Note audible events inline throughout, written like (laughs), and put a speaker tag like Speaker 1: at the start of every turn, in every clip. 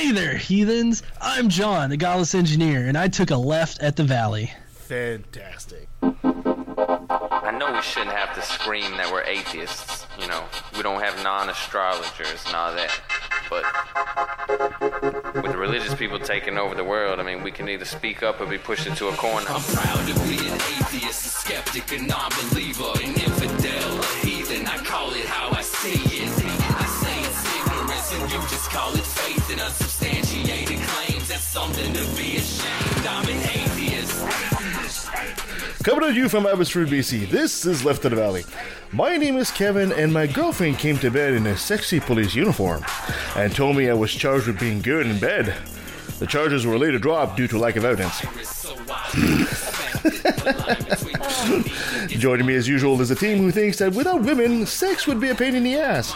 Speaker 1: Hey there, heathens! I'm John, the godless engineer, and I took a left at the valley.
Speaker 2: Fantastic.
Speaker 3: I know we shouldn't have to scream that we're atheists. You know, we don't have non-astrologers and all that. But with the religious people taking over the world, I mean, we can either speak up or be pushed into a corner.
Speaker 4: I'm proud to be an atheist, a skeptic, a non-believer, an infidel, a heathen. I call it how I see it. I say it's ignorance, and you just call it faith and unsubstantiated claims. That's something to be ashamed. I'm an atheist.
Speaker 2: Coming to you from Abbotsford, BC, this is Left of the Valley. My name is Kevin, and my girlfriend came to bed in a sexy police uniform and told me I was charged with being good in bed. The charges were later dropped due to lack of evidence.
Speaker 4: So I respect the line between (laughs) me and
Speaker 2: Joining me as usual is a team who thinks that without women, sex would be a pain in the ass.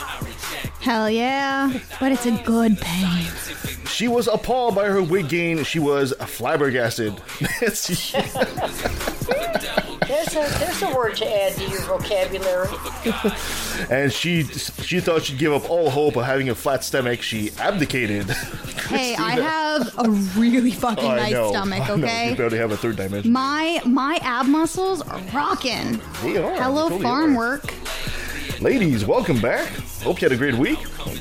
Speaker 5: Hell yeah, but it's a good pain.
Speaker 2: She was appalled by her weight gain. She was flabbergasted. (laughs)
Speaker 6: There's a, there's a word to add to your vocabulary. (laughs)
Speaker 2: and she she thought she'd give up all hope of having a flat stomach. She abdicated. (laughs)
Speaker 5: Hey, I have a really fucking
Speaker 2: I
Speaker 5: nice
Speaker 2: know.
Speaker 5: stomach,
Speaker 2: I know. You
Speaker 5: okay?
Speaker 2: barely have a third dimension.
Speaker 5: My my ab muscles are rocking.
Speaker 2: They are.
Speaker 5: Hello,
Speaker 2: They totally
Speaker 5: farm
Speaker 2: are.
Speaker 5: work.
Speaker 2: Ladies, welcome back. Hope you had a great week.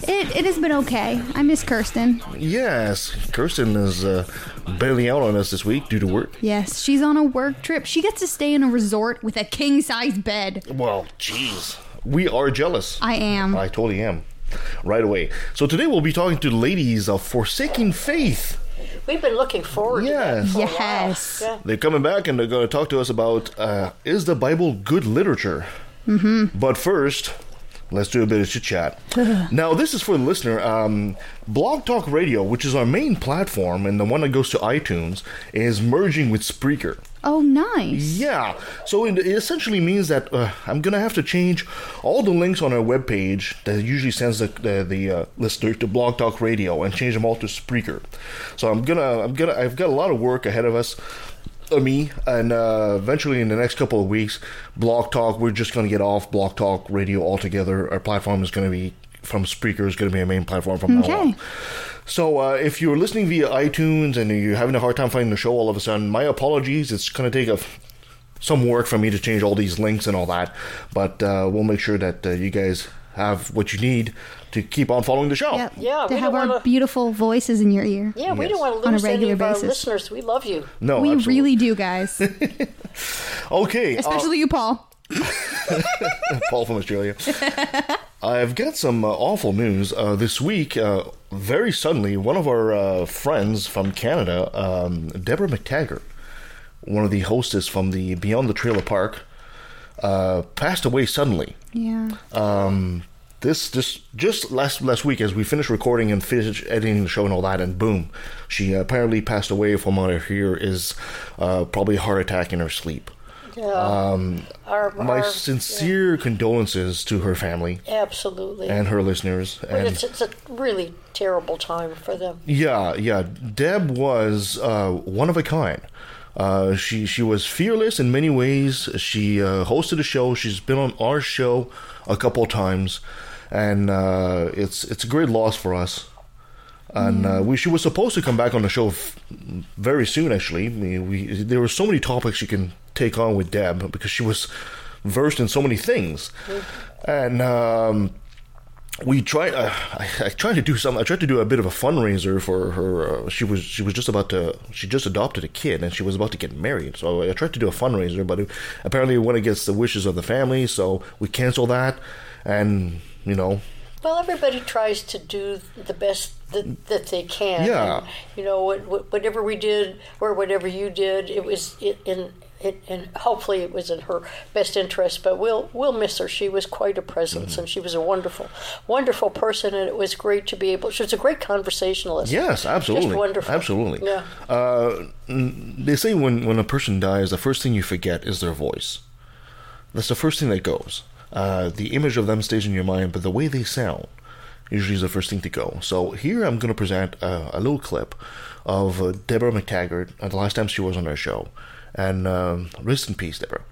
Speaker 5: It, it has been okay. I miss Kirsten.
Speaker 2: Yes, Kirsten is uh, bailing out on us this week due to work.
Speaker 5: Yes, she's on a work trip. She gets to stay in a resort with a king size bed.
Speaker 2: Well, jeez. We are jealous.
Speaker 5: I am.
Speaker 2: I totally am. Right away. So today we'll be talking to ladies of Forsaking Faith.
Speaker 6: We've been looking forward to that
Speaker 2: Yes.
Speaker 6: for a while.
Speaker 5: Yes.
Speaker 6: Yeah.
Speaker 2: They're coming back and they're going to talk to us about uh, is the Bible good literature? Mm-hmm. But first, let's do a bit of chit chat. (laughs) now, this is for the listener. Um, Blog Talk Radio, which is our main platform and the one that goes to iTunes, is merging with Spreaker.
Speaker 5: Oh, nice.
Speaker 2: Yeah, so it essentially means that uh, I'm gonna have to change all the links on our webpage that usually sends the the, the uh, listener to Blog Talk Radio and change them all to Spreaker. So I'm gonna I'm gonna I've got a lot of work ahead of us. Me and uh, eventually in the next couple of weeks, Blog Talk we're just gonna get off Blog Talk Radio altogether. Our platform is gonna be from Spreaker is gonna be our main platform from now on. So, uh, if you're listening via iTunes and you're having a hard time finding the show all of a sudden, my apologies. It's going to take a, some work for me to change all these links and all that, but uh, we'll make sure that uh, you guys have what you need to keep on following the show.
Speaker 5: Yep.
Speaker 6: Yeah,
Speaker 5: to
Speaker 6: we
Speaker 5: have our
Speaker 6: wanna-
Speaker 5: beautiful voices in your ear.
Speaker 6: Yeah, we
Speaker 2: Yes.
Speaker 6: don't want to lose
Speaker 5: On a
Speaker 6: lose any
Speaker 5: regular
Speaker 6: of our
Speaker 5: basis.
Speaker 6: listeners. We love you.
Speaker 2: No,
Speaker 5: we
Speaker 2: absolutely.
Speaker 5: really do, guys. (laughs)
Speaker 2: Okay, uh,
Speaker 5: Especially you, Paul. (laughs)
Speaker 2: Paul from Australia. (laughs) I've got some uh, awful news. Uh, this week, uh, very suddenly, one of our uh, friends from Canada, um, Deborah McTaggart, one of the hostess from the Beyond the Trailer Park, uh, passed away suddenly.
Speaker 5: Yeah.
Speaker 2: Um, this just just last last week, as we finished recording and finished editing the show and all that, and boom, she apparently passed away. From what I hear, is uh, probably a heart attack in her sleep. Um,
Speaker 6: Our,
Speaker 2: My
Speaker 6: our-
Speaker 2: sincere condolences to her family
Speaker 6: absolutely.
Speaker 2: and her listeners.
Speaker 6: but
Speaker 2: And
Speaker 6: it's, it's a really terrible time for them.
Speaker 2: yeah, yeah, Deb was uh, one of a kind. Uh, she she was fearless in many ways. She uh, hosted a show. She's been on our show a couple of times, and uh, it's it's a great loss for us. And uh, we she was supposed to come back on the show f- very soon. Actually, mean, we there were so many topics she can take on with Deb because she was versed in so many things, and. Um, we tried. Uh, I, I tried to do some. I tried to do a bit of a fundraiser for her. Uh, she was she was just about to. She just adopted a kid and she was about to get married. So I tried to do a fundraiser, but it, apparently it went against the wishes of the family. So we canceled that, and you know,
Speaker 6: Well, everybody tries to do the best that, that they can.
Speaker 2: Yeah.
Speaker 6: And, you know, what, what, whatever we did or whatever you did, it was in. It, and hopefully it was in her best interest, but we'll we'll miss her. She was quite a presence,
Speaker 2: Mm-hmm.
Speaker 6: and she was a wonderful, wonderful person, and it was great to be able. She was a great conversationalist.
Speaker 2: yes, absolutely,
Speaker 6: just wonderful,
Speaker 2: absolutely.
Speaker 6: Yeah,
Speaker 2: Uh, they say when when a person dies, the first thing you forget is their voice. That's the first thing that goes. Uh, the image of them stays in your mind, but the way they sound usually is the first thing to go. So here I'm going to present a, a little clip of uh, Deborah McTaggart, uh, the last time she was on our show. And um, rest in peace, Deborah.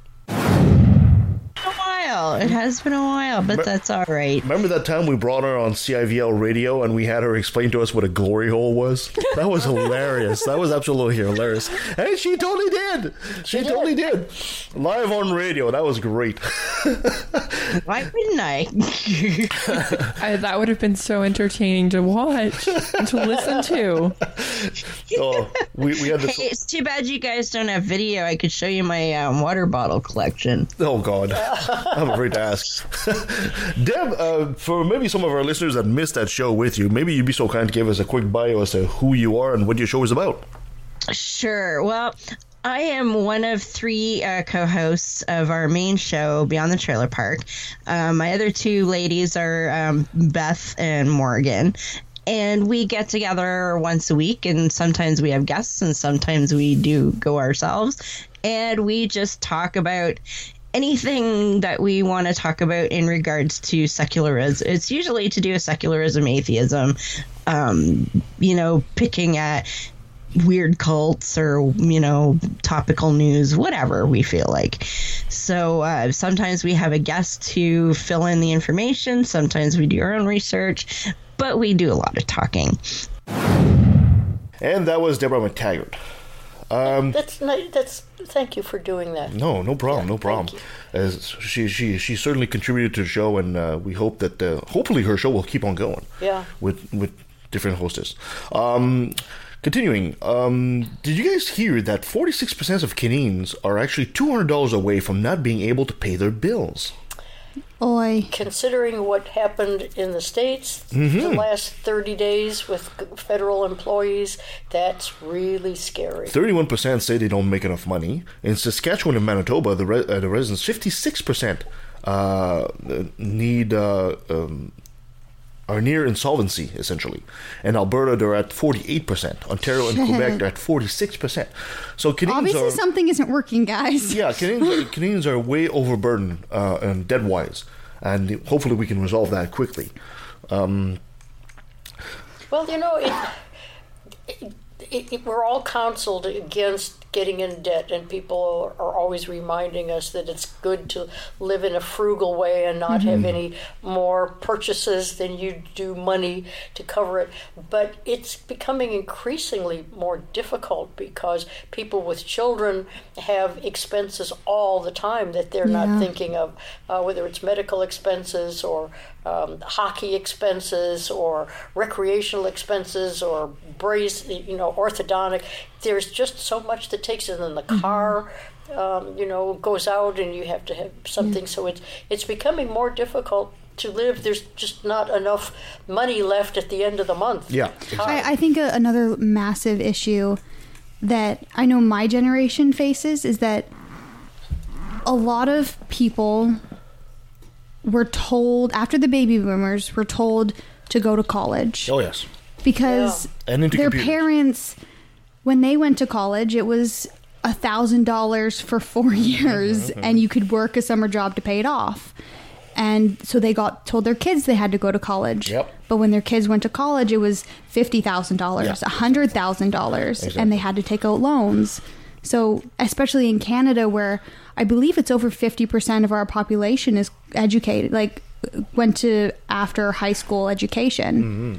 Speaker 7: A while. while. It has been a while, but that's all right.
Speaker 2: Remember that time we brought her on CIVL radio and we had her explain to us what a glory hole was? That was hilarious. That was absolutely hilarious. And she totally did. She totally did. Live on radio. That was great.
Speaker 7: Why wouldn't I?
Speaker 8: I, that would have been so entertaining to watch and to listen to.
Speaker 2: Oh, we, we had this.
Speaker 7: Hey, it's too bad you guys don't have video. I could show you my um, water bottle collection.
Speaker 2: Oh God, I'm (laughs) afraid to ask. (laughs) Deb, uh, for maybe some of our listeners that missed that show with you, maybe you'd be so kind to give us a quick bio as to who you are and what your show is about.
Speaker 7: Sure. Well, I am one of three uh, co hosts of our main show, Beyond the Trailer Park. Um, my other two ladies are um, Beth and Morgan. And we get together once a week, and sometimes we have guests, and sometimes we do go ourselves. And we just talk about anything that we want to talk about in regards to secularism. It's usually to do with secularism, atheism, um, you know, picking at weird cults or you know topical news whatever we feel like so uh, sometimes we have a guest to fill in the information sometimes we do our own research but we do a lot of talking
Speaker 2: And that was Deborah McTaggart. Um,
Speaker 6: That's that's. Thank you for doing that.
Speaker 2: no, no problem, no problem. As she she she certainly contributed to the show, and uh, we hope that uh, hopefully her show will keep on going.
Speaker 6: Yeah.
Speaker 2: with with different hostess. Um, continuing, um, did you guys hear that forty six percent of Canadians are actually two hundred dollars away from not being able to pay their bills?
Speaker 5: Oi.
Speaker 6: Considering what happened in the states
Speaker 2: Mm-hmm.
Speaker 6: the last thirty days with federal employees, that's really scary.
Speaker 2: Thirty-one percent say they don't make enough money. In Saskatchewan and Manitoba, the re- uh, the residents fifty-six percent uh, need uh, um, are near insolvency essentially. In Alberta, they're at forty-eight percent. Ontario and Quebec, they're at forty-six percent. So Canadians
Speaker 5: Obviously,
Speaker 2: are
Speaker 5: something isn't working, guys.
Speaker 2: yeah Canadians are, (laughs) Canadians are way overburdened uh, and debt-wise, and hopefully we can resolve that quickly. Um,
Speaker 6: Well, you know, it, it, it, it, we're all counseled against getting in debt, and people are always reminding us that it's good to live in a frugal way and not have any more purchases than you do money to cover it. But it's becoming increasingly more difficult because people with children have expenses all the time that they're
Speaker 5: Yeah.
Speaker 6: not thinking of, uh, whether it's medical expenses or um, hockey expenses or recreational expenses or brace, you know, orthodontic. There's just so much that takes it. And the car, um, you know, goes out and you have to have something. So it's it's becoming more difficult to live. There's just not enough money left at the end of the month.
Speaker 2: Yeah,
Speaker 6: It's.
Speaker 5: I, I think a, another massive issue that I know my generation faces is that a lot of people were told after the baby boomers were told to go to college
Speaker 2: oh yes,
Speaker 5: because
Speaker 2: And into
Speaker 5: their
Speaker 2: computers.
Speaker 5: parents when they went to college it was a thousand dollars for four (laughs) years mm-hmm. and you could work a summer job to pay it off. And so they got told their kids they had to go to college.
Speaker 2: Yep.
Speaker 5: but when their kids went to college it was $50000
Speaker 2: Yeah.
Speaker 5: $100000 and they had to take out loans. So especially in canada where i believe it's over 50% of our population is educated like went to after high school education. Mm-hmm.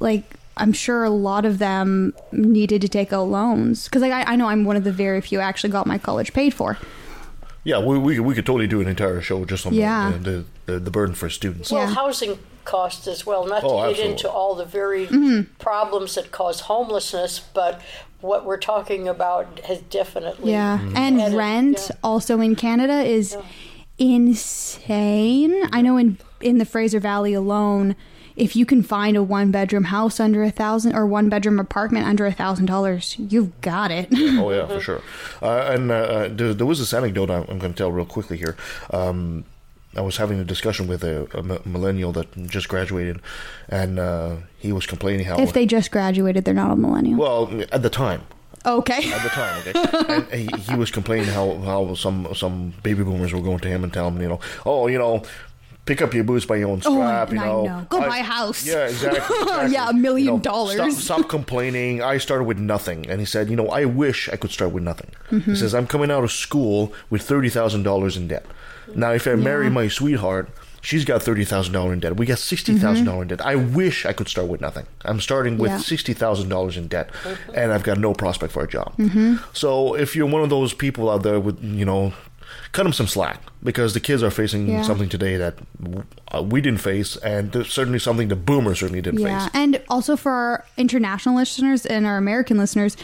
Speaker 5: Like I'm sure a lot of them needed to take out loans because like I, I know I'm one of the very few actually got my college paid for.
Speaker 2: yeah. We, we we could totally do an entire show just on
Speaker 5: Yeah.
Speaker 2: the, the, the the burden for students.
Speaker 6: Well,
Speaker 5: Yeah.
Speaker 6: housing costs as well. Not
Speaker 2: Oh,
Speaker 6: to get
Speaker 2: absolutely.
Speaker 6: into all the very mm-hmm. problems that cause homelessness, but what we're talking about has definitely
Speaker 5: Yeah, mm-hmm. and
Speaker 6: added-
Speaker 5: rent
Speaker 6: yeah.
Speaker 5: also in Canada is insane. I know in in the Fraser Valley alone, if you can find a one bedroom house under a thousand or one bedroom apartment under a thousand dollars, you've got it.
Speaker 2: Oh yeah, for (laughs) sure. Uh, and uh, uh, there, there was this anecdote I'm, I'm going to tell real quickly here. Um, I was having a discussion with a, a millennial that just graduated, and uh, he was complaining how
Speaker 5: if they just graduated, they're not a millennial.
Speaker 2: well at the time.
Speaker 5: okay.
Speaker 2: At the time, okay, and he, he was complaining how, how some some baby boomers were going to him and telling him, you know, oh, you know, pick up your boots by your own
Speaker 5: Oh,
Speaker 2: strap, you
Speaker 5: I
Speaker 2: know,
Speaker 5: know. Go buy a house.
Speaker 2: Yeah, exactly. exactly. (laughs)
Speaker 5: Yeah, a million
Speaker 2: You know,
Speaker 5: dollars.
Speaker 2: Stop, stop complaining. I started with nothing, and he said, you know, I wish I could start with nothing.
Speaker 5: Mm-hmm.
Speaker 2: He says, I'm coming out of school with thirty thousand dollars in debt. Now, if I marry my sweetheart, she's got thirty thousand dollars in debt. We got sixty thousand dollars in debt. I wish I could start with nothing. I'm starting with
Speaker 5: Yeah.
Speaker 2: sixty thousand dollars in debt, and I've got no prospect for a job.
Speaker 5: Mm-hmm.
Speaker 2: So, if you're one of those people out there with you know. Cut them some slack because the kids are facing
Speaker 5: Yeah.
Speaker 2: something today that uh, we didn't face, and there's certainly something the boomers certainly didn't
Speaker 5: Yeah,
Speaker 2: face.
Speaker 5: and also for our international listeners and our American listeners,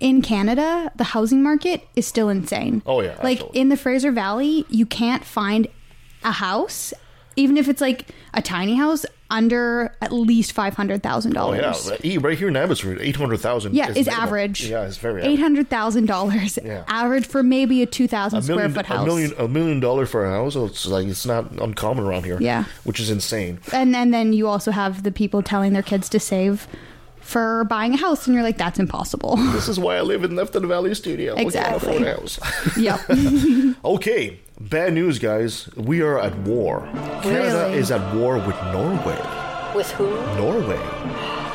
Speaker 5: in Canada, the housing market is still insane.
Speaker 2: Oh, yeah,
Speaker 5: like
Speaker 2: absolutely.
Speaker 5: in the Fraser Valley, you can't find a house, even if it's like a tiny house, under at least five hundred thousand
Speaker 2: Oh yeah,
Speaker 5: dollars.
Speaker 2: Right here in Abbotsford, eight hundred thousand.
Speaker 5: Yeah, is average.
Speaker 2: Yeah, it's very
Speaker 5: eight hundred thousand dollars.
Speaker 2: Yeah.
Speaker 5: average for maybe a two thousand square foot
Speaker 2: a million, a million dollar for a house. Oh, it's like it's not uncommon around here.
Speaker 5: Yeah.
Speaker 2: which is insane.
Speaker 5: and and then you also have the people telling their kids to save for buying a house, and you're like, that's impossible.
Speaker 2: This is why I live in lefton Valley studio. We can't
Speaker 5: Exactly.
Speaker 2: afford a house.
Speaker 5: yep. (laughs)
Speaker 2: okay, bad news, guys. We are at war. Canada
Speaker 5: Really?
Speaker 2: is at war with Norway.
Speaker 6: With who?
Speaker 2: Norway.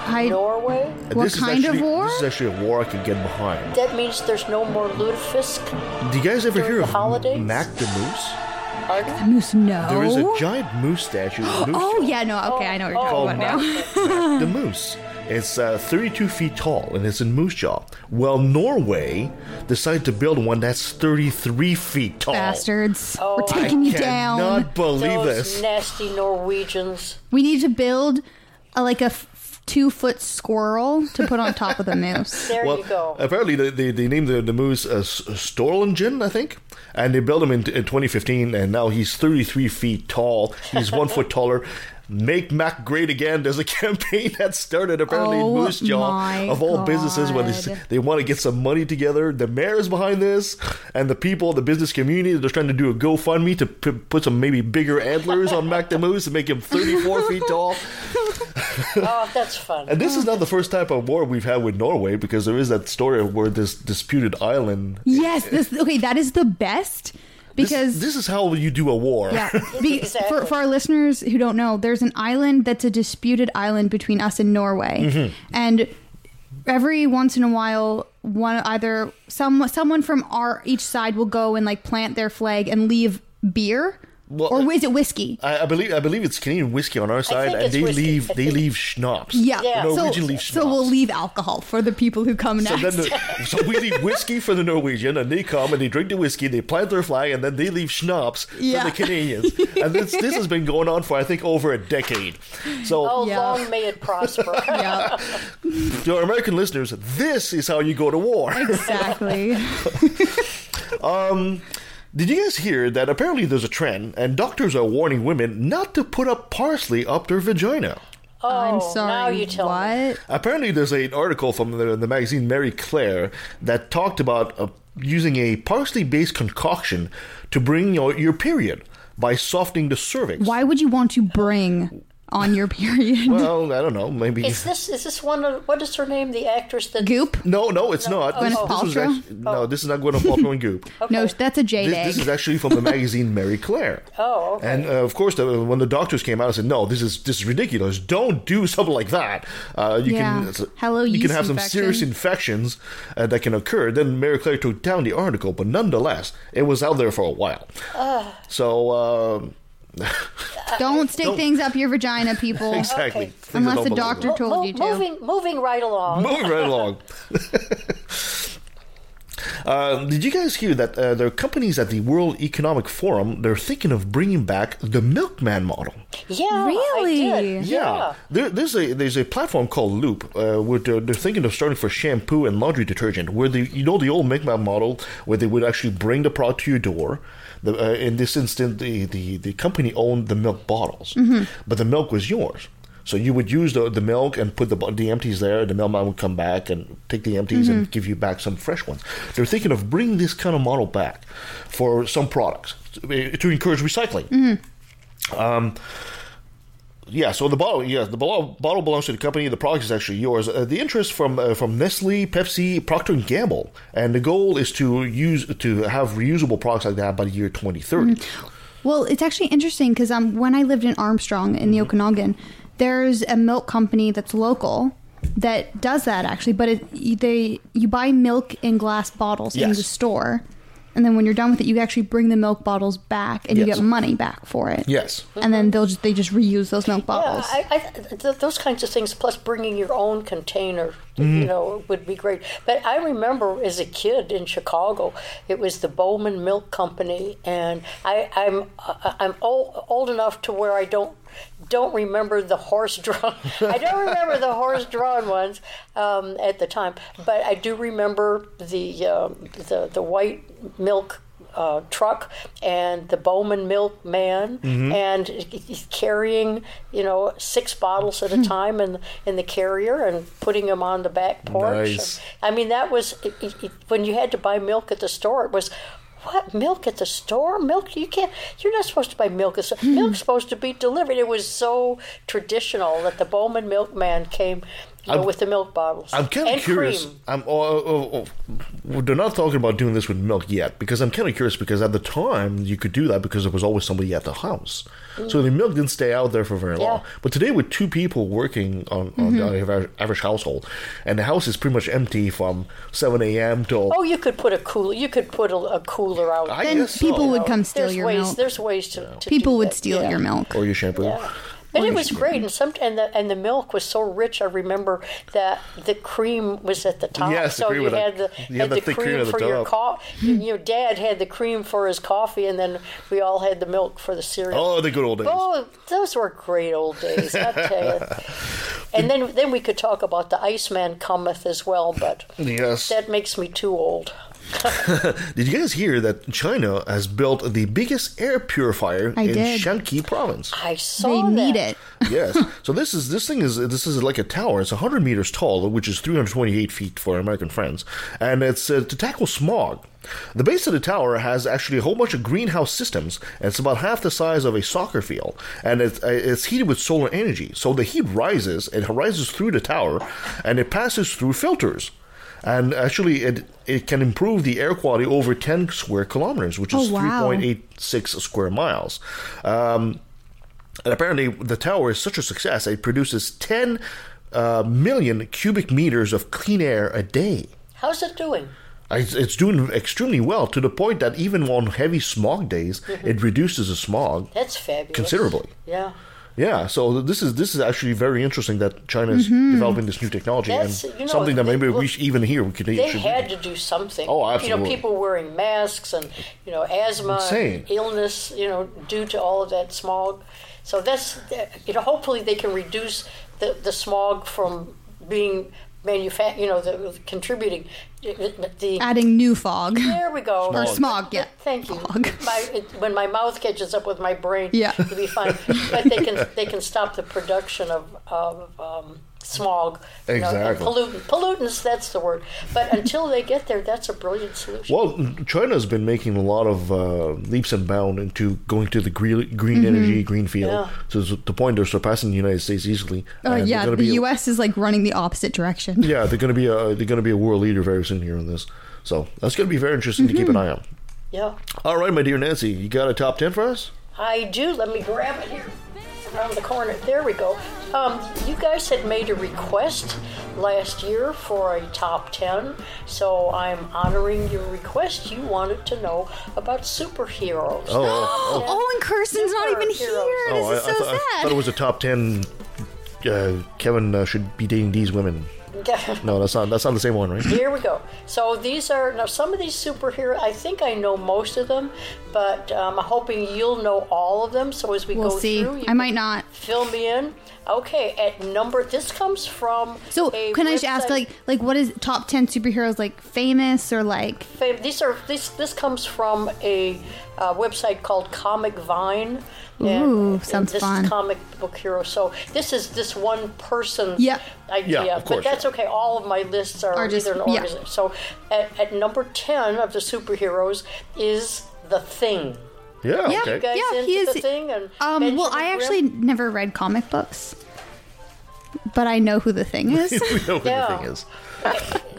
Speaker 5: I,
Speaker 6: Norway?
Speaker 2: And
Speaker 5: What
Speaker 2: this is
Speaker 5: kind of
Speaker 2: actually,
Speaker 5: war?
Speaker 2: This is actually a war I could get behind.
Speaker 6: That means there's no more lutefisk.
Speaker 2: Do you guys ever
Speaker 6: During
Speaker 2: hear
Speaker 6: the
Speaker 2: of
Speaker 6: holidays?
Speaker 2: Mac the Moose?
Speaker 6: Pardon?
Speaker 5: Moose, no.
Speaker 2: There is a giant moose statue. Moose (gasps)
Speaker 5: Oh
Speaker 2: jaw.
Speaker 5: yeah, no, okay, I know what you're
Speaker 2: called
Speaker 5: talking about now.
Speaker 2: Mac, Mac (laughs) the Moose. It's uh, 32 feet tall and it's in Moose Jaw. Well, Norway decided to build one that's 33 feet tall.
Speaker 5: Bastards,
Speaker 6: Oh,
Speaker 5: we're taking you
Speaker 2: Cannot
Speaker 5: down.
Speaker 2: believe
Speaker 6: Those
Speaker 2: this.
Speaker 6: nasty Norwegians.
Speaker 5: We need to build a, like a f- two foot squirrel to put on top of the moose. (laughs)
Speaker 6: There
Speaker 2: Well,
Speaker 6: you go.
Speaker 2: apparently they, they, they named the, the moose uh, S- Storlingen, I think, and they built him in, in 2015, and now he's 33 feet tall. He's one (laughs) foot taller. Make Mac great again. There's a (laughs) campaign that started apparently
Speaker 5: Oh
Speaker 2: in Moose Jaw of all businesses when they, they want to get some money together. The mayor is behind this, and the people, the business community, they're trying to do a GoFundMe to p- put some maybe bigger antlers on Mac the Moose and make him 34 feet tall. (laughs)
Speaker 6: Oh, that's fun.
Speaker 2: And this is not the first type of war we've had with Norway because there is that story of where this disputed island.
Speaker 5: Yes, this okay. That is the best
Speaker 2: This-
Speaker 5: because
Speaker 2: this, is how you do a war.
Speaker 5: Yeah. (laughs) Be,
Speaker 6: Exactly.
Speaker 5: for, for our listeners who don't know, there's an island that's a disputed island between us and Norway.
Speaker 2: Mm-hmm.
Speaker 5: And every once in a while, one either some someone from our each side will go and like plant their flag and leave beer.
Speaker 2: Well,
Speaker 5: or uh, is it whiskey?
Speaker 2: I, I believe I believe it's Canadian whiskey on our side, and they
Speaker 6: whiskey.
Speaker 2: leave they leave schnapps.
Speaker 5: Yeah.
Speaker 6: Yeah.
Speaker 5: So,
Speaker 2: Norwegian leave
Speaker 5: so we'll leave alcohol for the people who come
Speaker 2: So
Speaker 5: next.
Speaker 2: then, the, (laughs) so we leave whiskey for the Norwegian, and they come and they drink the whiskey, they plant their flag, and then they leave schnapps
Speaker 5: Yeah.
Speaker 2: for the (laughs) Canadians. and this this has been going on for I think over a decade. So
Speaker 6: Oh,
Speaker 5: Yeah.
Speaker 6: long may it prosper. (laughs)
Speaker 5: yeah,
Speaker 2: to our American listeners, this is how you go to war.
Speaker 5: exactly.
Speaker 2: Um, Did you guys hear that apparently there's a trend, and doctors are warning women not to put up parsley up their vagina?
Speaker 6: Oh,
Speaker 5: I'm sorry.
Speaker 6: Now you tell me.
Speaker 2: Apparently, there's an article from the, the magazine Marie Claire that talked about uh, using a parsley-based concoction to bring your, your period by softening the cervix.
Speaker 5: Why would you want to bring on your period?
Speaker 2: Well, I don't know. Maybe.
Speaker 6: Is this is this one of what is her name? The actress that
Speaker 5: Goop?
Speaker 2: no, no, it's not.
Speaker 6: Gwyneth
Speaker 2: this, this was
Speaker 5: Paltrow?
Speaker 2: actu- no, this is not Gwyneth Paltrow and Goop. (laughs)
Speaker 5: No, that's a jade
Speaker 2: This, this is actually from the magazine Marie Claire. (laughs)
Speaker 6: Oh, okay.
Speaker 2: And uh, of course, the, when the doctors came out and said, "No, this is this is ridiculous. Don't do something like that. Uh, you
Speaker 5: Yeah.
Speaker 2: can
Speaker 5: Hello,
Speaker 2: you can
Speaker 5: yeast
Speaker 2: have some serious infections uh, that can occur." Then Marie Claire took down the article, but nonetheless, it was out there for a while. So um, (laughs)
Speaker 5: Don't stick things up your vagina, people. (laughs)
Speaker 2: exactly,
Speaker 6: Okay.
Speaker 5: Unless
Speaker 2: that
Speaker 5: the
Speaker 2: don't
Speaker 5: doctor told
Speaker 6: Mo-
Speaker 5: you to.
Speaker 6: moving moving right along.
Speaker 2: Moving right along. Uh, (laughs) did you guys hear that uh, there are companies at the World Economic Forum? They're thinking of bringing back the milkman model.
Speaker 6: Yeah,
Speaker 5: Really?
Speaker 6: I did.
Speaker 2: Yeah, There, there's a there's a platform called Loop uh, where they're, they're thinking of starting for shampoo and laundry detergent. Where the you know the old Milkman model where they would actually bring the product to your door. The, uh, in this instance, the, the, the company owned the milk bottles, but the milk was yours. So you would use the, the milk and put the the empties there. And the mailman would come back and take the empties and give you back some fresh ones. They're thinking of bringing this kind of model back for some products to, to encourage recycling. Um, yeah, so the bottle, yeah, the bottle, bottle belongs to the company. The product is actually yours. Uh, the interest from uh, from Nestle, Pepsi, Procter and Gamble, and the goal is to use to have reusable products like that by the year 2030.
Speaker 5: Well, it's actually interesting because um, when I lived in Armstrong in the Okanagan, there's a milk company that's local that does that actually, but it, they you buy milk in glass bottles in the store. And then when you're done with it, you actually bring the milk bottles back, and you
Speaker 2: Yes.
Speaker 5: get money back for it.
Speaker 2: Yes.
Speaker 5: And then they'll just they just reuse those milk
Speaker 6: Yeah,
Speaker 5: bottles.
Speaker 6: I, I, th- those kinds of things, plus bringing your own container, you know, would be great. But I remember as a kid in Chicago, it was the Bowman Milk Company, and I, I'm uh, I'm old, old enough to where I don't don't remember the horse drawn. (laughs) I don't remember the horse drawn ones um, at the time, but I do remember the um, the the white milk uh, truck and the Bowman Milk Man, and he's carrying you know six bottles at a (laughs) time in in the carrier and putting them on the back porch.
Speaker 2: Nice.
Speaker 6: I mean that was it, it- when you had to buy milk at the store. It was. What milk at the store? Milk you can't. You're not supposed to buy milk. Milk's supposed to be delivered. It was so traditional that the Bowman Milkman came you know,
Speaker 2: I'm-
Speaker 6: with the milk bottles.
Speaker 2: I'm kind of
Speaker 6: And
Speaker 2: curious.
Speaker 6: cream.
Speaker 2: I'm. Oh, oh, oh, oh. They're not talking about doing this with milk yet because I'm kind of curious because at the time you could do that because there was always somebody at the house, so the milk didn't stay out there for very long.
Speaker 6: Mm.
Speaker 2: But today, with two people working on, on
Speaker 6: Mm-hmm.
Speaker 2: the average, average household, and the house is pretty much empty from 7 a.m. till
Speaker 6: Oh, you could put a cooler. You could put a, a cooler out.
Speaker 2: I
Speaker 5: then
Speaker 2: guess so.
Speaker 5: people would
Speaker 6: know,
Speaker 5: come steal
Speaker 6: there's
Speaker 5: your
Speaker 6: ways,
Speaker 5: milk.
Speaker 6: There's ways to, to
Speaker 5: People
Speaker 6: do
Speaker 5: would
Speaker 6: that,
Speaker 5: steal
Speaker 6: yeah.
Speaker 5: your milk.
Speaker 2: or your shampoo.
Speaker 6: But it was great, and some and the and the milk was so rich. I remember that the cream was at the top,
Speaker 2: Yes,
Speaker 6: so you had the
Speaker 2: you had the cream
Speaker 6: cream for your coffee. Your dad had the cream for his coffee, and then we all had the milk for the cereal.
Speaker 2: Oh, the good old days.
Speaker 6: Oh, those were great old days, I tell you. (laughs) And then then we could talk about the Iceman cometh as well, but
Speaker 2: Yes.
Speaker 6: that makes me too old. (laughs)
Speaker 2: Did you guys hear that China has built the biggest air purifier
Speaker 5: I
Speaker 2: in
Speaker 5: did.
Speaker 2: Shaanxi province?
Speaker 6: I saw
Speaker 5: They
Speaker 6: that.
Speaker 5: need it. (laughs)
Speaker 2: yes. (laughs) So this is this thing is this is like a tower. It's 100 meters tall, which is 328 feet for our American friends, and it's uh, to tackle smog. The base of the tower has actually a whole bunch of greenhouse systems, and it's about half the size of a soccer field, and it's, uh, it's heated with solar energy. So the heat rises, it rises through the tower, and it passes through filters. And actually, it it can improve the air quality over 10 square kilometers, which is
Speaker 5: Oh, wow.
Speaker 2: 3.86 square miles. Um, and apparently, the tower is such a success it produces 10 uh, million cubic meters of clean air a day.
Speaker 6: How's it doing?
Speaker 2: It's it's doing extremely well to the point that even on heavy smog days, it reduces the smog
Speaker 6: That's fabulous.
Speaker 2: considerably.
Speaker 6: Yeah.
Speaker 2: Yeah, so this is this is actually very interesting that China is mm-hmm. developing this new technology
Speaker 6: That's-
Speaker 2: and
Speaker 6: you know,
Speaker 2: something that
Speaker 6: they-
Speaker 2: maybe we
Speaker 6: look,
Speaker 2: should, even here we could
Speaker 6: They
Speaker 2: should
Speaker 6: had to do something.
Speaker 2: Oh, absolutely.
Speaker 6: You know, people wearing masks and you know asthma, illness, you know, due to all of that smog. So that's you know, hopefully they can reduce the the smog from being manufact, you know, the contributing the.
Speaker 5: Adding new fog.
Speaker 6: there we go.
Speaker 5: Or smog, yeah.
Speaker 6: Thank you.
Speaker 5: Fog.
Speaker 6: My, it, when my mouth catches up with my brain,
Speaker 5: Yeah.
Speaker 6: it'll be fine. But they can they can stop the production of of um, smog. you know,
Speaker 2: Exactly.
Speaker 6: pollutant, pollutants. That's the word. But until they get there, that's a brilliant solution.
Speaker 2: Well, China's been making a lot of uh, leaps and bounds into going to the green, green energy, green field.
Speaker 6: Yeah.
Speaker 2: So to the point they're surpassing the United States easily.
Speaker 5: Oh
Speaker 2: And they're
Speaker 5: yeah, the
Speaker 2: be a-
Speaker 5: U.S. is like running the opposite direction.
Speaker 2: Yeah, they're going to be a they're going to be a world leader very soon here on this. So that's going to be very interesting to keep an eye on.
Speaker 6: Yeah,
Speaker 2: All right, my dear Nancy, you got a top ten for us?
Speaker 6: I do. Let me grab it here. Around the corner. There we go. Um, you guys had made a request last year for a top 10, so I'm honoring your request. You wanted to know about superheroes.
Speaker 2: Oh, oh, (gasps)
Speaker 5: Oh, and Kirsten's not even here.
Speaker 6: Superheroes.
Speaker 5: This
Speaker 2: oh, I,
Speaker 5: is so
Speaker 2: I, thought,
Speaker 5: sad.
Speaker 2: I thought it was a top ten. Uh, Kevin uh, should be dating these women. (laughs) No, that's not that's not the same one, right?
Speaker 6: Here we go. So these are now some of these superheroes. I think I know most of them, but um, I'm hoping you'll know all of them. So as we
Speaker 5: we'll
Speaker 6: go
Speaker 5: see.
Speaker 6: through, you
Speaker 5: I might not.
Speaker 6: fill me in. Okay, at number this comes from.
Speaker 5: So
Speaker 6: a
Speaker 5: can I just ask, like, like what is top ten superheroes like famous or like?
Speaker 6: fam- these are this this comes from a uh, website called Comic Vine.
Speaker 5: Ooh, sounds
Speaker 6: this
Speaker 5: fun.
Speaker 6: is comic book hero. So this is this one person
Speaker 5: Yep.
Speaker 6: idea,
Speaker 2: Yeah, of
Speaker 6: but
Speaker 2: course.
Speaker 6: that's okay. All of my lists are,
Speaker 5: Are just-
Speaker 6: either an
Speaker 5: yeah.
Speaker 6: organization. So at, at number ten of the superheroes is the Thing.
Speaker 2: Yeah.
Speaker 5: Yeah.
Speaker 2: Okay.
Speaker 6: You
Speaker 5: Yeah, he is-
Speaker 6: Thing?
Speaker 5: Um, well, I
Speaker 6: Grimm?
Speaker 5: actually never read comic books, but I know who the thing (laughs) is.
Speaker 2: we know what
Speaker 6: Yeah.
Speaker 2: the thing is.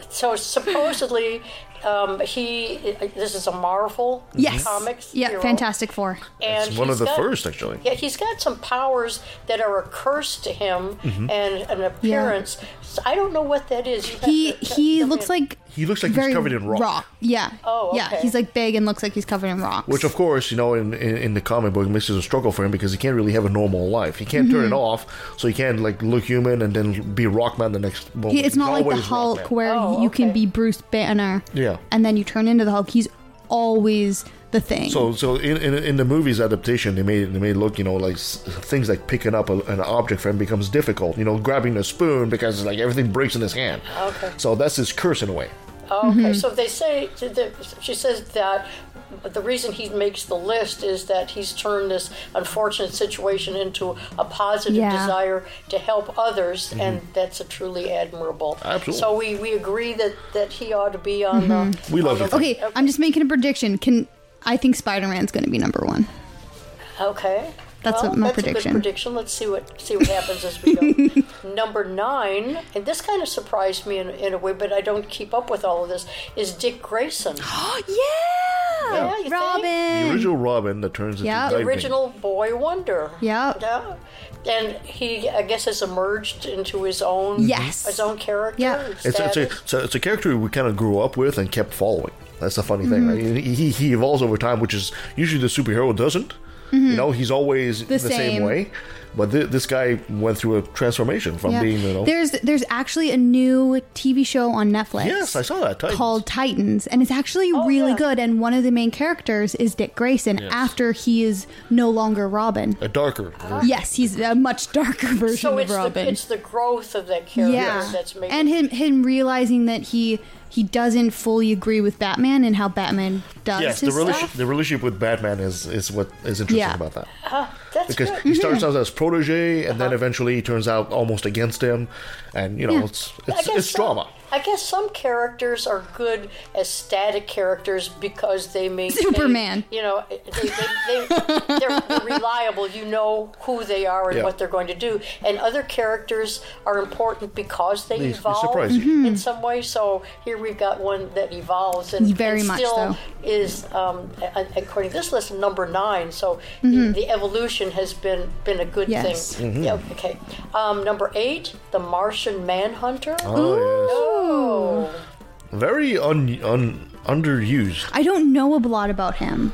Speaker 6: so supposedly um, he this is a Marvel
Speaker 5: Yes.
Speaker 6: comics
Speaker 5: Yeah,
Speaker 6: hero,
Speaker 5: Fantastic Four.
Speaker 6: and
Speaker 2: It's one of
Speaker 6: he's
Speaker 2: the
Speaker 6: got-
Speaker 2: first, actually.
Speaker 6: Yeah, he's got some powers that are a curse to him
Speaker 2: Mm-hmm.
Speaker 6: and an appearance. So I don't know what that is. You have
Speaker 5: He
Speaker 6: to-
Speaker 5: he
Speaker 6: fill me
Speaker 5: looks
Speaker 6: in.
Speaker 5: like
Speaker 2: He looks like
Speaker 5: very
Speaker 2: he's covered in rock.
Speaker 5: Yeah.
Speaker 6: Oh,
Speaker 5: Yeah, he's like big and looks like he's covered in rocks.
Speaker 2: Which, of course, you know, in, in, in the comic book, this is a struggle for him because he can't really have a normal life. He can't turn it mm-hmm. off, so he can't like look human and then be Rockman the next moment.
Speaker 5: He, it's
Speaker 2: He's
Speaker 5: not like the Hulk
Speaker 2: Rockman.
Speaker 5: where
Speaker 6: Oh,
Speaker 5: you can be Bruce Banner.
Speaker 2: Yeah.
Speaker 5: And then you turn into the Hulk. He's always the thing.
Speaker 2: So, so in, in in the movie's adaptation, they made they made look, you know, like s- things like picking up a, an object for him becomes difficult. You know, grabbing a spoon because like everything breaks in his hand.
Speaker 6: Okay.
Speaker 2: So that's his curse in a way.
Speaker 6: Oh, okay,
Speaker 5: Mm-hmm.
Speaker 6: so they say she says that the reason he makes the list is that he's turned this unfortunate situation into a positive
Speaker 5: Yeah.
Speaker 6: desire to help others, and that's a truly admirable.
Speaker 2: Mm-hmm. Absolutely.
Speaker 6: So we, we agree that, that he ought to be on the.
Speaker 2: We love
Speaker 6: on
Speaker 2: you.
Speaker 5: okay, I'm just making a prediction. Can I think Spider-Man's going to be number one?
Speaker 6: Okay.
Speaker 5: That's
Speaker 6: well,
Speaker 5: what my
Speaker 6: that's
Speaker 5: prediction.
Speaker 6: A good prediction. Let's see what see what happens as we go. (laughs) Number nine, and this kind of surprised me in, in a way, but I don't keep up with all of this. Is Dick Grayson, (gasps)
Speaker 5: yeah,
Speaker 6: Yeah, you think?
Speaker 2: The original Robin that turns into
Speaker 6: the
Speaker 2: Nightwing.
Speaker 6: original Boy Wonder?
Speaker 5: Yeah.
Speaker 6: Yeah. And he, I guess, has emerged into his own
Speaker 5: Yes.
Speaker 6: his own character.
Speaker 5: Yeah.
Speaker 6: and
Speaker 2: It's, it's, a,
Speaker 6: status.
Speaker 2: it's, a, character we kind of grew up with and kept following. That's the funny thing.
Speaker 5: Mm-hmm.
Speaker 2: Right? He, he evolves over time, which is usually the superhero doesn't. You know, he's always the, same.
Speaker 5: Mm-hmm. same.
Speaker 2: way. But th- this guy went through a transformation from
Speaker 5: Yeah.
Speaker 2: being, you know.
Speaker 5: There's there's actually a new TV show on Netflix.
Speaker 2: Yes, I saw that. Titans.
Speaker 5: Called Titans, and it's actually really
Speaker 6: yeah.
Speaker 5: good. And one of the main characters is Dick Grayson after he is no longer Robin.
Speaker 2: a darker. version.
Speaker 5: Yes, he's a much darker version
Speaker 6: so
Speaker 5: of
Speaker 6: it's the,
Speaker 5: Robin.
Speaker 6: it's the growth of that character
Speaker 5: yeah,
Speaker 6: that's making
Speaker 5: and him him realizing that he he doesn't fully agree with Batman and how Batman does
Speaker 2: Yes, the
Speaker 5: his
Speaker 2: relationship,
Speaker 5: stuff.
Speaker 2: the relationship with Batman is, is what is interesting
Speaker 5: Yeah.
Speaker 2: about that.
Speaker 6: Uh, that's
Speaker 2: Because
Speaker 6: good.
Speaker 2: he starts mhm. out as protege, and then uh-huh. eventually he turns out almost against him, and you know
Speaker 5: Yeah.
Speaker 2: it's it's, it's
Speaker 6: some-
Speaker 2: drama.
Speaker 6: I guess some characters are good as static characters because they maintain.
Speaker 5: Superman.
Speaker 6: You know, they, they, they, they're, they're reliable. You know who they are and
Speaker 2: Yeah.
Speaker 6: what they're going to do. And other characters are important because they,
Speaker 2: They- they
Speaker 6: evolve
Speaker 2: surprise you.
Speaker 6: in some way. So here we've got one that evolves and,
Speaker 5: Very
Speaker 6: and
Speaker 5: much
Speaker 6: still
Speaker 5: so.
Speaker 6: is, um, according to this list, number nine. So
Speaker 5: Mm-hmm.
Speaker 6: the evolution has been been a good
Speaker 5: Yes.
Speaker 6: thing. Yeah, okay. Um, number eight, the Martian Manhunter.
Speaker 2: Oh,
Speaker 6: Oh.
Speaker 2: Very un, un underused.
Speaker 5: I don't know a lot about him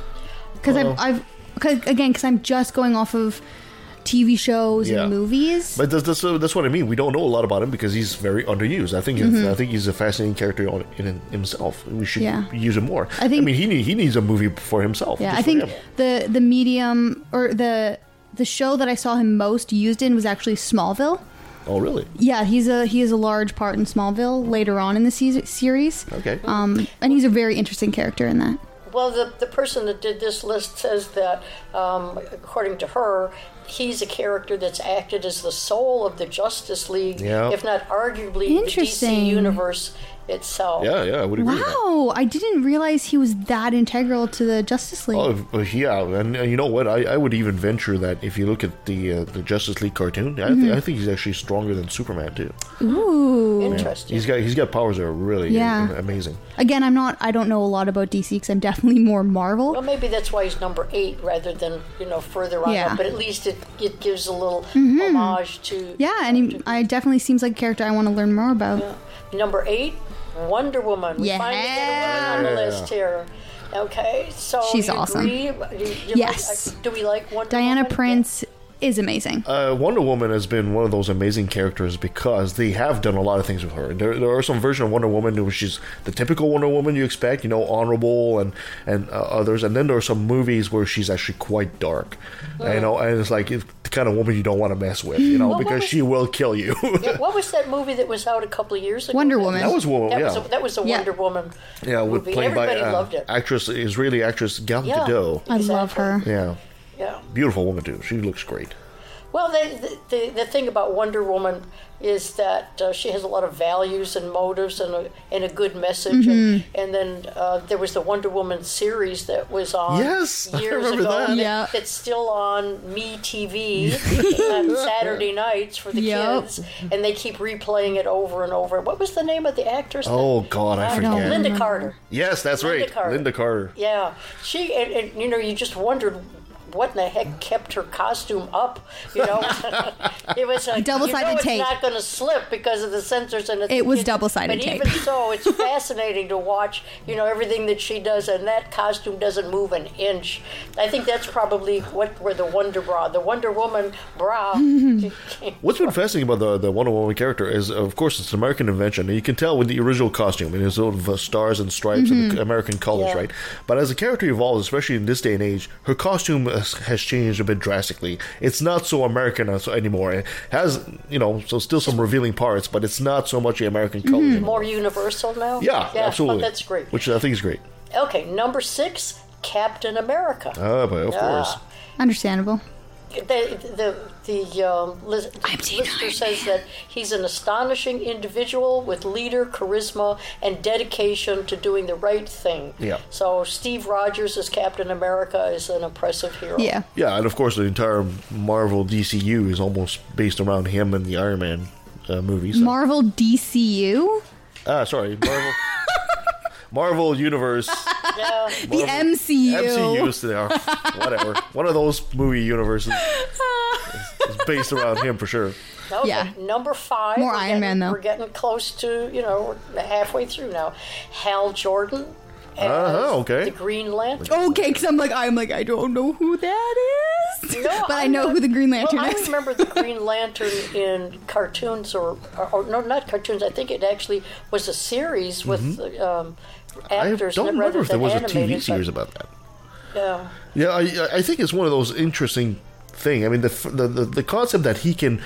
Speaker 5: because I've, I've cause, again because I'm just going off of TV shows
Speaker 2: Yeah.
Speaker 5: and movies.
Speaker 2: But that's, that's, that's what I mean. We don't know a lot about him because he's very underused. I think
Speaker 5: Mm-hmm.
Speaker 2: I think he's a fascinating character on, in himself. We should
Speaker 5: Yeah.
Speaker 2: use him more.
Speaker 5: I think-
Speaker 2: I mean, he need, he needs a movie for himself.
Speaker 5: yeah,
Speaker 2: just
Speaker 5: I
Speaker 2: for
Speaker 5: think
Speaker 2: him.
Speaker 5: the the medium or the the show that I saw him most used in was actually Smallville.
Speaker 2: Oh, really?
Speaker 5: Yeah, he's a he is a large part in Smallville later on in the se- series.
Speaker 2: Okay.
Speaker 5: Um, and he's a very interesting character in that.
Speaker 6: Well, the, the person that did this list says that, um, according to her, he's a character that's acted as the soul of the Justice League,
Speaker 2: Yeah.
Speaker 6: if not arguably the DC
Speaker 5: Interesting.
Speaker 6: Universe itself.
Speaker 2: yeah, yeah, I would agree. with that.
Speaker 5: Wow, I didn't realize he was that integral to the Justice League.
Speaker 2: Oh, uh, yeah, and, and you know what? I, I would even venture that if you look at the uh, the Justice League cartoon, I,
Speaker 5: Mm-hmm.
Speaker 2: th- I think he's actually stronger than Superman too.
Speaker 5: Ooh.
Speaker 6: Interesting.
Speaker 2: He's got he's got powers that are really
Speaker 5: Yeah.
Speaker 2: uh, amazing.
Speaker 5: Again, I'm not. I don't know a lot about DC because I'm definitely more Marvel.
Speaker 6: Well, maybe that's why he's number eight rather than you know further on
Speaker 5: Yeah.
Speaker 6: up. But at least it, it gives a little homage to
Speaker 5: Yeah, and he, I definitely seems like a character I want to learn more about.
Speaker 6: number eight, Wonder Woman. We finally get a woman on the list here. Okay, so
Speaker 5: She's awesome.
Speaker 6: agree? You- you
Speaker 5: Yes.
Speaker 6: like- do we like Wonder
Speaker 5: Diana
Speaker 6: Woman?
Speaker 5: Prince is amazing.
Speaker 2: Uh, Wonder Woman has been one of those amazing characters because they have done a lot of things with her. There, there are some versions of Wonder Woman where she's the typical Wonder Woman you expect, you know, honorable and and uh, others, and then there are some movies where she's actually quite dark, you know, and it's like it's the kind of woman you don't want to mess with, you know,
Speaker 6: Well,
Speaker 2: because
Speaker 6: was-
Speaker 2: she will kill you. (laughs)
Speaker 6: Yeah, what was that movie that was out a couple of years ago?
Speaker 5: Wonder Woman.
Speaker 2: That was Wonder Woman,
Speaker 6: That was
Speaker 2: yeah.
Speaker 6: a, that was a
Speaker 5: Yeah.
Speaker 6: Wonder Woman.
Speaker 2: yeah, with
Speaker 6: movie.
Speaker 2: played by
Speaker 6: Everybody
Speaker 2: uh,
Speaker 6: loved it.
Speaker 2: actress Israeli actress Gal
Speaker 6: Yeah.
Speaker 2: Gadot.
Speaker 5: I love her.
Speaker 2: Yeah,
Speaker 6: Yeah.
Speaker 2: beautiful woman too. She looks great.
Speaker 6: Well, the, the, the thing about Wonder Woman is that uh, she has a lot of values and motives and a, and a good message. And, and then uh, there was the Wonder Woman series that was on
Speaker 2: Yes, I
Speaker 6: years
Speaker 2: remember
Speaker 6: ago.
Speaker 2: that.
Speaker 5: Yeah.
Speaker 6: That's still on Me TV (laughs) on Saturday nights for the
Speaker 5: Yep.
Speaker 6: kids. And they keep replaying it over and over. What was the name of the actress? that-
Speaker 2: Oh God, I
Speaker 6: Uh,
Speaker 2: forget.
Speaker 6: Lynda Carter.
Speaker 2: Yes, that's
Speaker 6: Lynda
Speaker 2: right.
Speaker 6: Carter.
Speaker 2: Lynda Carter.
Speaker 6: Yeah, she and, and you know you just wondered what in the heck kept her costume up. You know, (laughs) it was a
Speaker 5: Double-sided
Speaker 6: you know
Speaker 5: tape.
Speaker 6: It's not going to slip because of the sensors and it's
Speaker 5: It was double-sided tape.
Speaker 6: But even so, it's (laughs) fascinating to watch. You know everything that she does, and that costume doesn't move an inch. I think that's probably what where the Wonder Bra, the Wonder Woman bra. (laughs)
Speaker 2: What's been fascinating about the the Wonder Woman character is, of course, it's an American invention. And you can tell with the original costume and his sort of uh, stars and stripes and the American colors,
Speaker 6: Yeah.
Speaker 2: right? But as the character evolves, especially in this day and age, her costume has, has changed a bit drastically. It's not so American as- anymore. It has, you know, so still some revealing parts, but it's not so much the American mm-hmm. colors anymore.
Speaker 6: More universal now.
Speaker 2: Yeah,
Speaker 6: yeah,
Speaker 2: absolutely.
Speaker 6: That's great.
Speaker 2: Which I think is great.
Speaker 6: Okay, number six, Captain America.
Speaker 2: Oh, but of
Speaker 6: Yeah.
Speaker 2: course.
Speaker 5: Understandable.
Speaker 6: The the the um, lis-
Speaker 5: I'm Team
Speaker 6: lister says that he's an astonishing individual with leader charisma and dedication to doing the right thing.
Speaker 2: Yeah.
Speaker 6: So Steve Rogers as Captain America is an impressive hero.
Speaker 5: Yeah.
Speaker 2: Yeah, and of course, the entire Marvel DCU is almost based around him and the Iron Man uh, movies. So.
Speaker 5: Marvel DCU?
Speaker 2: ah, sorry, Marvel. (laughs) Marvel Universe,
Speaker 6: Yeah. (laughs)
Speaker 5: The MCU.
Speaker 2: MCU, they are whatever. One of those movie universes is, is based around him for sure.
Speaker 6: Okay,
Speaker 5: Yeah.
Speaker 6: Number five.
Speaker 5: More Iron
Speaker 6: getting-
Speaker 5: Man, though.
Speaker 6: We're getting close to you know we're halfway through now. Hal Jordan. As
Speaker 2: Uh-huh, okay.
Speaker 6: The Green Lantern.
Speaker 5: Okay, because I'm like, I'm like, I don't know who that is.
Speaker 6: No, (laughs)
Speaker 5: but I
Speaker 6: I'm
Speaker 5: know
Speaker 6: not-
Speaker 5: who the Green Lantern
Speaker 6: well, I remember the (laughs) Green Lantern in cartoons, or, or, or no, not cartoons. I think it actually was a series with um,
Speaker 2: Mm-hmm. I don't remember if there
Speaker 6: than
Speaker 2: was a TV series
Speaker 6: but,
Speaker 2: about that.
Speaker 6: Yeah.
Speaker 2: Yeah, I, I think it's one of those interesting thing. I mean, the, the the the concept that he can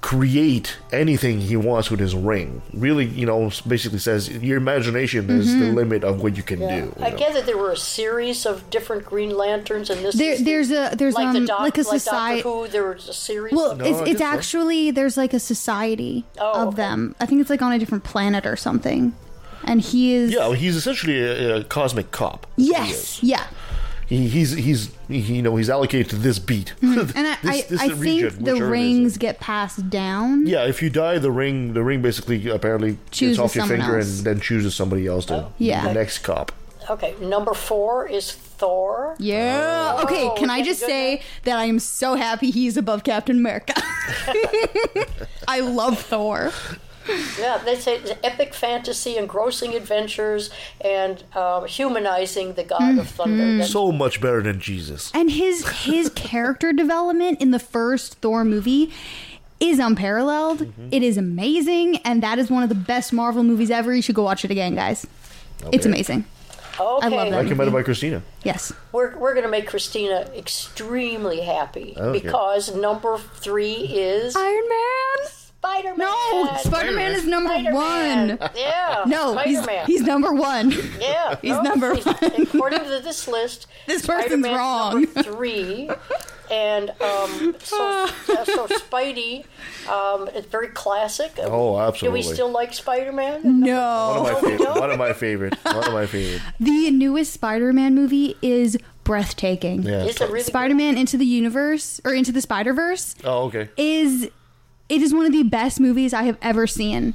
Speaker 2: create anything he wants with his ring really, you know, basically says your imagination is
Speaker 5: Mm-hmm.
Speaker 2: the limit of what you can
Speaker 6: Yeah.
Speaker 2: do. you
Speaker 6: I
Speaker 2: know.
Speaker 6: there there were a series of different Green Lanterns, and this
Speaker 5: There-
Speaker 6: is the-
Speaker 5: there's a- there's,
Speaker 6: like the
Speaker 5: um,
Speaker 6: doc,
Speaker 5: like a
Speaker 6: Doctor
Speaker 5: society-
Speaker 6: Who. There was a series.
Speaker 5: Well,
Speaker 6: of,
Speaker 2: No,
Speaker 5: it's, it's
Speaker 2: guess so.
Speaker 5: actually there's like a society
Speaker 6: Oh,
Speaker 5: of
Speaker 6: okay.
Speaker 5: them. I think it's like on a different planet or something. And he is
Speaker 2: Yeah, well, he's essentially a, a cosmic cop.
Speaker 5: Yes,
Speaker 2: is.
Speaker 5: yeah.
Speaker 2: He, he's he's he, you know he's allocated to this beat. Hmm. (laughs)
Speaker 5: And I,
Speaker 2: This- this
Speaker 5: I, I
Speaker 2: region,
Speaker 5: think the
Speaker 2: whichever it is.
Speaker 5: rings get passed down.
Speaker 2: Yeah, if you die, the ring the ring basically apparently
Speaker 5: Chooses
Speaker 2: gets off your finger
Speaker 5: else.
Speaker 2: and then chooses somebody else to
Speaker 6: Oh.
Speaker 5: Yeah.
Speaker 2: the next cop.
Speaker 6: okay, number four is Thor.
Speaker 5: Yeah. Oh. Okay,
Speaker 6: Oh,
Speaker 5: can I
Speaker 6: oh
Speaker 5: just say
Speaker 6: one.
Speaker 5: that I am so happy he's above Captain America. (laughs) (laughs) I love Thor.
Speaker 6: Yeah, they say epic fantasy, engrossing adventures, and uh, humanizing the god of thunder. That's-
Speaker 2: So much better than Jesus.
Speaker 5: And his his (laughs) character development in the first Thor movie is unparalleled.
Speaker 2: Mm-hmm.
Speaker 5: It is amazing, and that is one of the best Marvel movies ever. You should go watch it again, guys. It's amazing.
Speaker 6: okay,
Speaker 5: love that.
Speaker 2: Recommended by Christina.
Speaker 5: Yes.
Speaker 6: we're, we're going to make Christina extremely happy
Speaker 2: Okay.
Speaker 6: because number three is
Speaker 5: Iron Man.
Speaker 6: Spider Man.
Speaker 5: No, Spider Man is number one.
Speaker 6: Yeah.
Speaker 5: No, he's,
Speaker 6: Spider-Man.
Speaker 5: he's number one.
Speaker 6: Yeah, (laughs)
Speaker 5: He's
Speaker 6: no,
Speaker 5: number
Speaker 6: he's-
Speaker 5: one.
Speaker 6: According to this list, (laughs)
Speaker 5: This person's
Speaker 6: Spider-Man's
Speaker 5: wrong.
Speaker 6: Number (laughs) three, and um, so uh, so Spidey, um, it's very classic.
Speaker 2: Oh, absolutely.
Speaker 6: Do we still like Spider Man?
Speaker 2: One
Speaker 5: No.
Speaker 2: of my favorite. One of my favorite. One of my favorite.
Speaker 5: The newest Spider Man movie is breathtaking.
Speaker 2: Yeah.
Speaker 6: Is it really?
Speaker 5: Spider Man Into the Universe or Into the Spider Verse
Speaker 2: Oh, okay.
Speaker 5: is it is one of the best movies I have ever seen.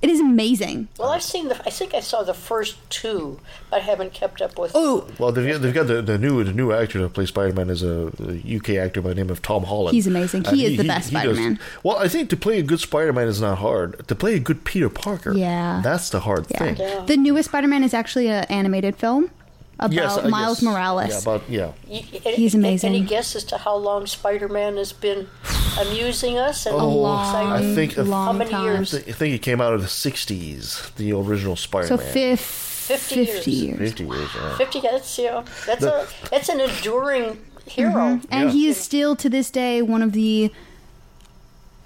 Speaker 5: It is amazing.
Speaker 6: Well, I've seen the. I think I saw the first two, but I haven't kept up with.
Speaker 5: Oh,
Speaker 2: Well, they've got, they've got the, the new the new actor that plays Spider Man is a, a UK actor by the name of Tom Holland.
Speaker 5: He's amazing. He is the best Spider-Man.
Speaker 2: Well, I think to play a good Spider Man is not hard. To play a good Peter Parker,
Speaker 5: Yeah.
Speaker 2: that's the hard
Speaker 5: yeah.
Speaker 2: thing.
Speaker 6: Yeah.
Speaker 5: The newest Spider Man is actually an animated film about
Speaker 2: Yes, I
Speaker 5: Miles
Speaker 2: guess.
Speaker 5: Morales.
Speaker 2: Yeah, about yeah.
Speaker 6: Y-
Speaker 5: He's amazing.
Speaker 6: Any guess as to how long Spider Man has been amusing us? And
Speaker 5: a long,
Speaker 6: exciting?
Speaker 2: I think-
Speaker 5: long
Speaker 6: How many
Speaker 5: time.
Speaker 6: years?
Speaker 2: I think it came out of the '60s, the original Spider
Speaker 5: So
Speaker 2: Man.
Speaker 5: fif-
Speaker 6: 50
Speaker 5: 50,
Speaker 6: years.
Speaker 5: years.
Speaker 2: Fifty years. Yeah.
Speaker 6: Fifty. That's you know, that's
Speaker 2: The-
Speaker 6: a that's an enduring hero.
Speaker 5: And
Speaker 2: Yeah.
Speaker 5: he is still to this day one of the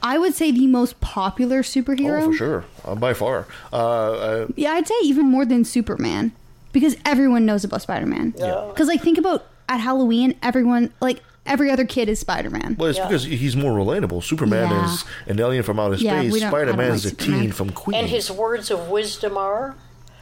Speaker 5: I would say the most popular superhero.
Speaker 2: Oh, for sure, uh, by far. Uh, uh,
Speaker 5: Yeah, I'd say even more than Superman because everyone knows about Spider-Man.
Speaker 6: Yeah.
Speaker 5: Cuz like think about at Halloween everyone like every other kid is Spider-Man.
Speaker 2: Well, it's
Speaker 6: Yeah.
Speaker 2: because he's more relatable. Superman
Speaker 5: Yeah.
Speaker 2: is an alien from outer space.
Speaker 5: we don't- I don't
Speaker 2: Spider Man is a
Speaker 5: Superman.
Speaker 2: teen from Queens.
Speaker 6: And his words of wisdom are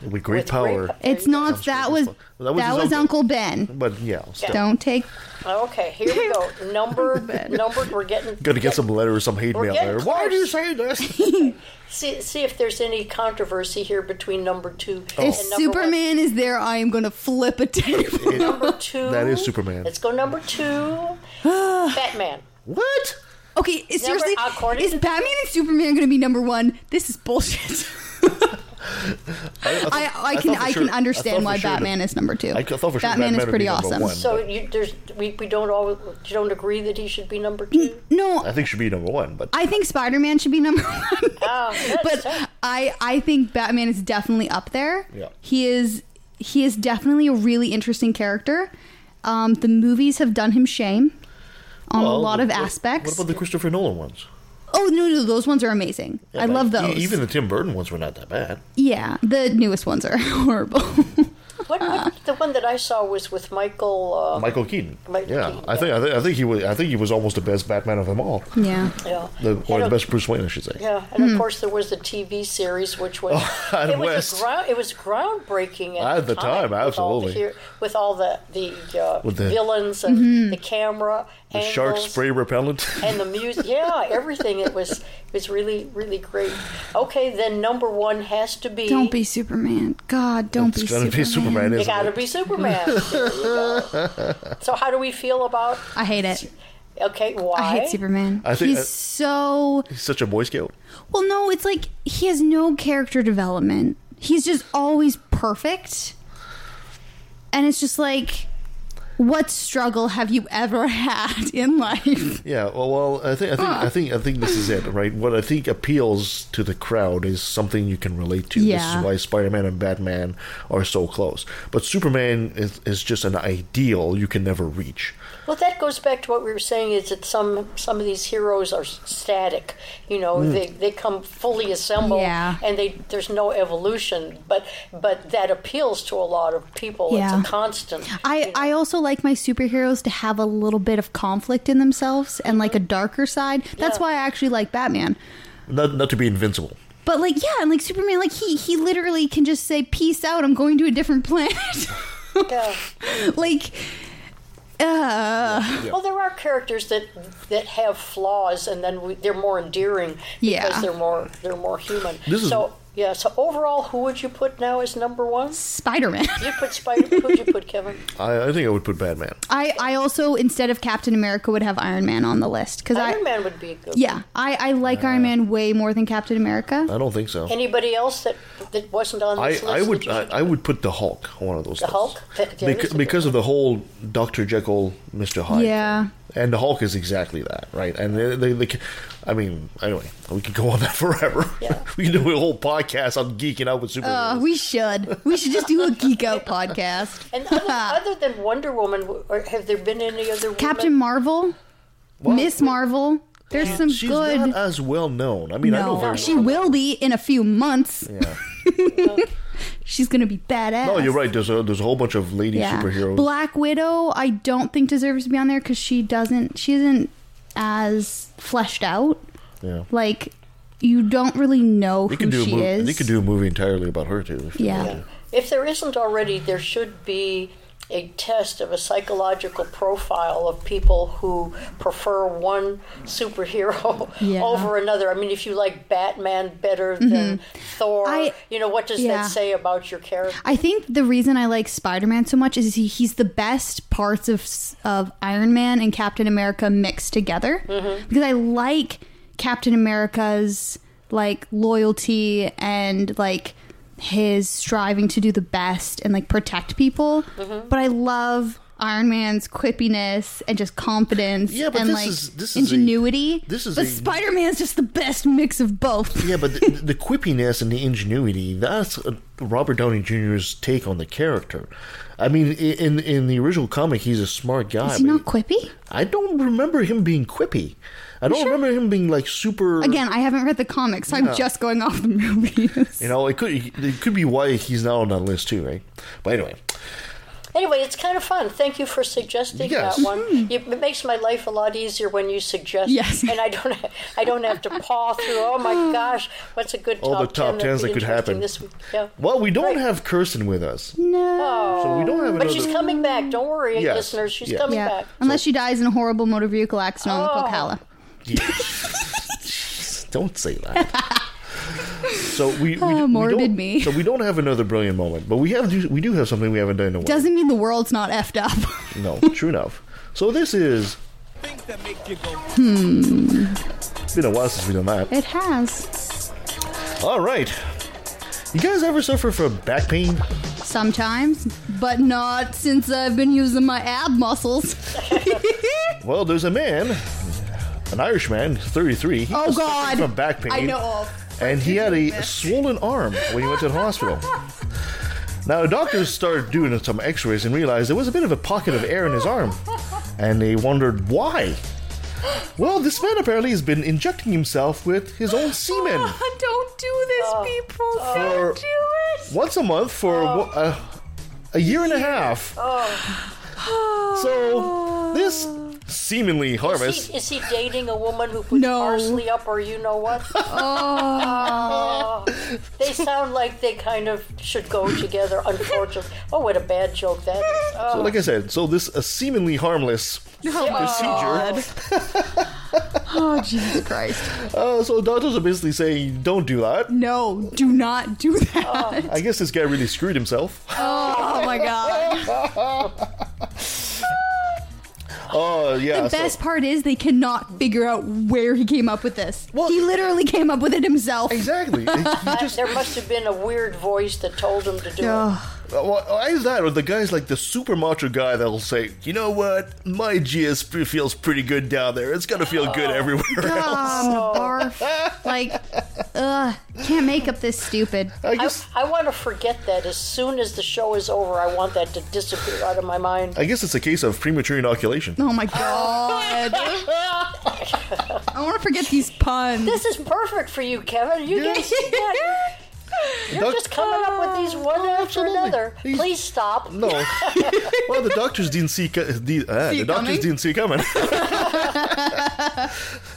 Speaker 2: with great
Speaker 6: with
Speaker 2: power.
Speaker 6: great-
Speaker 5: It's not that was
Speaker 2: That
Speaker 5: that
Speaker 2: was
Speaker 5: was, Uncle.
Speaker 2: uncle.
Speaker 5: Ben.
Speaker 2: But yeah, still.
Speaker 5: Don't take oh,
Speaker 6: okay. Here we go. (laughs) Number number. We're getting
Speaker 2: Gonna get some letters, some hate
Speaker 6: We're
Speaker 2: mail
Speaker 6: getting
Speaker 2: there. Why do you say this? (laughs)
Speaker 6: see see if there's any controversy here between number two
Speaker 5: if
Speaker 6: and number
Speaker 5: Superman is there, I am gonna flip a table.
Speaker 6: One. Number two.
Speaker 2: That is Superman.
Speaker 6: Let's go number two. (sighs) Batman.
Speaker 2: what?
Speaker 5: Okay, is- seriously,
Speaker 6: according
Speaker 5: is Batman and Superman gonna be number one? This is bullshit. (laughs) I, I can
Speaker 2: thought
Speaker 5: I
Speaker 2: sure-
Speaker 5: can understand
Speaker 2: thought
Speaker 5: why
Speaker 2: sure
Speaker 5: Batman
Speaker 2: that-
Speaker 5: is number two.
Speaker 2: I thought for sure
Speaker 5: Batman,
Speaker 2: Batman
Speaker 5: is pretty awesome.
Speaker 2: one.
Speaker 6: So you, there's we, we don't all you don't agree that he should be number two.
Speaker 5: No,
Speaker 2: I think should be number one, but
Speaker 5: I think Spider Man should be number one.
Speaker 6: That's (laughs)
Speaker 5: but
Speaker 6: tough.
Speaker 5: I I think Batman is definitely up there.
Speaker 2: Yeah.
Speaker 5: He is he is definitely a really interesting character. Um, the movies have done him shame on a
Speaker 2: Well,
Speaker 5: lot of aspects.
Speaker 2: What about the Christopher Nolan ones?
Speaker 5: Oh no, no, those ones are amazing.
Speaker 2: Yeah,
Speaker 5: I
Speaker 2: but
Speaker 5: love
Speaker 2: e-
Speaker 5: those.
Speaker 2: Even the Tim Burton ones were not that bad.
Speaker 5: yeah, the newest ones are (laughs) horrible.
Speaker 6: What, what the one that I saw was with Michael. Uh,
Speaker 2: Michael Keaton.
Speaker 6: Michael
Speaker 2: yeah,
Speaker 6: Keaton,
Speaker 2: I think I think I think he was I think he was almost the best Batman of them all.
Speaker 5: yeah.
Speaker 6: yeah.
Speaker 2: The,
Speaker 6: And
Speaker 2: or the
Speaker 6: of-
Speaker 2: best Bruce Wayne, I should say.
Speaker 6: Yeah, and of course there was the TV series, which was
Speaker 2: Oh, (laughs)
Speaker 6: it was
Speaker 2: West.
Speaker 6: A ground, it was groundbreaking at,
Speaker 2: At the time,
Speaker 6: with all the
Speaker 2: absolutely.
Speaker 6: with all the the, uh,
Speaker 2: With the-
Speaker 6: villains and
Speaker 5: Mm-hmm.
Speaker 6: the camera,
Speaker 2: The shark spray repellent.
Speaker 6: and the music. (laughs) Yeah, everything. It was it was really really great. Okay, then number one has to be.
Speaker 5: Don't be Superman. God, don't
Speaker 2: it's
Speaker 5: be
Speaker 2: gonna
Speaker 5: Superman.
Speaker 2: be Superman.
Speaker 6: You
Speaker 2: Isn't
Speaker 6: got to
Speaker 2: it?
Speaker 6: be Superman. (laughs) Go. So how do we feel about?
Speaker 5: I hate it.
Speaker 6: Okay, why?
Speaker 5: I hate Superman.
Speaker 2: I think-
Speaker 5: He's
Speaker 2: I-
Speaker 5: so
Speaker 2: He's such a Boy Scout.
Speaker 5: well. No, it's like he has no character development. He's just always perfect, and it's just like, what struggle have you ever had in life? (laughs)
Speaker 2: Yeah, well, well, I think, I think, I think, I think this is it, right? What I think appeals to the crowd is something you can relate to. This is why Spider-Man and Batman are so close. But Superman is, is just an ideal you can never reach.
Speaker 6: Well, that goes back to what we were saying. Is that some some of these heroes are static. You know,
Speaker 2: Hmm.
Speaker 6: they, they come fully assembled,
Speaker 5: Yeah.
Speaker 6: and they there's no evolution. But but that appeals to a lot of people.
Speaker 5: Yeah.
Speaker 6: It's a constant.
Speaker 5: I, I also like my superheroes to have a little bit of conflict in themselves and like a darker side. That's
Speaker 6: Yeah.
Speaker 5: why I actually like Batman.
Speaker 2: Not, not to be invincible.
Speaker 5: But like yeah, and like Superman, like he he literally can just say peace out. I'm going to a different planet.
Speaker 6: yeah. (laughs)
Speaker 5: like, uh,
Speaker 6: Well, there are characters that that have flaws, and then we, they're more endearing because
Speaker 5: Yeah.
Speaker 6: they're more they're more human.
Speaker 2: This is-
Speaker 6: so yeah. So overall, who would you put now as number one?
Speaker 5: Spider Man.
Speaker 6: You put Spider. Who'd you put Kevin? (laughs)
Speaker 2: I, I think I would put Batman.
Speaker 5: I I also instead of Captain America would have Iron Man on the list because I
Speaker 6: Iron Man would be a good.
Speaker 5: yeah I I like Iron Man way more than Captain America.
Speaker 2: I don't think so.
Speaker 6: Anybody else that that wasn't on
Speaker 2: I,
Speaker 6: list?
Speaker 2: I would I, I would put the Hulk on one of those.
Speaker 6: The
Speaker 2: lists.
Speaker 6: Hulk? That- that
Speaker 2: Bec- because of the whole Doctor Jekyll, Mister Hyde.
Speaker 5: Yeah.
Speaker 2: And the Hulk is exactly that, right? And they, they, they, I mean, anyway, we could go on that (laughs) forever.
Speaker 6: Yeah.
Speaker 2: we can do a whole podcast on geeking out with superheroes.
Speaker 5: Uh, we should we should just do a geek out podcast. (laughs)
Speaker 6: And other, (laughs) other than Wonder Woman, or have there been any other
Speaker 5: Captain
Speaker 6: women?
Speaker 5: Marvel, Miss Marvel. There's some
Speaker 2: She's
Speaker 5: good.
Speaker 2: not as well known. I mean, I know
Speaker 5: no,
Speaker 2: very
Speaker 5: she
Speaker 2: well.
Speaker 5: will be in a few months.
Speaker 2: Yeah.
Speaker 5: She's gonna be badass.
Speaker 2: No, you're right. There's a there's a whole bunch of lady
Speaker 5: Yeah,
Speaker 2: superheroes.
Speaker 5: Black Widow. I don't think deserves to be on there because she doesn't. She isn't as fleshed out.
Speaker 2: yeah.
Speaker 5: Like you don't really know
Speaker 2: They
Speaker 5: who
Speaker 2: could do a
Speaker 5: she
Speaker 2: movie.
Speaker 5: is.
Speaker 2: They could do a movie entirely about her too. if they
Speaker 5: Yeah.
Speaker 6: If there isn't already, there should be a test of a psychological profile of people who prefer one superhero (laughs)
Speaker 5: Yeah.
Speaker 6: over another. I mean, if you like Batman better than Thor,
Speaker 5: Mm-hmm. I-
Speaker 6: you know, what does
Speaker 5: yeah.
Speaker 6: that say about your character?
Speaker 5: I think the reason I like Spider Man so much is he, he's the best parts of of Iron Man and Captain America mixed together.
Speaker 6: Mm-hmm.
Speaker 5: Because I like Captain America's like loyalty and like his striving to do the best and like protect people.
Speaker 6: Mm-hmm.
Speaker 5: But I love Iron Man's quippiness and just confidence
Speaker 2: Yeah, but
Speaker 5: and
Speaker 2: this
Speaker 5: like
Speaker 2: is- this is a-
Speaker 5: ingenuity.
Speaker 2: this is
Speaker 5: but
Speaker 2: a-
Speaker 5: Spider Man's just the best mix of both.
Speaker 2: Yeah, but the, (laughs) the quippiness and the ingenuity, that's uh, Robert Downey Jr.'s take on the character. I mean, in in the original comic, he's a smart guy.
Speaker 5: Is he not quippy?
Speaker 2: I don't remember him being quippy. I don't remember him being like super.
Speaker 5: Again, I haven't read the comics, so I'm just going off the (laughs) movies.
Speaker 2: You know, it could it could be why he's not on that list too, right? But anyway,
Speaker 6: Anyway, it's kind of fun. Thank you for suggesting
Speaker 2: Yes.
Speaker 6: that one. Hmm. It, it makes my life a lot easier when you suggest.
Speaker 5: Yes.
Speaker 6: And I don't. Ha- I don't have to paw through. Oh my (sighs) gosh, what's a good
Speaker 2: All
Speaker 6: top
Speaker 2: the top
Speaker 6: 10 that'd
Speaker 2: tens that could happen.
Speaker 6: This week? Yeah.
Speaker 2: Well, we don't
Speaker 6: Right.
Speaker 2: have Kirsten with us,
Speaker 5: No. Oh.
Speaker 2: so we don't have
Speaker 6: But
Speaker 2: another.
Speaker 6: she's coming back. Don't worry,
Speaker 2: Yes.
Speaker 6: listeners. She's
Speaker 2: Yes.
Speaker 6: coming
Speaker 5: Yeah.
Speaker 6: back.
Speaker 5: Unless she dies in a horrible motor vehicle accident on the
Speaker 6: Oh.
Speaker 5: Ocala. (laughs)
Speaker 2: Don't say that. (laughs) so we, we,
Speaker 5: Oh,
Speaker 2: we don't,
Speaker 5: me.
Speaker 2: So we don't have another brilliant moment, but we have we do have something we haven't done in a while.
Speaker 5: Doesn't mean the world's not effed up. (laughs)
Speaker 2: No, true enough. So this is.
Speaker 5: Hmm.
Speaker 2: It's been a while since we've done that.
Speaker 5: it has.
Speaker 2: All right. You guys ever suffer from back pain?
Speaker 5: Sometimes, but not since I've been using my ab muscles.
Speaker 2: Well, there's a man, an Irishman, 33. He
Speaker 5: Oh,
Speaker 2: was
Speaker 5: God.
Speaker 2: From back pain.
Speaker 5: I know.
Speaker 2: And he had a swollen arm when he went to the hospital. (laughs) Now, the doctors started doing some x rays and realized there was a bit of a pocket of air in his arm. And they wondered why. Well, this man apparently has been injecting himself with his own semen (laughs)
Speaker 5: Don't do this, people.
Speaker 2: For-
Speaker 5: Don't do it.
Speaker 2: once a month for
Speaker 5: Oh.
Speaker 2: uh, a year and a half. So, this seemingly
Speaker 6: Is he, is he dating a woman who puts
Speaker 5: No.
Speaker 6: parsley up, or you know what? (laughs) Oh. they sound like they kind of should go together. Unfortunately, oh, what a bad joke that is. Oh.
Speaker 2: So, like I said, so this uh, seemingly harmless procedure. (laughs)
Speaker 5: Oh, Jesus Christ.
Speaker 2: Uh, so doctors are basically saying, don't do that.
Speaker 5: No, do not do that.
Speaker 2: I guess this guy really screwed himself.
Speaker 5: Oh, my God. (laughs)
Speaker 2: Oh yeah.
Speaker 5: The
Speaker 2: so-
Speaker 5: best part is they cannot figure out where he came up with this.
Speaker 2: Well-
Speaker 5: he literally came up with it himself.
Speaker 2: exactly. He (laughs) just
Speaker 6: there must have been a weird voice that told him to do it.
Speaker 5: Ugh.
Speaker 2: well, either that or the guy's like the super macho guy that'll say, you know what, my GS feels pretty good down there. It's gonna feel good oh, everywhere else.
Speaker 5: Barf. (laughs) Like, ugh. Can't make up this stupid.
Speaker 2: I
Speaker 6: I,
Speaker 2: guess.
Speaker 6: I want to forget that as soon as the show is over. I want that to disappear out of my mind.
Speaker 2: I guess it's a case of premature inoculation.
Speaker 5: Oh my god. (laughs) I want to forget these puns.
Speaker 6: This is perfect for you, Kevin. You (laughs)
Speaker 2: Yeah.
Speaker 6: guys, yeah, you're
Speaker 2: Doc-
Speaker 6: just coming up with these one after another.
Speaker 2: He's-
Speaker 6: Please stop.
Speaker 2: No. (laughs) well, the doctors didn't see. co- The, uh, the doctors
Speaker 5: coming?
Speaker 2: didn't see coming. (laughs) now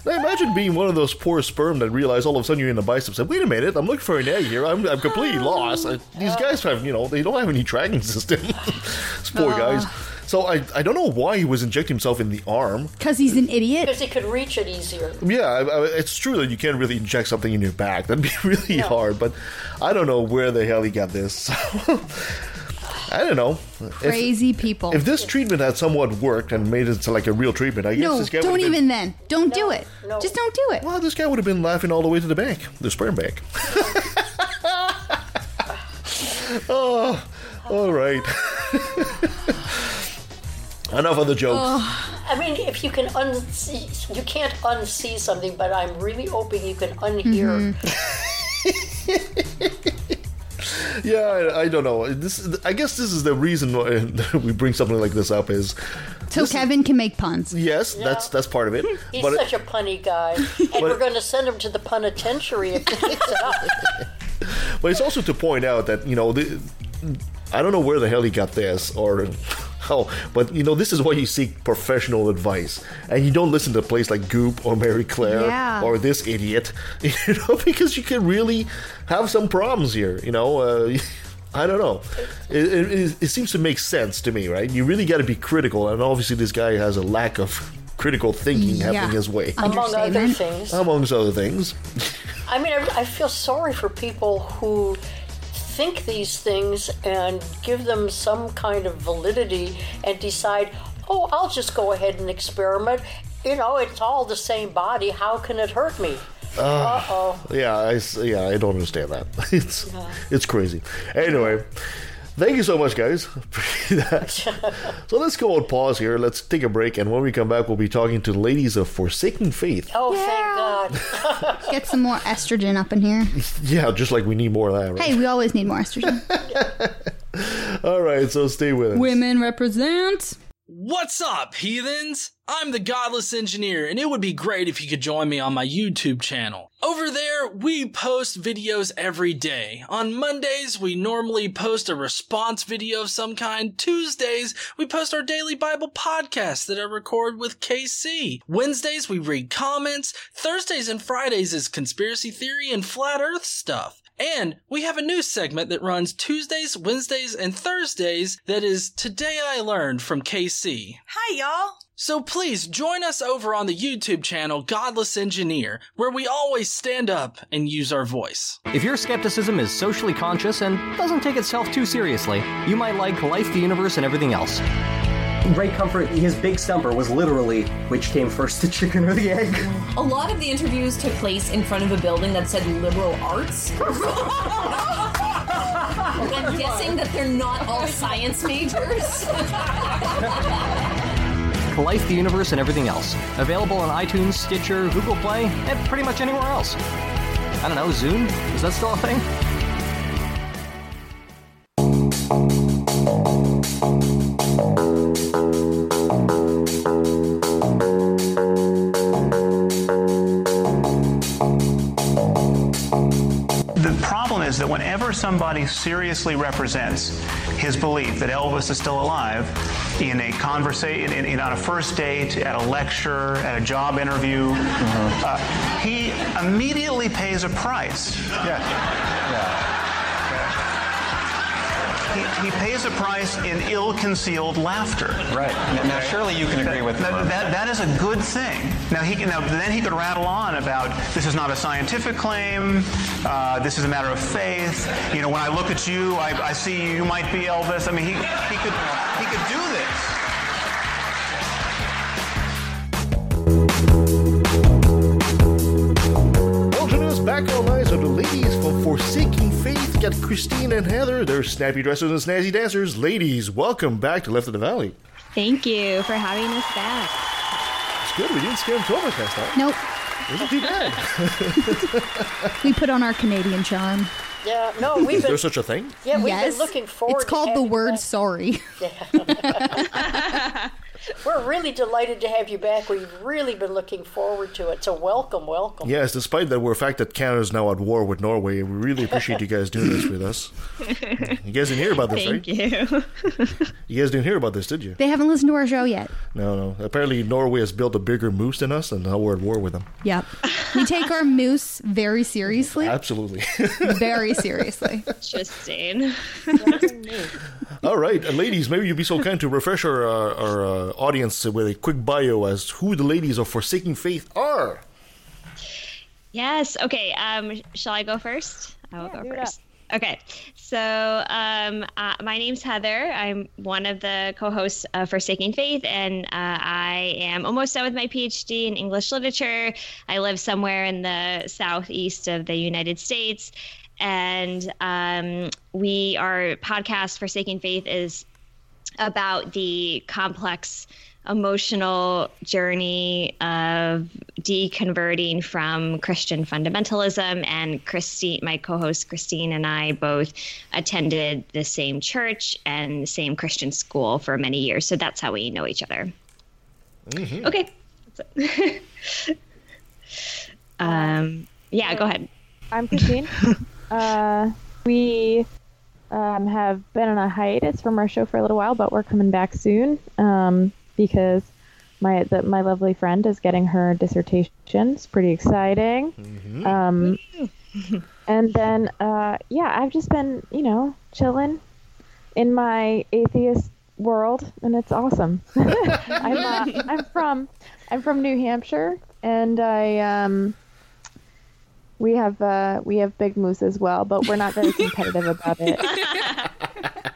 Speaker 2: imagine being one of those poor sperm that realize all of a sudden you're in the biceps. And wait a minute, I'm looking for an egg here. I'm, I'm completely lost. I, (gasps) these guys have, you know, they don't have any tracking (laughs) system. these poor guys. So I, I don't know why he was injecting himself in the arm.
Speaker 5: Because he's an idiot.
Speaker 6: Because he could reach it easier.
Speaker 2: Yeah, I, I, it's true that you can't really inject something in your back. That'd be (laughs) really hard. But I don't know where the hell he got this. (laughs) I don't know. If-
Speaker 5: Crazy people.
Speaker 2: If this treatment had somewhat worked and made it to like a real treatment, I guess
Speaker 5: no,
Speaker 2: this guy
Speaker 5: don't
Speaker 2: would've
Speaker 5: even
Speaker 2: been,
Speaker 5: then. Don't do it.
Speaker 6: no.
Speaker 5: Just don't do it.
Speaker 2: Well, this guy would have been laughing all the way to the bank, the sperm bank. (laughs) oh, all right. Enough of the jokes.
Speaker 6: I mean, if you can unsee, you can't unsee something, but I'm really hoping you can unhear. Mm-hmm. (laughs)
Speaker 2: Yeah, I, I don't know. This, I guess this is the reason why (laughs) we bring something like this up. Is
Speaker 5: So Kevin can make puns.
Speaker 2: yes, that's that's part of it.
Speaker 6: He's
Speaker 2: but it-
Speaker 6: such a punny guy, (laughs) and we're going to send him to the penitentiary if he keeps it up.
Speaker 2: But it's also to point out that you know, the, I don't know where the hell he got this or how, (laughs) but you know, this is why you seek professional advice, and you don't listen to a place like Goop or Marie Claire
Speaker 5: Yeah.
Speaker 2: or this idiot, (laughs) you know, because you can really have some problems here. You know, uh, (laughs) I don't know. It, it, it- it seems to make sense to me, right? You really got to be critical, and obviously, this guy has a lack of critical thinking
Speaker 5: Yeah.
Speaker 2: happening his way,
Speaker 6: Among other things.
Speaker 2: amongst other things.
Speaker 6: I mean, I, I feel sorry for people who think these things and give them some kind of validity and decide, oh, I'll just go ahead and experiment. You know, it's all the same body. How can it hurt me? Uh oh.
Speaker 2: Yeah, I, yeah, I don't understand that. (laughs) It's it's crazy. Anyway, thank you so much, guys. (laughs) (laughs) so let's go on pause here. Let's take a break, and when we come back, we'll be talking to ladies of Forsaken Faith.
Speaker 6: Oh,
Speaker 5: Yeah.
Speaker 6: thank God. (laughs)
Speaker 5: Get some more estrogen up in here.
Speaker 2: Yeah, just like we need more of that, right?
Speaker 5: Hey, we always need more estrogen.
Speaker 2: All right, so stay with us.
Speaker 5: Women represent.
Speaker 9: What's up, heathens?
Speaker 1: I'm the Godless Engineer, and it would be great if you could join me on my YouTube channel. Over there, we post videos every day. On Mondays, we normally post a response video of some kind. Tuesdays, we post our daily Bible podcast that I record with KC. Wednesdays, we read comments. Thursdays and Fridays is conspiracy theory and flat earth stuff. And we have a new segment that runs Tuesdays, Wednesdays, and Thursdays that is Today I Learned from KC.
Speaker 9: Hi, y'all.
Speaker 1: So please join us over on the YouTube channel Godless Engineer, where we always stand up and use our voice.
Speaker 10: If your skepticism is socially conscious and doesn't take itself too seriously, you might like Life, the Universe, and everything else.
Speaker 11: Ray Comfort, his big stumper was literally which came first, the chicken or the egg?
Speaker 12: A lot of the interviews took place in front of a building that said liberal arts. (laughs) I'm guessing that they're not all science majors. (laughs)
Speaker 10: Life, the Universe, and everything else. Available on iTunes, Stitcher, Google Play, and pretty much anywhere else. I don't know, Zune? Is that still a thing?
Speaker 13: The problem is that whenever somebody seriously represents his belief that Elvis is still alive in a conversation, in, in, on a first date, at a lecture, at a job interview, uh, he immediately pays a price. He, he pays a price in ill-concealed laughter.
Speaker 14: Right. Now, now, surely you can agree with
Speaker 13: that, that. That is a good thing. Now he can. Now then he could rattle on about this is not a scientific claim. Uh, this is a matter of faith. You know, when I look at you, I, I see you might be Elvis. I mean, he he could he could do
Speaker 2: back online so the ladies from Forsaking Faith got Christine and Heather. They're snappy dressers and snazzy dancers. Ladies, welcome back to Left of the Valley.
Speaker 15: Thank you for having us back.
Speaker 2: It's good. We didn't scare them too much last time.
Speaker 5: Nope.
Speaker 2: Wasn't too bad. (laughs)
Speaker 5: we put on our Canadian charm.
Speaker 6: Yeah, no, we've
Speaker 2: Is
Speaker 6: been.
Speaker 2: there such a thing?
Speaker 6: Yeah, we've
Speaker 5: Yes.
Speaker 6: been looking forward.
Speaker 5: It's called the word
Speaker 6: you
Speaker 5: sorry. (laughs)
Speaker 6: back. (laughs) We're really delighted to have you back. We've really been looking forward to it. So welcome, welcome.
Speaker 2: Yes, despite the fact that Canada is now at war with Norway, we really appreciate you guys doing this with us. (laughs) You guys didn't hear about this,
Speaker 15: Thank
Speaker 2: right?
Speaker 15: you. (laughs)
Speaker 2: You guys didn't hear about this, did you?
Speaker 5: They haven't listened to our show yet.
Speaker 2: No, no. Apparently, Norway has built a bigger moose than us, and now we're at war with them.
Speaker 5: Yep. We take our moose very seriously.
Speaker 2: Absolutely. (laughs)
Speaker 5: Very seriously.
Speaker 15: Interesting.
Speaker 2: All right, ladies, maybe you'd be so kind to refresh our uh, our uh, audience with a quick bio as who the ladies of Forsaking Faith are.
Speaker 15: Yes. Okay. Um, shall I go first? I will go first. Okay. So, um, uh, my name's Heather. I'm one of the co-hosts of Forsaking Faith, and uh, I am almost done with my PhD in English literature. I live somewhere in the southeast of the United States, and um, we our podcast Forsaking Faith is about the complex emotional journey of deconverting from Christian fundamentalism. And Christine, my co host Christine, and I both attended the same church and the same Christian school for many years. So that's how we know each other. Okay. (laughs) um, yeah, go ahead.
Speaker 16: I'm Christine. (laughs) uh, we um, have been on a hiatus from our show for a little while, but we're coming back soon um, because my the, my lovely friend is getting her dissertation. It's pretty exciting. Um, (laughs) and then, uh, yeah, I've just been, you know, chilling in my atheist world, and it's awesome. (laughs) I'm uh, (laughs) I'm from I'm from New Hampshire, and I um we have uh we have big moose as well, but we're not very competitive about it. (laughs)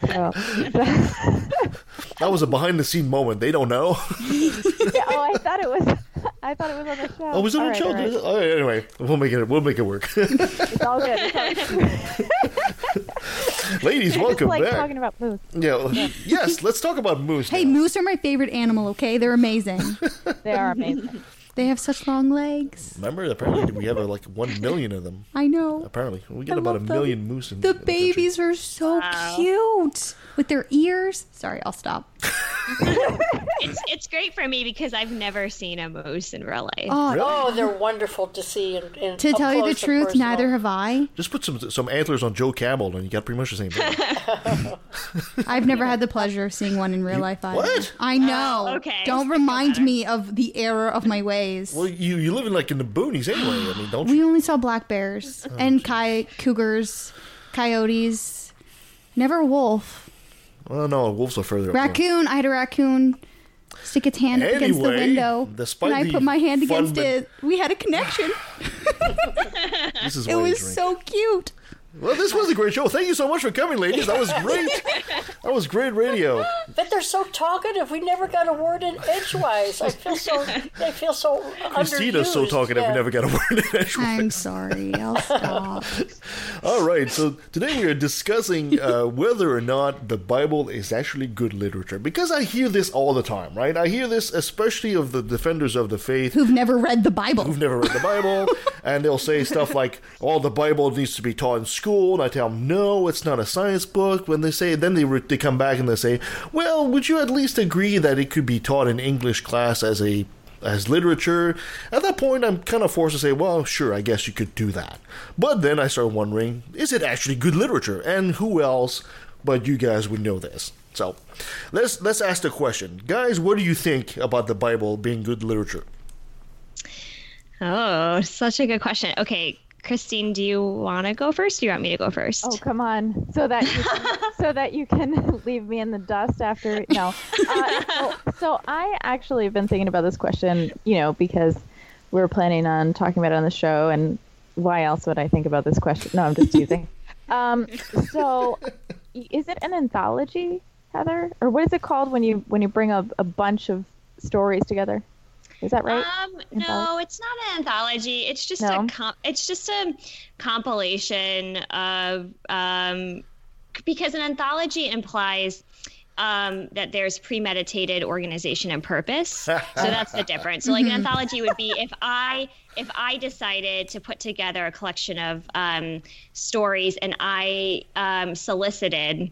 Speaker 16: So, (laughs)
Speaker 2: That was a behind the scene moment. They don't know.
Speaker 16: yeah, oh, I thought it was. I thought it was on the show.
Speaker 2: Oh, was it on
Speaker 16: right,
Speaker 2: show?
Speaker 16: all right.
Speaker 2: Oh, anyway, we'll make it. We'll make it work.
Speaker 16: It's all good. It's all good.
Speaker 2: Ladies,
Speaker 16: I
Speaker 2: welcome
Speaker 16: like
Speaker 2: back.
Speaker 16: talking about moose.
Speaker 2: Yeah. Yes, let's talk about moose.
Speaker 5: Hey, moose are my favorite animal, okay? They're amazing. (laughs)
Speaker 16: They are amazing.
Speaker 5: They have such long legs.
Speaker 2: Remember, apparently we have uh, like one million of them.
Speaker 5: I know.
Speaker 2: Apparently, we get
Speaker 5: I
Speaker 2: about a
Speaker 5: love them.
Speaker 2: million moose in
Speaker 5: The babies are so cute with their ears. Sorry, I'll stop. (laughs)
Speaker 15: it's it's great for me because I've never seen a moose in real life.
Speaker 5: Oh,
Speaker 6: Oh, they're wonderful to see. In, in
Speaker 5: To tell you the truth,
Speaker 6: personal.
Speaker 5: neither have I.
Speaker 2: Just put some some antlers on Joe Camel, and you got pretty much the same thing. (laughs)
Speaker 5: I've never had the pleasure of seeing one in real life either.
Speaker 2: what?
Speaker 5: I uh, know.
Speaker 15: Oh, okay.
Speaker 5: Don't remind me of the error of my ways.
Speaker 2: well, you you live in like in the boonies anyway. I mean, don't
Speaker 5: we
Speaker 2: you?
Speaker 5: only saw black bears
Speaker 2: Oh,
Speaker 5: and coy- cougars, coyotes. Never wolf.
Speaker 2: Well, no, wolves are further up.
Speaker 5: Raccoon. I had a raccoon stick its hand up against the window,
Speaker 2: despite
Speaker 5: and I put my hand against
Speaker 2: but-
Speaker 5: it. We had a connection. (laughs)
Speaker 2: This is
Speaker 5: It was so cute.
Speaker 2: Well, this was a great show. Thank you so much for coming, ladies. That was great. that was great radio.
Speaker 6: But (laughs) they're so talkative. We never got a word in edgewise. I feel so. (laughs) I feel so
Speaker 2: Christina's so talkative,
Speaker 6: Yeah.
Speaker 2: we never got a word in edgewise.
Speaker 5: I'm sorry. I'll stop. (laughs)
Speaker 2: All right, so today we are discussing uh, whether or not the Bible is actually good literature. Because I hear this all the time, right? I hear this especially of the defenders of the faith
Speaker 5: Who've never read the Bible?
Speaker 2: who've never read the Bible, (laughs) and they'll say stuff like, "Oh, the Bible needs to be taught in school," and I tell them, "No, it's not a science book." When they say, then they re- they come back and they say, "Well, would you at least agree that it could be taught in English class as a as literature?" At that point, I'm kind of forced to say, "Well, sure, I guess you could do that." But then I start wondering, is it actually good literature? And who else but you guys would know this? So, let's let's ask the question, guys. What do you think about the Bible being good literature?
Speaker 15: Oh, such a good question. Okay, Christine, do you want to go first? Or do you want me to go first?
Speaker 16: Oh come on, so that you can, (laughs) so that you can (laughs) leave me in the dust after. No, uh, so, so I actually have been thinking about this question, you know, because we were planning on talking about it on the show, and why else would I think about this question? No, I'm just teasing. (laughs) Um, so, is it an anthology, Heather, or what is it called when you when you bring a, a bunch of stories together? Is that right?
Speaker 15: Um, no, it's not an anthology. It's just
Speaker 16: No?
Speaker 15: a com- it's just a compilation of um, because an anthology implies um, that there's premeditated organization and purpose. (laughs) so that's the difference. So like an
Speaker 16: Mhm.
Speaker 15: anthology would be if I if I decided to put together a collection of um, stories and I um, solicited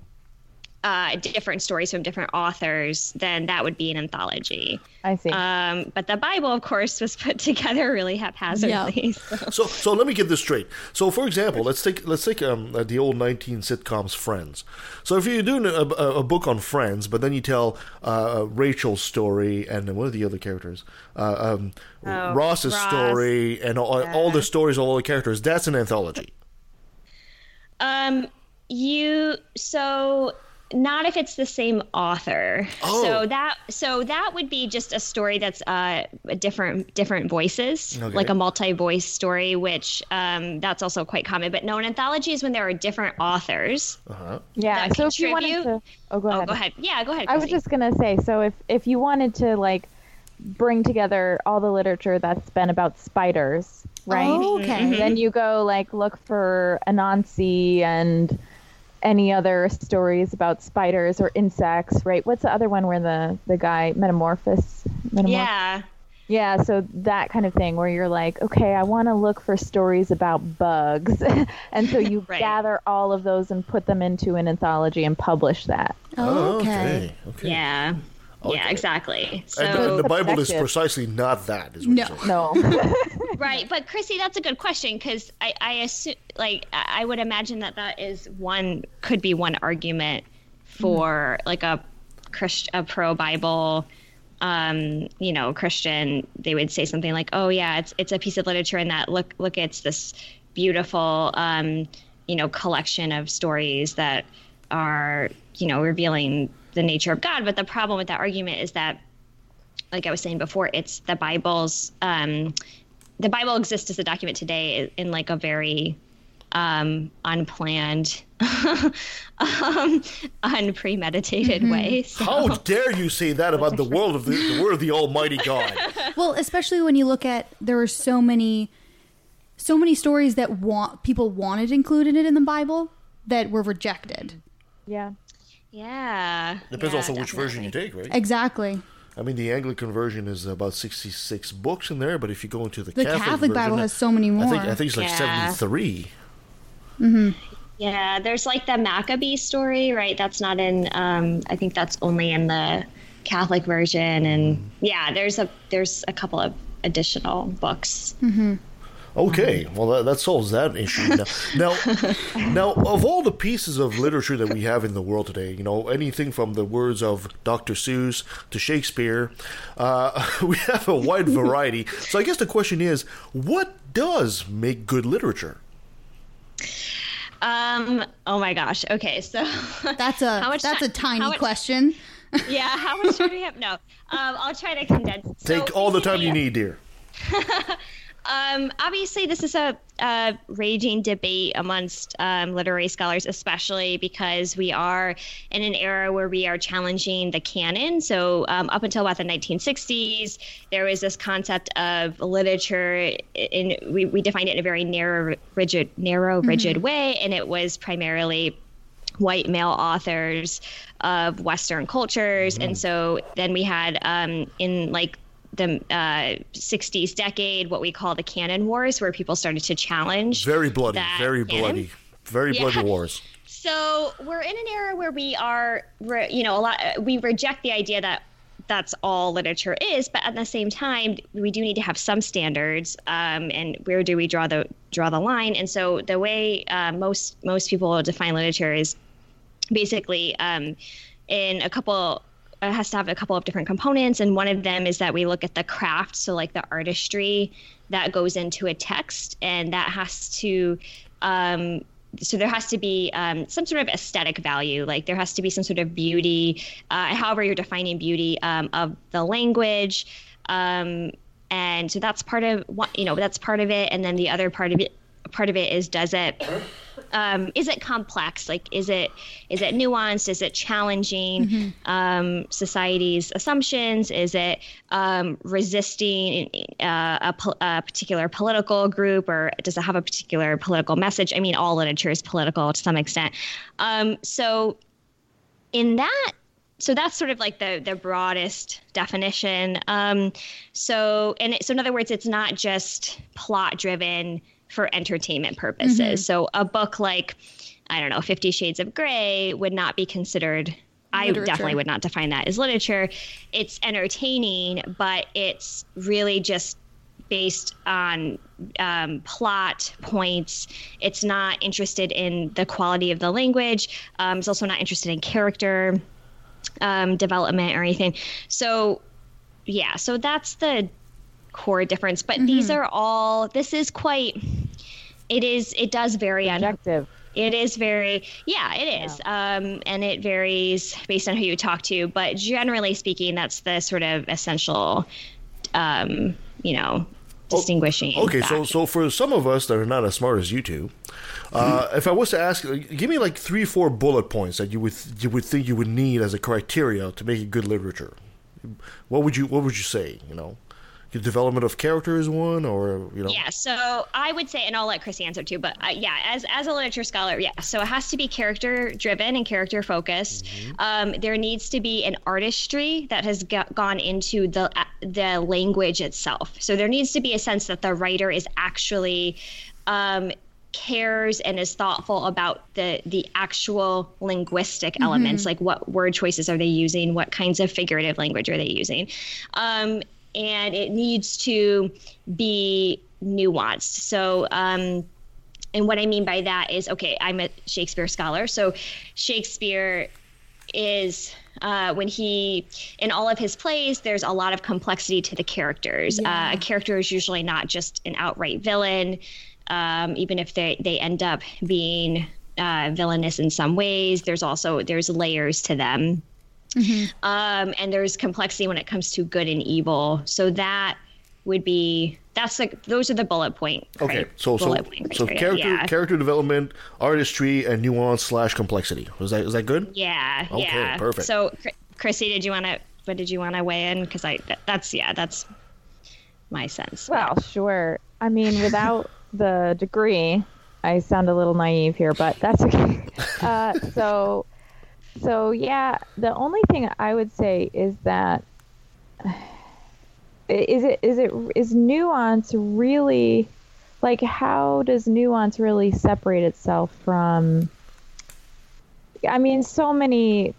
Speaker 15: uh, different stories from different authors, then that would be an anthology.
Speaker 16: I see.
Speaker 15: Um, but the Bible, of course, was put (laughs) together really haphazardly. so-
Speaker 2: So, so let me get this straight. So, for example, let's take let's take um, uh, the old nineteen sitcoms Friends. So, if you're doing a, a, a book on Friends, but then you tell uh, Rachel's story and what are the other characters? Uh, um,
Speaker 15: Oh,
Speaker 2: Ross's
Speaker 15: Ross.
Speaker 2: story and all, all the stories all the characters. That's an anthology.
Speaker 15: Um, you so not if it's the same author.
Speaker 2: Oh.
Speaker 15: So that so that would be just a story that's uh different different voices,
Speaker 2: Okay.
Speaker 15: like a multi-voice story, which um that's also quite common. But no, an anthology is when there are different authors.
Speaker 2: Uh-huh.
Speaker 16: Yeah.
Speaker 15: that
Speaker 16: So if you wanted to, oh, go
Speaker 15: Oh,
Speaker 16: ahead.
Speaker 15: go ahead. Yeah, go ahead.
Speaker 16: I was just gonna say, so if if you wanted to like bring together all the literature that's been about spiders, right?
Speaker 5: Oh, okay. Mhm.
Speaker 16: Then you go like look for Anansi and any other stories about spiders or insects, right? What's the other one where the the guy metamorphos? metamorph-
Speaker 15: Yeah.
Speaker 16: Yeah, so that kind of thing where you're like, okay, I want to look for stories about bugs. (laughs) and so you (laughs)
Speaker 15: Right.
Speaker 16: gather all of those and put them into an anthology and publish that.
Speaker 5: Oh, oh okay.
Speaker 2: okay. Okay.
Speaker 15: Yeah.
Speaker 2: Okay.
Speaker 15: Yeah, exactly. So
Speaker 2: and, the, and the Bible is precisely not that. Is what
Speaker 5: No.
Speaker 2: you're saying.
Speaker 16: No. (laughs)
Speaker 15: Right, (laughs) but Chrissy, that's a good question because I, I assume, like, I would imagine that that is one could be one argument for like a Christ, a pro Bible, um, you know, Christian. They would say something like, "Oh yeah, it's it's a piece of literature, and that look look, it's this beautiful, um, you know, collection of stories that are you know revealing the nature of God." But the problem with that argument is that like I was saying before, it's the Bible's. Um, the Bible exists as a document today in like a very um, unplanned, (laughs) um, unpremeditated way. So,
Speaker 2: How dare you say that about the world of the, the word of the Almighty God? (laughs)
Speaker 5: Well, especially when you look at there are so many, so many stories that want people wanted included in the Bible that were rejected.
Speaker 16: yeah.
Speaker 15: yeah.
Speaker 2: Depends
Speaker 15: yeah,
Speaker 2: also which version you take, right?
Speaker 5: Exactly.
Speaker 2: I mean, the Anglican version is about sixty-six books in there, but if you go into the,
Speaker 5: The
Speaker 2: Catholic,
Speaker 5: Catholic Bible has so many more.
Speaker 2: I think I think it's like
Speaker 15: Yeah.
Speaker 2: seventy-three.
Speaker 15: Yeah, there's like the Maccabee story, right? That's not in. Um, I think that's only in the Catholic version, and yeah, there's a there's a couple of additional books.
Speaker 5: Mm-hmm.
Speaker 2: Okay, well that, that solves that issue. Now, (laughs) now, now, of all the pieces of literature that we have in the world today, you know, anything from the words of Dr. Seuss to Shakespeare, uh, (laughs) we have a wide (laughs) variety. So I guess the question is, what does make good literature?
Speaker 15: Um. Oh my gosh. Okay. So
Speaker 5: that's a
Speaker 15: how much
Speaker 5: that's
Speaker 15: ti-
Speaker 5: a tiny
Speaker 15: much-
Speaker 5: question.
Speaker 15: yeah. How much time do we have? No. Um. I'll try to condense.
Speaker 2: Take all the time you need, dear.
Speaker 15: Um, obviously, this is a, a raging debate amongst um, literary scholars, especially because we are in an era where we are challenging the canon. So, um, up until about the 1960s, there was this concept of literature, and we, we defined it in a very narrow, rigid, narrow, rigid
Speaker 9: Mhm.
Speaker 15: way, and it was primarily white male authors of Western cultures. And so then we had um, in like the uh, 60s decade what we call the canon wars, where people started to challenge.
Speaker 2: Very bloody, very bloody, very
Speaker 15: Yeah.
Speaker 2: bloody wars. (laughs)
Speaker 15: So we're in an era where we are, re- you know, a lot. We reject the idea that that's all literature is, but at the same time, we do need to have some standards. Um, and where do we draw the draw the line? And so the way uh, most most people define literature is basically um, in a couple it has to have a couple of different components and one of them is that we look at the craft so like the artistry that goes into a text and that has to um, so there has to be um, some sort of aesthetic value like there has to be some sort of beauty uh, however you're defining beauty um, of the language um, and so that's part of what you know that's part of it and then the other part of it part of it is does it um, is it complex? Like is it is it nuanced? Is it challenging um, society's assumptions? Is it um, resisting uh, a, po- a particular political group or does it have a particular political message? I mean all literature is political to some extent. Um, so in that so that's sort of like the the broadest definition. Um, so and it, so in other words it's not just plot driven for entertainment purposes
Speaker 9: Mhm.
Speaker 15: so a book like i don't know 50 shades of gray would not be considered i definitely would not define that as literature it's entertaining but it's really just based on um, plot points. It's not interested in the quality of the language. Um, it's also not interested in character um, development or anything. So, yeah, so that's the core difference. But these are all, this is quite, it is, it does vary.
Speaker 16: Objective.
Speaker 15: It is very, yeah, it is. Um, and it varies based on who you talk to. But generally speaking, that's the sort of essential, um, you know, distinguishing.
Speaker 2: Okay,
Speaker 15: fact.
Speaker 2: so so for some of us that are not as smart as you two, uh, if I was to ask, uh, give me like three, four bullet points that you would you would think you would need as a criteria to make a good literature. What would you What would you say? You know, the development of character is one, or you know,
Speaker 15: Yeah, so I would say, and I'll let Chris answer too, but uh, yeah, as as a literature scholar, yeah, so it has to be character driven and character focused. Um, there needs to be an artistry that has go- gone into the uh, the language itself. So there needs to be a sense that the writer is actually um, cares and is thoughtful about the the actual linguistic elements
Speaker 9: Mhm.
Speaker 15: like what word choices are they using what kinds of figurative language are they using um, and it needs to be nuanced. So um, and what i mean by that is okay i'm a shakespeare scholar. So shakespeare is uh, when he in all of his plays there's a lot of complexity to the characters. Uh, a character is usually not just an outright villain um, even if they they end up being uh, villainous in some ways. There's also there's layers to them um, and there's complexity when it comes to good and evil so that would be that's like those are the bullet point
Speaker 2: okay,
Speaker 15: cri-
Speaker 2: so so
Speaker 15: point
Speaker 2: so character
Speaker 15: yeah.
Speaker 2: character development, artistry, and nuance slash complexity. Was that is that good?
Speaker 15: Yeah,
Speaker 2: Okay,
Speaker 15: yeah.
Speaker 2: perfect.
Speaker 15: So, Chr- Chrissy, did you want to? What did you want to weigh in? Because I that, that's yeah, that's my sense.
Speaker 16: Well, sure. I mean, without (laughs) the degree, I sound a little naive here, but that's okay. (laughs) Uh, so, so yeah, the only thing I would say is that (sighs) is it is it is nuance really like how does nuance really separate itself from I mean so many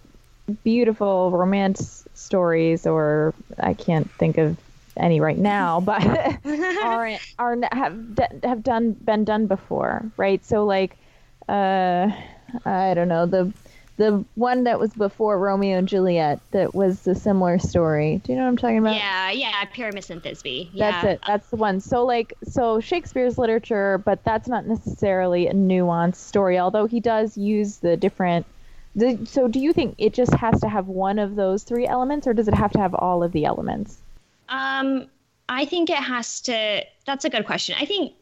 Speaker 16: beautiful romance stories, or I can't think of any right now, (laughs) but are (laughs) are have have done been done before, right? So like, uh, I don't know the the one that was before Romeo and Juliet that was a similar story. Do you know what I'm talking about?
Speaker 15: Yeah, yeah, Pyramus and Thisbe. Yeah.
Speaker 16: That's it. That's the one. So like so Shakespeare's literature, but that's not necessarily a nuanced story, although he does use the different the, so do you think it just has to have one of those three elements or does it have to have all of the elements?
Speaker 15: Um, I think it has to. That's a good question. I think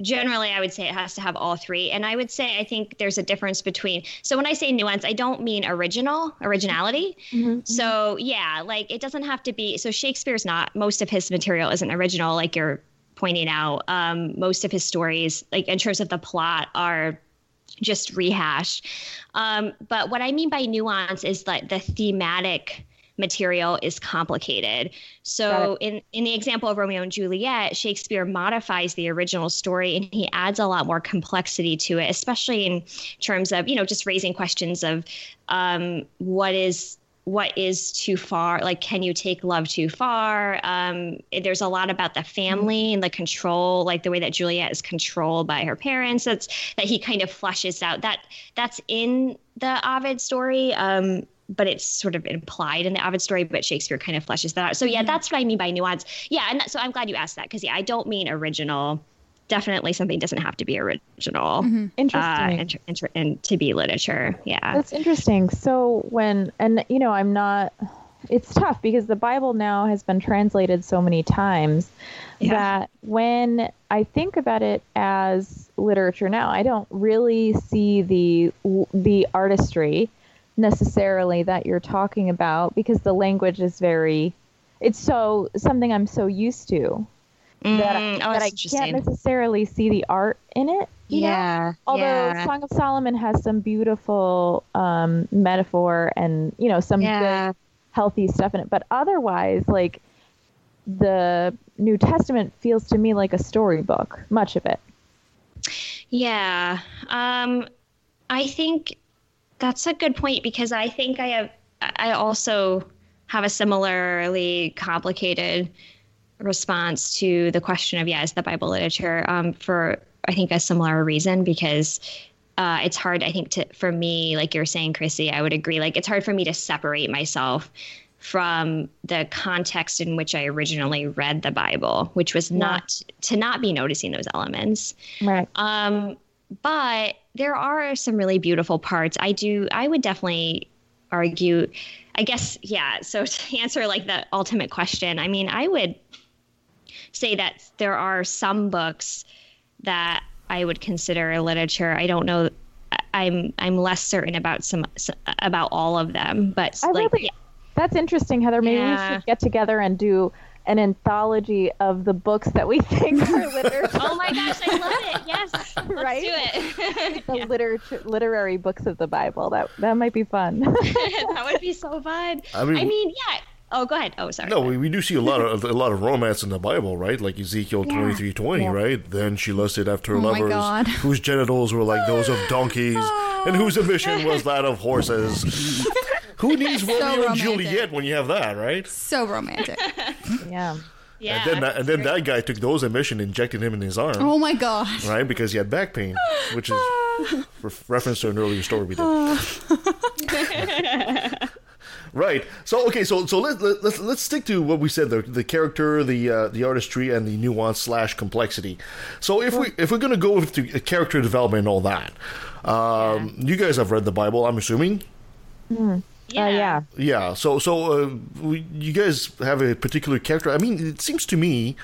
Speaker 15: generally I would say it has to have all three. And I would say I think there's a difference between. So when I say nuance, I don't mean original, originality.
Speaker 16: Mm-hmm.
Speaker 15: So yeah, like it doesn't have to be. So Shakespeare's not. Most of his material isn't original, like you're pointing out. Um, most of his stories, like in terms of the plot, are just rehashed. Um, but what I mean by nuance is like the thematic material is complicated. So in in the example of Romeo and Juliet, Shakespeare modifies the original story and he adds a lot more complexity to it, especially in terms of, you know, just raising questions of um, what is what is too far? Like can you take love too far? Um, there's a lot about the family and the control like the way that juliet is controlled by her parents. That's that he kind of flushes out. That that's in the ovid story. Um, but it's sort of implied in the Ovid story, but Shakespeare kind of fleshes that out. So yeah, that's what I mean by nuance. Yeah, and that, so I'm glad you asked that because yeah, I don't mean original. Definitely, something doesn't have to be original.
Speaker 16: Interesting.
Speaker 15: Uh, and, and, and to be literature. Yeah.
Speaker 16: That's interesting. So when and you know, I'm not it's tough because the Bible now has been translated so many times
Speaker 15: Yeah.
Speaker 16: that when I think about it as literature now, I don't really see the the artistry necessarily that you're talking about because the language is very it's so something I'm so used to that,
Speaker 15: Mm, oh,
Speaker 16: that I can't necessarily see the art in it. you know?
Speaker 15: Yeah,
Speaker 16: Although
Speaker 15: yeah.
Speaker 16: Song of Solomon has some beautiful um, metaphor and you know some
Speaker 15: Yeah.
Speaker 16: good healthy stuff in it, but otherwise, like the New Testament feels to me like a storybook, much of it.
Speaker 15: Yeah. Um, I think that's a good point because I think I have, I also have a similarly complicated response to the question of, yeah, is the Bible literature um, for, I think, a similar reason because uh, it's hard, I think, to, for me, like you're saying, Chrissy, I would agree. Like it's hard for me to separate myself from the context in which I originally read the Bible, which was not to not be noticing those elements.
Speaker 16: Right.
Speaker 15: Um, but there are some really beautiful parts. I do. I would definitely argue. I guess yeah. So (laughs) to answer like the ultimate question, I mean, I would say that there are some books that I would consider literature. I don't know. I'm I'm less certain about some about all of them, but
Speaker 16: I
Speaker 15: like
Speaker 16: really, that's interesting, Heather. Maybe we should get together and do an anthology of the books that we (laughs) think are (laughs) literature.
Speaker 15: oh my gosh, I love it. Yes, (laughs) let's
Speaker 16: Right?
Speaker 15: do it.
Speaker 16: the literature, literary books of the Bible. That that might be fun.
Speaker 15: that would be so fun.
Speaker 2: I mean-
Speaker 15: I mean, yeah. Oh, go ahead. Oh, sorry.
Speaker 2: No, we, we do see a lot of a lot of romance in the Bible, right? Like Ezekiel
Speaker 15: Yeah.
Speaker 2: twenty three twenty,
Speaker 15: Yeah.
Speaker 2: right? Then she lusted after
Speaker 5: Oh
Speaker 2: lovers whose genitals were like those of donkeys, oh, and whose emission was that of horses. Who (laughs) needs
Speaker 5: So
Speaker 2: Romeo and
Speaker 5: romantic.
Speaker 2: Juliet when you have that, right?
Speaker 5: So romantic. (laughs)
Speaker 16: yeah.
Speaker 15: Yeah.
Speaker 2: and then that, and then that guy took those emission, injected him in his arm,
Speaker 5: Oh my god.
Speaker 2: right? Because he had back pain, which is (laughs) re- reference to an earlier story we did. Right. So okay. So so let, let, let's let's stick to what we said the the character, the uh, the artistry, and the nuance slash complexity. So if we if we're gonna go with the character development and all that, um, you guys have read the Bible, I'm assuming.
Speaker 16: Mm. Yeah. yeah.
Speaker 2: Yeah. So so uh, we, you guys have a particular character. I mean, it seems to me,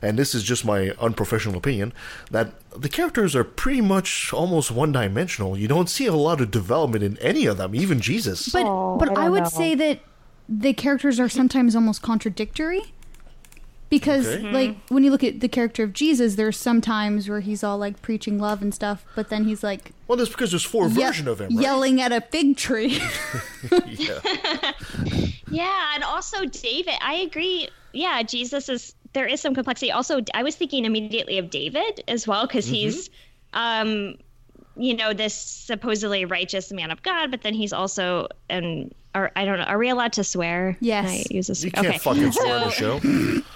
Speaker 2: and this is just my unprofessional opinion, that the characters are pretty much almost one dimensional. You don't see a lot of development in any of them, even Jesus.
Speaker 5: But but I, would say that the characters are sometimes almost contradictory. Because
Speaker 2: Okay.
Speaker 5: like when you look at the character of Jesus, there's some times where he's all like preaching love and stuff, but then he's like
Speaker 2: Well, that's because there's four
Speaker 5: ye-
Speaker 2: versions of him, right?
Speaker 5: yelling at a fig tree. (laughs) (laughs)
Speaker 2: yeah. (laughs)
Speaker 15: Yeah, and also David. I agree. Yeah, Jesus is there is some complexity. Also, I was thinking immediately of David as well because he's um you know, this supposedly righteous man of God, but then he's also an. Or I don't know. Are we allowed to swear?
Speaker 5: Yes.
Speaker 15: Can I use this?
Speaker 2: You can't fucking swear on the (laughs) show.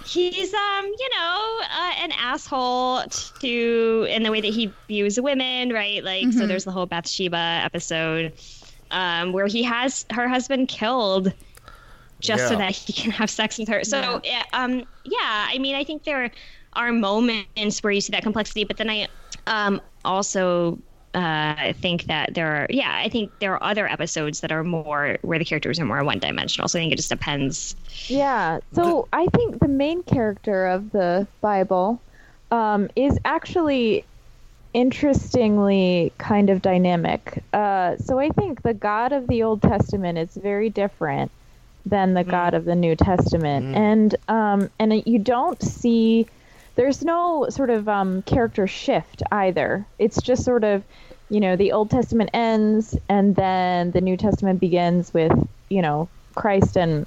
Speaker 15: he's um you know uh, an asshole to in the way that he views women right like so
Speaker 5: Mhm.
Speaker 15: there's the whole bathsheba episode um where he has her husband killed just so that he can have sex with her so yeah. um yeah i mean i think there are moments where you see that complexity but then i um also uh, I think that there are, yeah, I think there are other episodes that are more where the characters are more one dimensional. So I think it just depends.
Speaker 16: Yeah. So I think the main character of the Bible um, is actually interestingly kind of dynamic. Uh, so I think the God of the Old Testament is very different than the God of the New Testament, and um, and you don't see there's no sort of um, character shift either. It's just sort of, you know, the Old Testament ends and then the New Testament begins with, you know, Christ and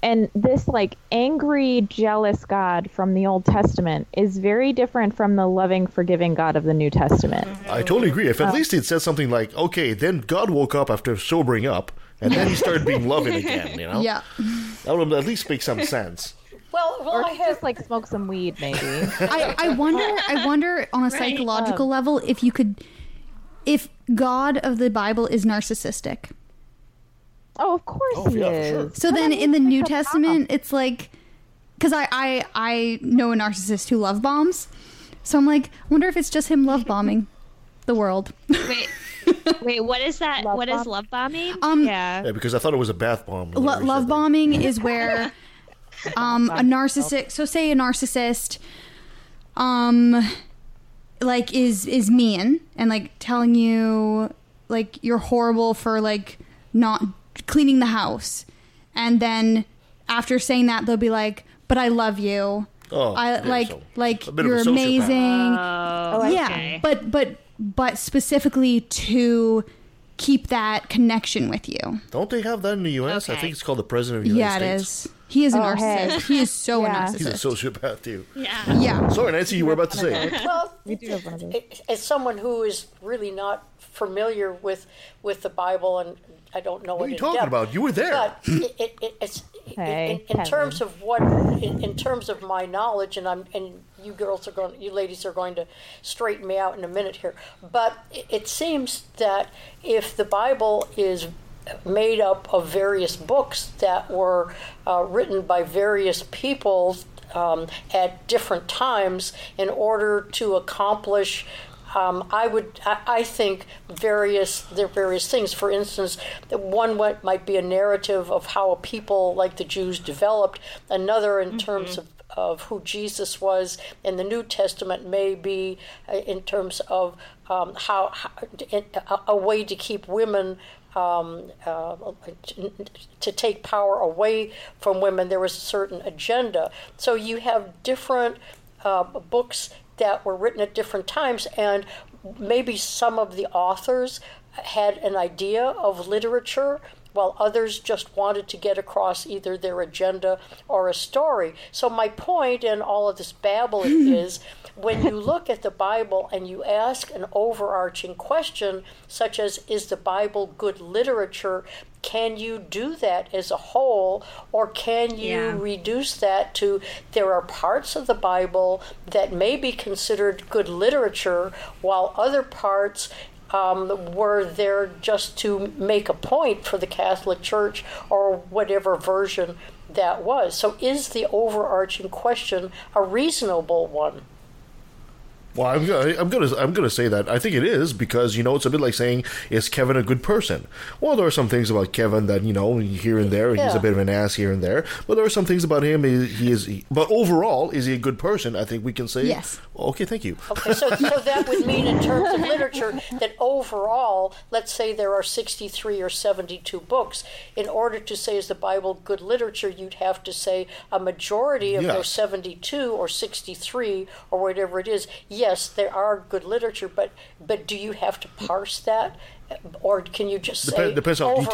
Speaker 16: and this like angry, jealous God from the Old Testament is very different from the loving, forgiving God of the New Testament.
Speaker 2: I totally agree. If at
Speaker 16: Uh,
Speaker 2: least he'd said something like, "Okay, then God woke up after sobering up, and then he started being loving again," you know? (laughs)
Speaker 5: Yeah.
Speaker 2: That would at least make some sense.
Speaker 6: Well, well,
Speaker 16: or
Speaker 6: I have
Speaker 16: just like smoke some weed, maybe.
Speaker 5: I, I wonder I wonder on a psychological level if you could if God of the Bible is narcissistic.
Speaker 16: Oh, of course he is.
Speaker 5: So then in the New Testament it's like cuz I, I I know a narcissist who love bombs. So I'm like I wonder if it's just him love bombing the world. (laughs)
Speaker 15: Wait, wait, what is that? what is love bombing?
Speaker 5: Um,
Speaker 15: yeah.
Speaker 2: Yeah, because I thought it was a bath bomb.
Speaker 5: Lo- love bombing is where (laughs) um a narcissist so say a narcissist um like is is mean and like telling you like you're horrible for like not cleaning the house and then after saying that they'll be like but I love you
Speaker 9: Oh,
Speaker 5: I
Speaker 9: okay,
Speaker 5: like
Speaker 9: so
Speaker 5: like
Speaker 9: a bit
Speaker 5: you're
Speaker 9: sociopath.
Speaker 5: amazing
Speaker 15: Oh,
Speaker 5: yeah
Speaker 15: okay.
Speaker 5: but but but specifically to keep that connection with you
Speaker 2: Don't they have that in the U.S.? I think it's called the President of the United
Speaker 5: it
Speaker 2: States.
Speaker 5: is. He is a
Speaker 16: Oh,
Speaker 5: narcissist.
Speaker 16: hey.
Speaker 5: He is so (laughs)
Speaker 16: Yeah.
Speaker 5: a
Speaker 2: He's a sociopath too.
Speaker 15: Yeah.
Speaker 5: Yeah.
Speaker 2: Sorry, Nancy, you were about to say.
Speaker 6: well,
Speaker 16: we do have one of those.
Speaker 6: as someone who is really not familiar with with the Bible and I don't know
Speaker 2: What are you
Speaker 6: in
Speaker 2: talking
Speaker 6: depth,
Speaker 2: about? You were there.
Speaker 6: But it, it, it, it's
Speaker 16: Hey,
Speaker 6: in, in terms of what in, in terms of my knowledge, and I'm and you girls are going, you ladies are going to straighten me out in a minute here. But it, it seems that if the Bible is made up of various books that were uh, written by various people um, at different times in order to accomplish um, I would, I, I think, various there various things. For instance, one what might be a narrative of how a people like the Jews developed. Another in terms of of who Jesus was in the New Testament may be uh, in terms of um, how, how a way to keep women um, uh, to take power away from women. There was a certain agenda. So you have different uh, books that were written at different times, and maybe some of the authors had an idea of literature while others just wanted to get across either their agenda or a story. So, my point in all of this babbling (laughs) is when you look at the Bible and you ask an overarching question, such as, Is the Bible good literature? Can you do that as a whole, or can you
Speaker 15: Yeah.
Speaker 6: reduce that to there are parts of the Bible that may be considered good literature, while other parts um, were there just to make a point for the Catholic Church or whatever version that was. So, is the overarching question a reasonable one?
Speaker 2: Well, I'm gonna, I'm gonna, I'm gonna say that I think it is because you know it's a bit like saying is Kevin a good person? Well, there are some things about Kevin that you know here and there he's
Speaker 6: Yeah.
Speaker 2: a bit of an ass here and there, but there are some things about him he, he is. He, but overall, is he a good person? I think we can say
Speaker 5: Yes.
Speaker 2: Okay, thank you.
Speaker 6: Okay, so, so that would mean, in terms of literature, that overall, let's say there are 63 or 72 books. In order to say, is the Bible good literature, you'd have to say a majority of those 72 or 63 or whatever it is. Yes, they are good literature, but but do you have to parse that? Or can you just say
Speaker 2: Depends, depends how
Speaker 6: overall?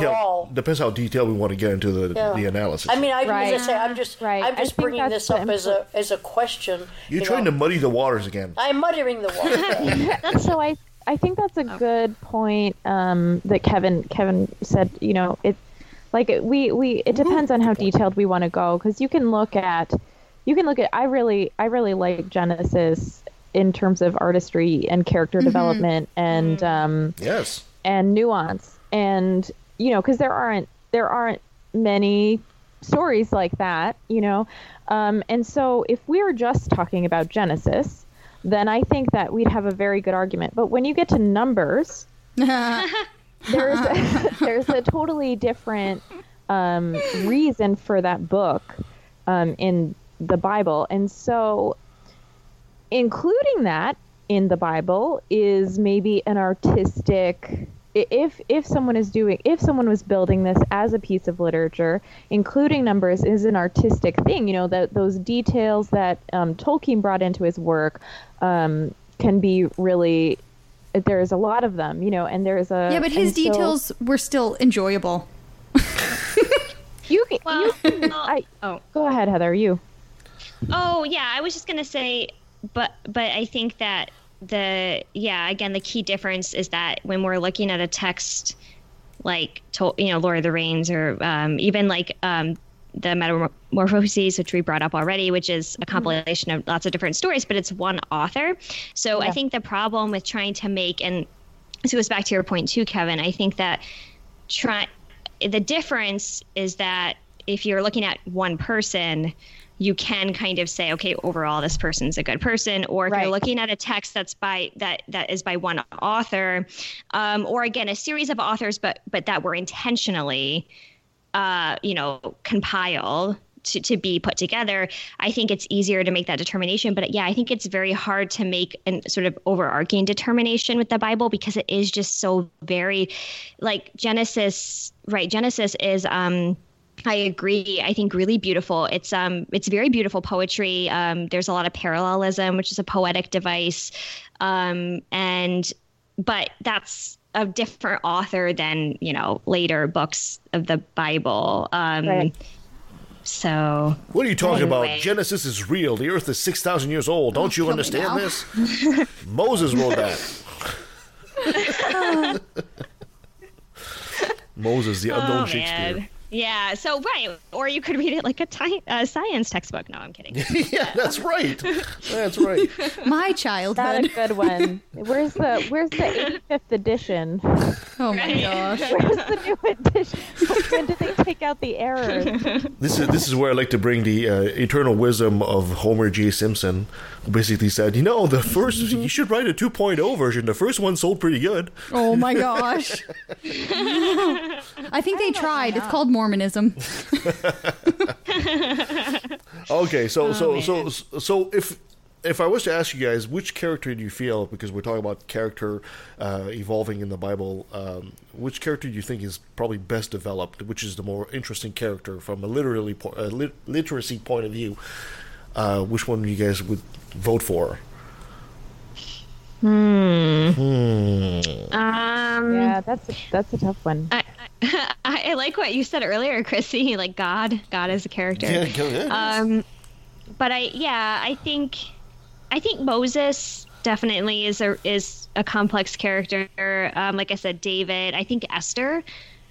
Speaker 2: detailed. Depends how detailed we want to get into the,
Speaker 6: Yeah.
Speaker 2: the analysis.
Speaker 6: I mean, I
Speaker 16: Right.
Speaker 6: as I say, I'm just,
Speaker 16: Right.
Speaker 6: I'm just
Speaker 16: think
Speaker 6: bringing this up as a as a question.
Speaker 2: You're
Speaker 6: you
Speaker 2: trying
Speaker 6: know.
Speaker 2: to muddy the waters again. (laughs)
Speaker 6: I'm muttering the water. (laughs)
Speaker 16: so I I think that's a good point um, that Kevin Kevin said. You know, it like we we it depends on how detailed we want to go because you can look at you can look at I really I really like Genesis in terms of artistry and character
Speaker 2: Mhm.
Speaker 16: development and um,
Speaker 2: Yes.
Speaker 16: and nuance. And you know because there aren't there aren't many stories like that you know? Um, and so if we were just talking about genesis then i think that we'd have a very good argument. But when you get to numbers (laughs) there's a, (laughs) there's a totally different um, reason for that book um, in the bible. And so including that in the Bible is maybe an artistic if if someone is doing if someone was building this as a piece of literature including numbers is an artistic thing. You know that those details that um, tolkien brought into his work um, can be really there's a lot of them you know and there's a
Speaker 5: yeah, but his
Speaker 16: and so-
Speaker 5: details were still enjoyable. (laughs)
Speaker 16: you, can- you can, (laughs) I,
Speaker 15: oh.
Speaker 16: go ahead heather you.
Speaker 15: Oh yeah, I was just gonna say, but but I think that the yeah again the key difference is that when we're looking at a text like to, you know Lord of the Rings or um, even like um, the Metamorphoses, which we brought up already, which is a compilation of lots of different stories, but it's one author. So I think the problem with trying to make and this goes back to your point too, Kevin. I think that try the difference is that if you're looking at one person you can kind of say okay overall this person's a good person. Or if you're looking at a text that's by that that is by one author um, or again a series of authors but but that were intentionally uh, you know compiled to, to be put together i think it's easier to make that determination. But yeah i think it's very hard to make an sort of overarching determination with the bible because it is just so very like genesis right genesis is um I agree. I think really beautiful. It's um it's very beautiful poetry. Um, there's a lot of parallelism, which is a poetic device, um, and but that's a different author than you know later books of the Bible. Um,
Speaker 16: Right.
Speaker 15: So
Speaker 2: What are you talking
Speaker 15: Anyway.
Speaker 2: about? Genesis is real. The earth is 6,000 years old. Don't you understand this? Moses wrote that. (laughs) Moses, the unknown
Speaker 15: oh,
Speaker 2: Shakespeare.
Speaker 15: man. Yeah. So right, or you could read it like a ti- uh, science textbook. No, I'm kidding. (laughs)
Speaker 2: yeah, that's right. That's right. (laughs)
Speaker 5: My
Speaker 16: Not
Speaker 5: childhood.
Speaker 16: a good one. Where's the Where's the 85th edition?
Speaker 5: Oh my gosh. (laughs)
Speaker 16: Where's the new edition? when did they take out the errors?
Speaker 2: This is this is where I like to bring the uh, eternal wisdom of Homer J. Simpson, who basically said, you know, the first you should write a 2.0 version. The first one sold pretty good.
Speaker 5: Oh my gosh. I think they tried. It's called Mormonism. (laughs)
Speaker 2: Okay, so
Speaker 5: Oh,
Speaker 2: so so so if if I was to ask you guys which character do you feel because we're talking about character uh, evolving in the Bible, um, which character do you think is probably best developed? Which is the more interesting character from a literally po- uh, lit- literacy point of view? Uh, which one you guys would vote for?
Speaker 15: Hmm.
Speaker 2: Hmm.
Speaker 15: Um.
Speaker 16: Yeah, that's a, that's a tough one.
Speaker 15: I, (laughs) I, I like what you said earlier, Chrissy. Like God, God is a character.
Speaker 2: Yeah, go ahead.
Speaker 15: Um, but I, yeah, I think, I think Moses definitely is a is a complex character. Um, like I said, David. I think Esther.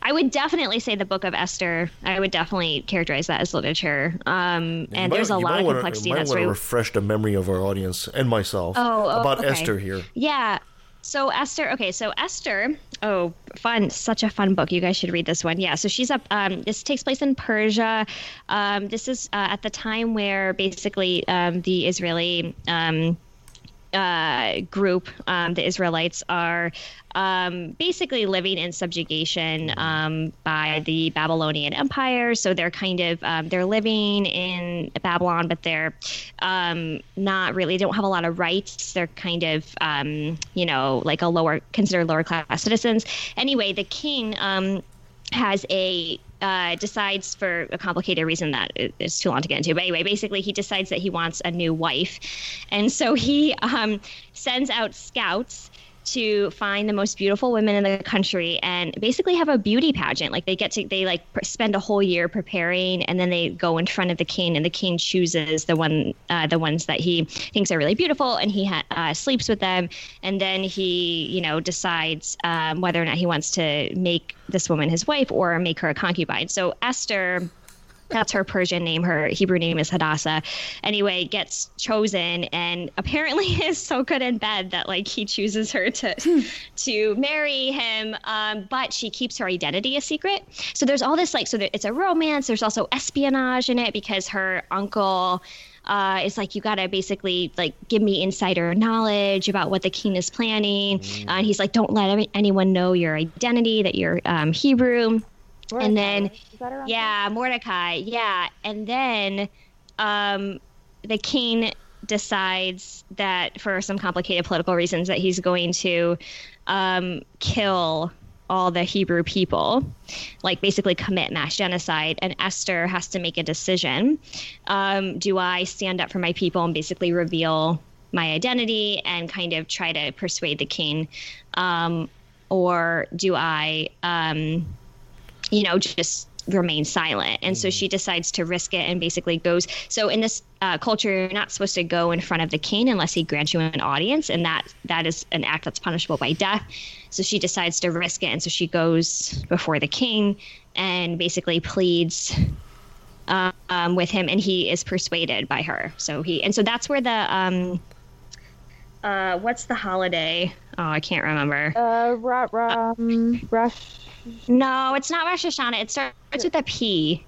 Speaker 15: I would definitely say the Book of Esther. I would definitely characterize that as literature. Um, and
Speaker 2: might-
Speaker 15: there's a lot of
Speaker 2: wanna-
Speaker 15: complexity
Speaker 2: You
Speaker 15: in
Speaker 2: might want to refresh the memory of our audience and myself
Speaker 15: Oh, oh,
Speaker 2: about
Speaker 15: okay.
Speaker 2: Esther here.
Speaker 15: Yeah. So Esther, okay, so Esther, oh, fun, such a fun book. You guys should read this one. Yeah. So she's up. Um, this takes place in Persia. Um, this is uh, at the time where basically um, the Israeli um, uh, group, um, the Israelites, are um, basically living in subjugation um, by the Babylonian Empire. So they're kind of um, they're living in Babylon, but they're um, not really don't have a lot of rights. They're kind of um, you know like a lower considered lower class citizens. Anyway, the king. Has a uh, decides for a complicated reason that it's too long to get into. But anyway, basically, he decides that he wants a new wife, and so he um, sends out scouts to find the most beautiful women in the country and basically have a beauty pageant. Like they get to they like spend a whole year preparing, and then they go in front of the king, and the king chooses the one uh, the ones that he thinks are really beautiful, and he ha- uh, sleeps with them, and then he you know decides um, whether or not he wants to make this woman his wife or make her a concubine. So Esther that's her Persian name. Her Hebrew name is Hadassah. Anyway, gets chosen and apparently (laughs) is so good in bed that like he chooses her to to marry him. Um, but she keeps her identity a secret. So there's all this like so there, it's a romance. There's also espionage in it because her uncle. Uh, is like you gotta basically like give me insider knowledge about what the king is planning. Uh, and he's like, don't let any- anyone know your identity that you're um, Hebrew and then yeah mordecai yeah. And then um the king decides that for some complicated political reasons that he's going to um kill all the hebrew people. Like basically commit mass genocide. And esther has to make a decision. Um do i stand up for my people and basically reveal my identity and kind of try to persuade the king? Um or do i um you know, just remain silent. And so she decides to risk it and basically goes. So in this uh, culture, you're not supposed to go in front of the king unless he grants you an audience, and that that is an act that's punishable by death. So she decides to risk it, and so she goes before the king and basically pleads. Uh, um, with him, and he is persuaded by her. So he, and so that's where the um, uh, what's the holiday? Oh, I can't remember.
Speaker 16: Uh, ra- ra- um, Rush.
Speaker 15: No, it's not Rosh Hashanah. It starts with a P.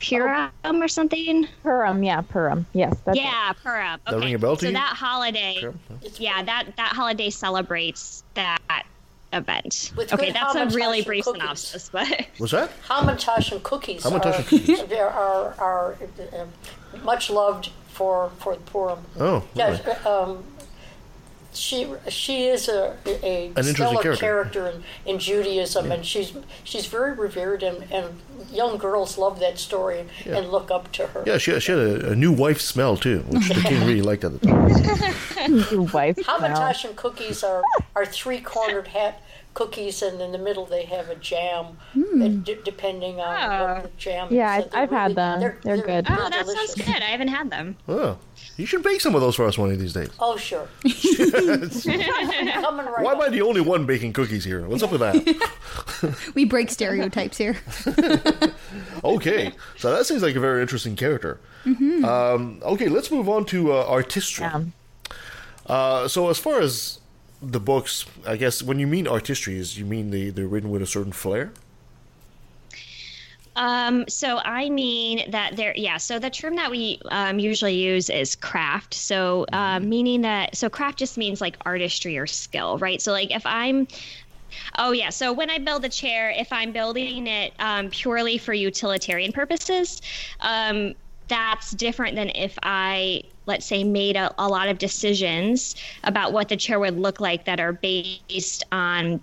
Speaker 15: Purim or something.
Speaker 16: Purim, yeah, Purim. Yes, that's
Speaker 15: yeah, Purim.
Speaker 2: That
Speaker 15: Okay.
Speaker 2: ring a bell to
Speaker 15: so
Speaker 2: you?
Speaker 15: that holiday, yeah, that that holiday celebrates that event.
Speaker 6: With
Speaker 15: okay,
Speaker 6: good
Speaker 15: that's a really brief
Speaker 6: cookies.
Speaker 15: synopsis, but (laughs)
Speaker 2: Was that?
Speaker 6: Hamantash and cookies
Speaker 2: Hamantash
Speaker 6: are,
Speaker 2: and cookies. (laughs)
Speaker 6: There are, are uh, much loved for for Purim.
Speaker 2: Oh,
Speaker 6: Yeah,
Speaker 2: really?
Speaker 6: um, she she is a a
Speaker 2: An
Speaker 6: stellar
Speaker 2: character.
Speaker 6: character in, in Judaism, and she's she's very revered, and, and young girls love that story
Speaker 2: Yeah.
Speaker 6: and look up to her.
Speaker 2: Yeah, she, she had a, a new wife smell too, which the king really liked at the time. (laughs)
Speaker 16: new wife.
Speaker 6: Hamantaschen cookies are, are three cornered hat cookies, and in the middle they have a jam, uh, d- depending on what the jam
Speaker 16: Yeah,
Speaker 6: is.
Speaker 16: I- I've had them. They're good.
Speaker 15: oh, that sounds good. I haven't had them.
Speaker 2: Oh, you should bake some of those for us one of these days.
Speaker 6: Oh, sure. (laughs) Coming right
Speaker 2: Why
Speaker 6: up.
Speaker 2: am I the only one baking cookies here? What's up with that? (laughs)
Speaker 5: We break stereotypes here. (laughs)
Speaker 2: okay, so that seems like a very interesting character.
Speaker 5: Mhm.
Speaker 2: Um, okay, let's move on to uh, artistry. Uh, so as far as the books, I guess when you mean artistry, is you mean they they're written with a certain flair?
Speaker 15: Um, so I mean that there, yeah. So the term that we um, usually use is craft. So uh, meaning that, so craft just means like artistry or skill, right? So like if I'm, oh yeah. So when I build a chair, if I'm building it um, purely for utilitarian purposes, um, that's different than if I, let's say, made a, a lot of decisions about what the chair would look like that are based on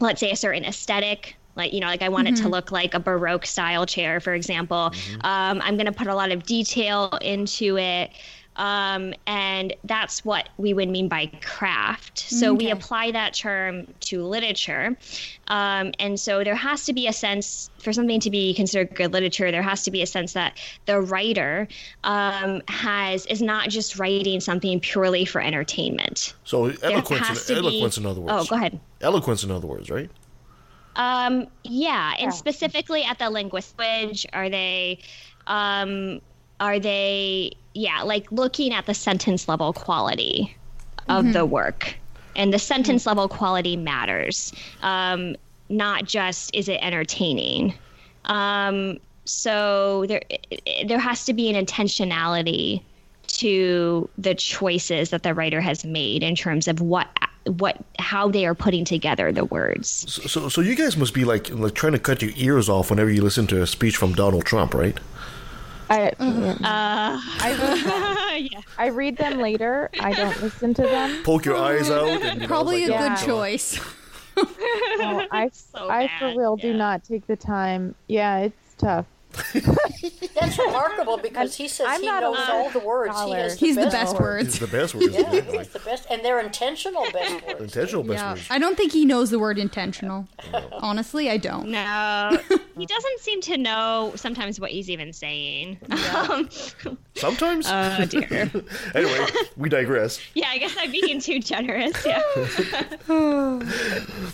Speaker 15: let's say a certain aesthetic like you know like i want it to
Speaker 9: Mhm.
Speaker 15: look like a baroque style chair for example. Um, i'm going to put a lot of detail into it um, and that's what we would mean by craft. So we apply that term to literature. Um, and so there has to be a sense for something to be considered good literature there has to be a sense that the writer um, has is not just writing something purely for entertainment.
Speaker 2: So eloquence, in,
Speaker 15: to be-
Speaker 2: eloquence, in other words.
Speaker 15: oh go ahead.
Speaker 2: Eloquence, in other words, right?
Speaker 15: Um, yeah, and specifically at the linguistic, are they, um, are they, yeah, like looking at the sentence level quality of
Speaker 9: Mhm.
Speaker 15: the work, and the sentence level quality matters. Um, not just is it entertaining. Um, so there, there has to be an intentionality to the choices that the writer has made in terms of what what how they are putting together the words.
Speaker 2: So, so, so you guys must be like like trying to cut your ears off whenever you listen to a speech from Donald Trump, right?
Speaker 16: I,
Speaker 15: Uh,
Speaker 16: I, (laughs)
Speaker 15: yeah.
Speaker 16: I read them later. I don't listen to them.
Speaker 2: Poke your eyes out. And, you know,
Speaker 5: Probably a
Speaker 2: like,
Speaker 5: good choice. (laughs)
Speaker 16: No, I, (laughs) I for real do not take the time. Yeah, it's tough. (laughs)
Speaker 6: That's remarkable because he says
Speaker 16: I'm
Speaker 6: he
Speaker 16: not
Speaker 6: knows
Speaker 16: word
Speaker 6: all the words. He
Speaker 16: scholar.
Speaker 6: has
Speaker 5: He's the
Speaker 6: best
Speaker 5: best words.
Speaker 2: It's the best words.
Speaker 6: Yeah,
Speaker 2: exactly.
Speaker 6: he's the best, and they're intentional best (laughs) words.
Speaker 2: Intentional best
Speaker 5: Yeah,
Speaker 2: words.
Speaker 5: I don't think he knows the word intentional. Honestly, I don't.
Speaker 15: No, (laughs) he doesn't seem to know sometimes what he's even saying. Um,
Speaker 2: Sometimes.
Speaker 15: oh dear.
Speaker 2: anyway, we digress.
Speaker 15: Yeah, I guess I'm being too generous. Yeah.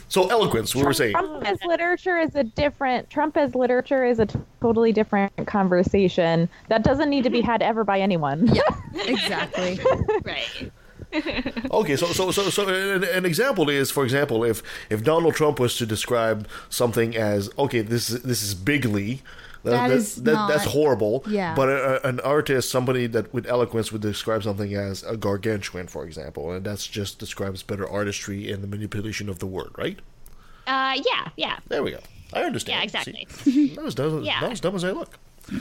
Speaker 2: So eloquence, we were saying.
Speaker 16: Trump as literature is a different. Trump as literature is a t- totally different conversation that doesn't need to be had ever by anyone. (laughs)
Speaker 5: Yeah, (laughs) exactly.
Speaker 15: right. (laughs)
Speaker 2: Okay, so so so so an, an example is, for example, if if Donald Trump was to describe something as okay, this is this is bigly.
Speaker 5: That is
Speaker 2: that's
Speaker 5: not-
Speaker 2: horrible.
Speaker 5: Yeah.
Speaker 2: But a, a- an artist, somebody that with eloquence would describe something as a gargantuan, for example, and that's just describes better artistry and the manipulation of the word, right?
Speaker 15: Uh, yeah, yeah.
Speaker 2: There we go. I understand.
Speaker 15: Yeah, exactly.
Speaker 2: See? Not as dumb,
Speaker 15: Yeah.
Speaker 2: not as dumb as I look. (laughs)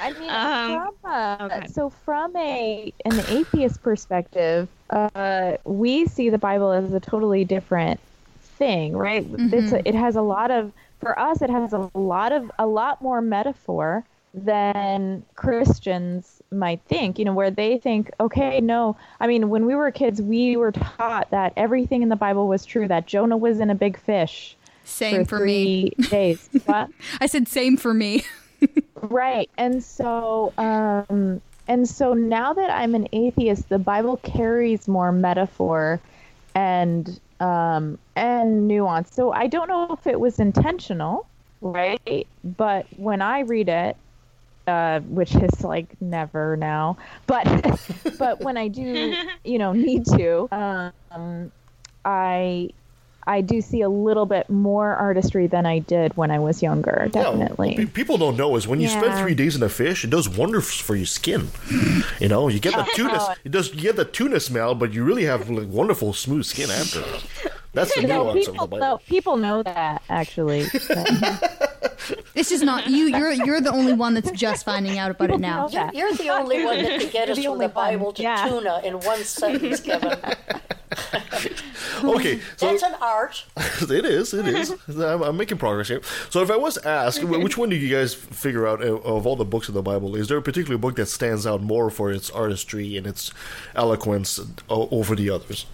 Speaker 16: I mean,
Speaker 15: Um,
Speaker 16: from a,
Speaker 15: okay.
Speaker 16: so from a an atheist perspective, uh, we see the Bible as a totally different thing, right? It's a, it has a lot of for us, it has a lot of a lot more metaphor than Christians might think. You know, where they think, okay, no, I mean, when we were kids, we were taught that everything in the Bible was true. That Jonah was in a big fish.
Speaker 5: Same
Speaker 16: for,
Speaker 5: for me.
Speaker 16: days. (laughs) What?
Speaker 5: I said same for me.
Speaker 16: Right. And so um and so now that I'm an atheist, the Bible carries more metaphor and um and nuance. So I don't know if it was intentional, right? But when I read it, uh, which is like never now, but (laughs) but when I do, you know, need to, um, I I do see a little bit more artistry than I did when I was younger. Definitely.
Speaker 2: Yeah, what people don't know is when you spend three days in a fish, it does wonders for your skin. You know, you get the tuna. It does. You get the tuna smell, but you really have like wonderful smooth skin after. That's the (laughs)
Speaker 16: No,
Speaker 2: nuance of
Speaker 16: people,
Speaker 2: the Bible.
Speaker 16: know, people know that actually. (laughs)
Speaker 5: It's just not you. You're you're the only one that's just finding out about it now.
Speaker 6: You're, you're the only one that can get us
Speaker 16: the
Speaker 6: from the Bible to
Speaker 16: yeah.
Speaker 6: tuna in one sentence, Kevin. (laughs)
Speaker 2: Okay, (laughs) so
Speaker 6: That's an art. (laughs)
Speaker 2: it is. It is. (laughs) I'm, I'm making progress here. So, if I was asked, which one do you guys figure out uh, of all the books of the Bible? Is there a particular book that stands out more for its artistry and its eloquence over the others?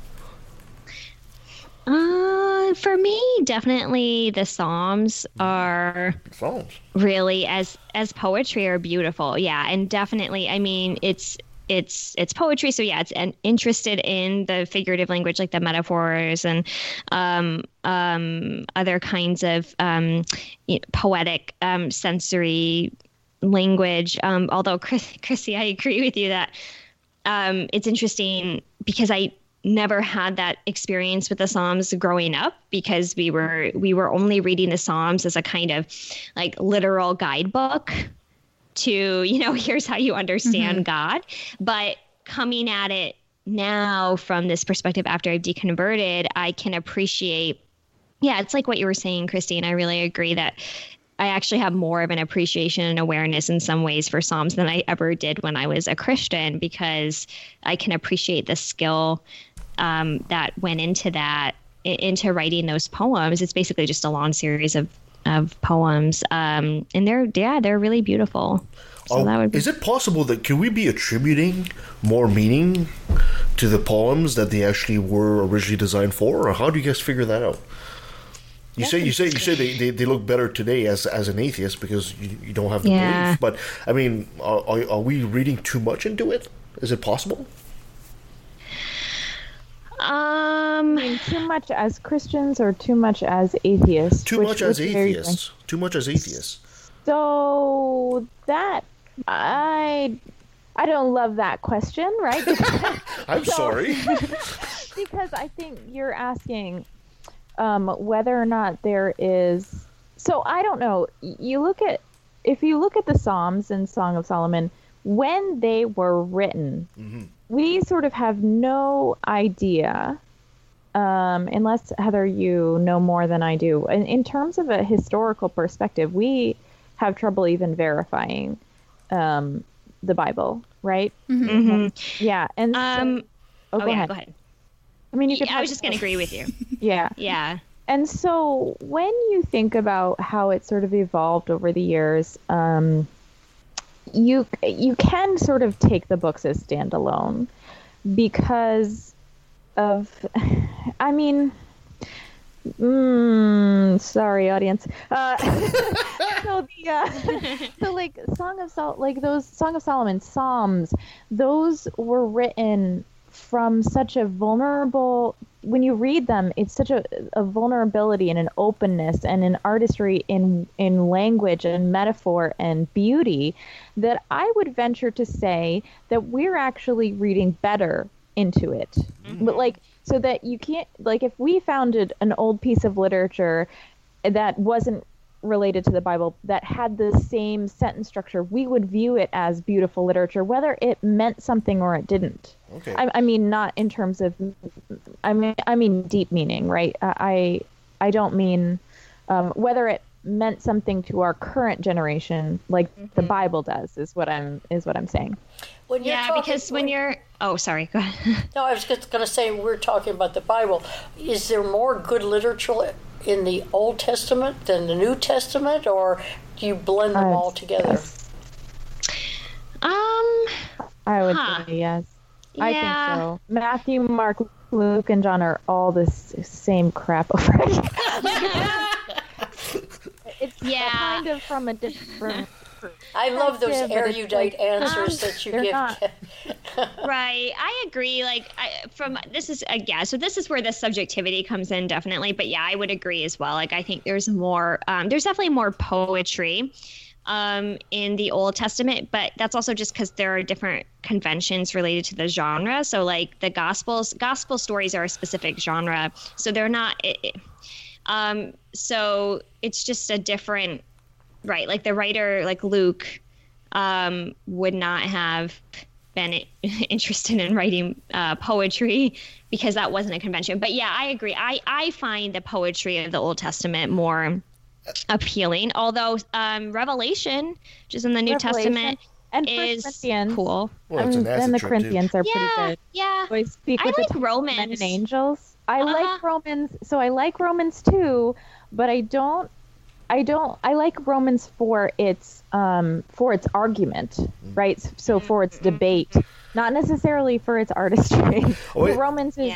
Speaker 15: Uh, for me, definitely the Psalms are
Speaker 2: Psalms.
Speaker 15: really as as poetry are beautiful. Yeah, and definitely, I mean, it's it's it's poetry, so yeah, it's an, interested in the figurative language, like the metaphors and um, um, other kinds of um, you know, poetic um, sensory language. Um, although, Chris, Chrissy, I agree with you that um, it's interesting because I never had that experience with the Psalms growing up because we were we were only reading the Psalms as a kind of like literal guidebook to you know (laughs) here's how you understand God, but coming at it now from this perspective after I've deconverted, I can appreciate. Yeah, it's like what you were saying, Christine. I really agree that I actually have more of an appreciation and awareness in some ways for Psalms than I ever did when I was a Christian because I can appreciate the skill um, that went into that, into writing those poems. It's basically just a long series of, of poems. Um, and they're, yeah, they're really beautiful. So
Speaker 2: Oh,
Speaker 15: that would be.
Speaker 2: is it possible that can we be attributing more meaning to the poems that they actually were originally designed for, or how do you guys figure that out? You say you say you say they, they, they look better today as as an atheist because you, you don't have the
Speaker 15: Yeah.
Speaker 2: belief. But I mean, are, are are we reading too much into it? Is it possible?
Speaker 15: Um,
Speaker 16: I mean, too much as Christians or too much as atheists?
Speaker 2: Too
Speaker 16: Which-
Speaker 2: much as atheists. Too much as atheists.
Speaker 16: So that I I don't love that question, right? (laughs)
Speaker 2: I'm
Speaker 16: So-
Speaker 2: sorry. (laughs)
Speaker 16: because I think you're asking um, whether or not there is. So I don't know. You look at if you look at the Psalms and Song of Solomon when they were written, we sort of have no idea. Um, unless Heather, you know more than I do. In, in terms of a historical perspective, we have trouble even verifying um, the Bible, right?
Speaker 15: Mhm.
Speaker 16: Yeah, and so-
Speaker 15: Um,
Speaker 16: oh,
Speaker 15: oh,
Speaker 16: go
Speaker 15: yeah,
Speaker 16: ahead.
Speaker 15: go ahead.
Speaker 16: I mean, you could.
Speaker 15: I was just going to agree with you. (laughs)
Speaker 16: Yeah.
Speaker 15: Yeah.
Speaker 16: and so when you think about how it sort of evolved over the years, um, you you can sort of take the books as standalone because of, (laughs) I mean, mm, sorry, audience. Uh, (laughs) so the uh, (laughs) so like Song of Sol- like those Song of Solomon Psalms, those were written from such a vulnerable when you read them it's such a, a vulnerability and an openness and an artistry in in language and metaphor and beauty that i would venture to say that we're actually reading better into it. Mm-hmm. But like so that you can't like if we founded an old piece of literature that wasn't related to the Bible that had the same sentence structure, we would view it as beautiful literature, whether it meant something or it didn't.
Speaker 2: Okay.
Speaker 16: I, I mean, not in terms of, I mean, I mean deep meaning, right? I, I don't mean um, whether it meant something to our current generation, like the Bible does, is what I'm is what I'm saying.
Speaker 6: When
Speaker 15: yeah,
Speaker 6: talking-
Speaker 15: because when you're oh sorry, go ahead. (laughs)
Speaker 6: No, I was just going to say we're talking about the Bible. Is there more good literature in the Old Testament than the New Testament, or do you blend them all together?
Speaker 15: Um,
Speaker 16: I would
Speaker 15: Huh.
Speaker 16: say yes. I think so. Matthew, Mark, Luke, and John are all the same crap (laughs) over (laughs) it's
Speaker 15: Yeah.
Speaker 16: kind of from a different.
Speaker 6: I love those
Speaker 16: perspective,
Speaker 6: erudite
Speaker 16: like-
Speaker 6: answers
Speaker 15: Um,
Speaker 6: that you give. (laughs)
Speaker 15: right i agree like I, from this is uh, yeah so this is where the subjectivity comes in definitely but yeah i would agree as well like i think there's more um, there's definitely more poetry um, in the old testament but that's also just because there are different conventions related to the genre so like the gospels gospel stories are a specific genre so they're not it, it- um, so it's just a different right like the writer like luke um, would not have been (laughs) interested in writing uh, poetry because that wasn't a convention. But yeah, I agree. I, I find the poetry of the Old Testament more appealing, although um, Revelation, which is in the New
Speaker 16: Revelation
Speaker 15: Testament,
Speaker 16: and
Speaker 15: is
Speaker 16: Corinthians.
Speaker 15: cool.
Speaker 2: Well, it's an
Speaker 16: and then the
Speaker 2: trip, too.
Speaker 16: Corinthians are
Speaker 15: Yeah,
Speaker 16: pretty good.
Speaker 15: yeah.
Speaker 16: So I speak
Speaker 15: I
Speaker 16: with
Speaker 15: like Romans.
Speaker 16: and angels. I
Speaker 15: Uh-huh.
Speaker 16: like Romans, so I like Romans too, but I don't. I don't. I like Romans for its um for its argument,
Speaker 2: Mm.
Speaker 16: right? So for its debate, not necessarily for its artistry.
Speaker 2: Oh, (laughs)
Speaker 16: Romans is.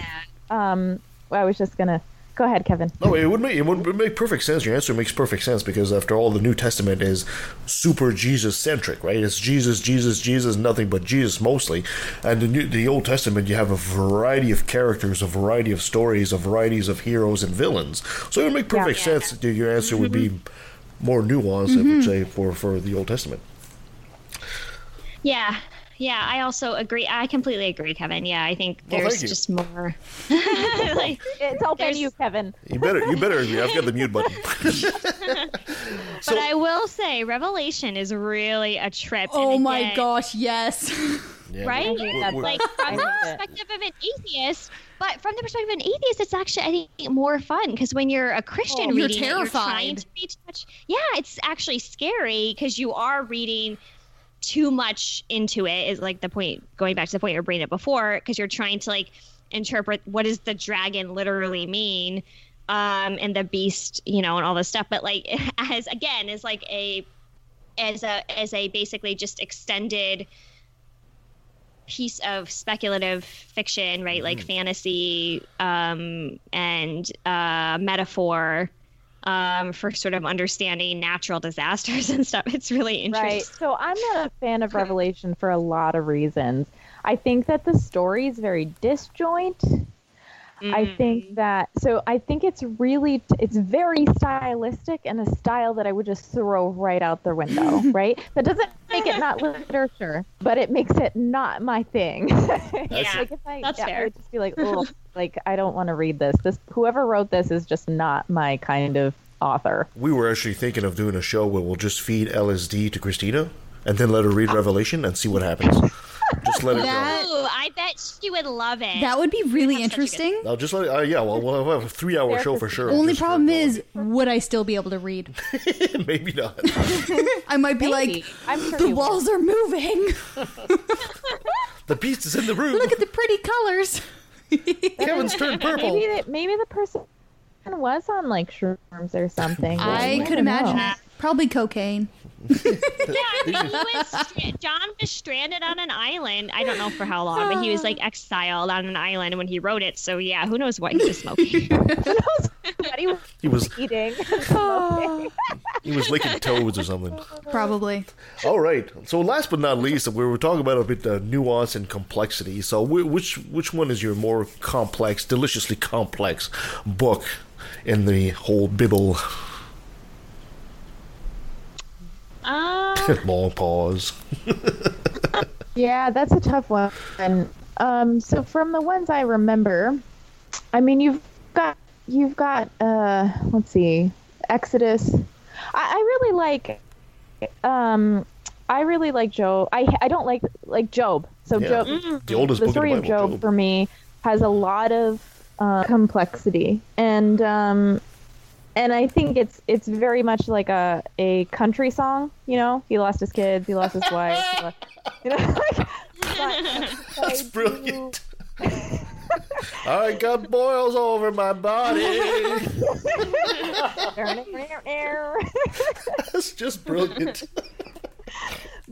Speaker 16: Um, well, I was just gonna go ahead, Kevin.
Speaker 2: No, it would make it would make perfect sense. Your answer makes perfect sense because after all, the New Testament is super Jesus centric, right? It's Jesus, Jesus, Jesus, nothing but Jesus mostly. And the New, the Old Testament, you have a variety of characters, a variety of stories, a varieties of heroes and villains. So it would make perfect sense that your answer would be mm-hmm. more nuanced, I would mm-hmm. say, for for the Old Testament.
Speaker 15: Yeah. Yeah, I also agree. I completely agree, Kevin. Yeah, I think there's
Speaker 2: thank you.
Speaker 15: just more. (laughs) like,
Speaker 16: It's all open you, Kevin.
Speaker 2: You better you better agree. I've got the mute button. (laughs) (laughs)
Speaker 15: but I will say, Revelation is really a trip.
Speaker 5: Oh
Speaker 15: and
Speaker 5: my
Speaker 15: again-
Speaker 5: gosh, yes.
Speaker 2: Yeah,
Speaker 15: right?
Speaker 2: we're- we're-
Speaker 15: like from the perspective of an atheist, but from the perspective of an atheist, it's actually I think more fun because when you're a Christian
Speaker 5: Oh, you're
Speaker 15: reading, it, you're trying
Speaker 5: terrified.
Speaker 15: to read too. Yeah, it's actually scary because you are reading too much into it. Is like the point going back to the point you were bringing it before because you're trying to like interpret what does the dragon literally mean um and the beast you know and all this stuff but like (laughs) as again as like a as a as a basically just extended piece of speculative fiction, right? Like fantasy um, and uh, metaphor um, for sort of understanding natural disasters (laughs) and stuff. It's really interesting.
Speaker 16: Right. So I'm not a fan of Revelation for a lot of reasons. I think that the story is very disjoint. I
Speaker 15: Mm.
Speaker 16: think that so I think it's really it's very stylistic and a style that I would just throw right out the window, (laughs) right? That doesn't make it not literature, but it makes it not my thing. (laughs)
Speaker 15: Yeah,
Speaker 16: like if I,
Speaker 15: that's
Speaker 16: yeah, I would just be like, oh, (laughs) like I don't want to read this. This whoever wrote this is just not my kind of author.
Speaker 2: We were actually thinking of doing a show where we'll just feed LSD to Christina and then let her read Revelation and see what happens. Just let her
Speaker 5: That-
Speaker 15: Ooh, I bet she would love it.
Speaker 5: That would be really interesting.
Speaker 2: I'll just let it. Uh, yeah, well, we'll have a three-hour show for sure.
Speaker 5: Only
Speaker 2: Just-
Speaker 5: problem is, would I still be able to read? (laughs)
Speaker 2: maybe not. (laughs)
Speaker 5: I might be
Speaker 16: Maybe.
Speaker 5: like,
Speaker 16: I'm sure
Speaker 5: the
Speaker 16: you
Speaker 5: walls are moving. (laughs)
Speaker 2: The beast is in the room.
Speaker 5: Look at the pretty colors.
Speaker 2: Kevin's turned purple.
Speaker 16: Maybe the, maybe the person was on like shrooms or something.
Speaker 5: I could imagine
Speaker 16: know.
Speaker 5: it. Probably cocaine. (laughs)
Speaker 15: Yeah, I mean, he was John was stranded on an island. I don't know for how long, but he was like exiled on an island when he wrote it. So yeah, who knows what he was smoking? (laughs)
Speaker 16: But he was,
Speaker 2: He was
Speaker 16: eating. and (laughs) smoking.
Speaker 2: he was licking toads or something.
Speaker 5: Probably.
Speaker 2: All right. So last but not least, we were talking about a bit uh, nuance and complexity. So which which one is your more complex, deliciously complex book in the whole Bible?
Speaker 15: Um, (laughs)
Speaker 2: Long pause. (laughs)
Speaker 16: Yeah, that's a tough one. Um, so from the ones I remember, I mean, you've got you've got uh, let's see, Exodus. I, I really like. Um, I really like Job. I I don't like like Job. So
Speaker 2: Yeah.
Speaker 16: Job.
Speaker 2: The oldest
Speaker 16: the
Speaker 2: book in the
Speaker 16: story of Job,
Speaker 2: Job.
Speaker 16: for me has a lot of uh, complexity, and um, and I think it's it's very much like a a country song. You know, he lost his kids, he lost his wife. Lost, you know, (laughs) like, but-
Speaker 2: That's brilliant. (laughs) I got boils over my body. (laughs) That's just brilliant.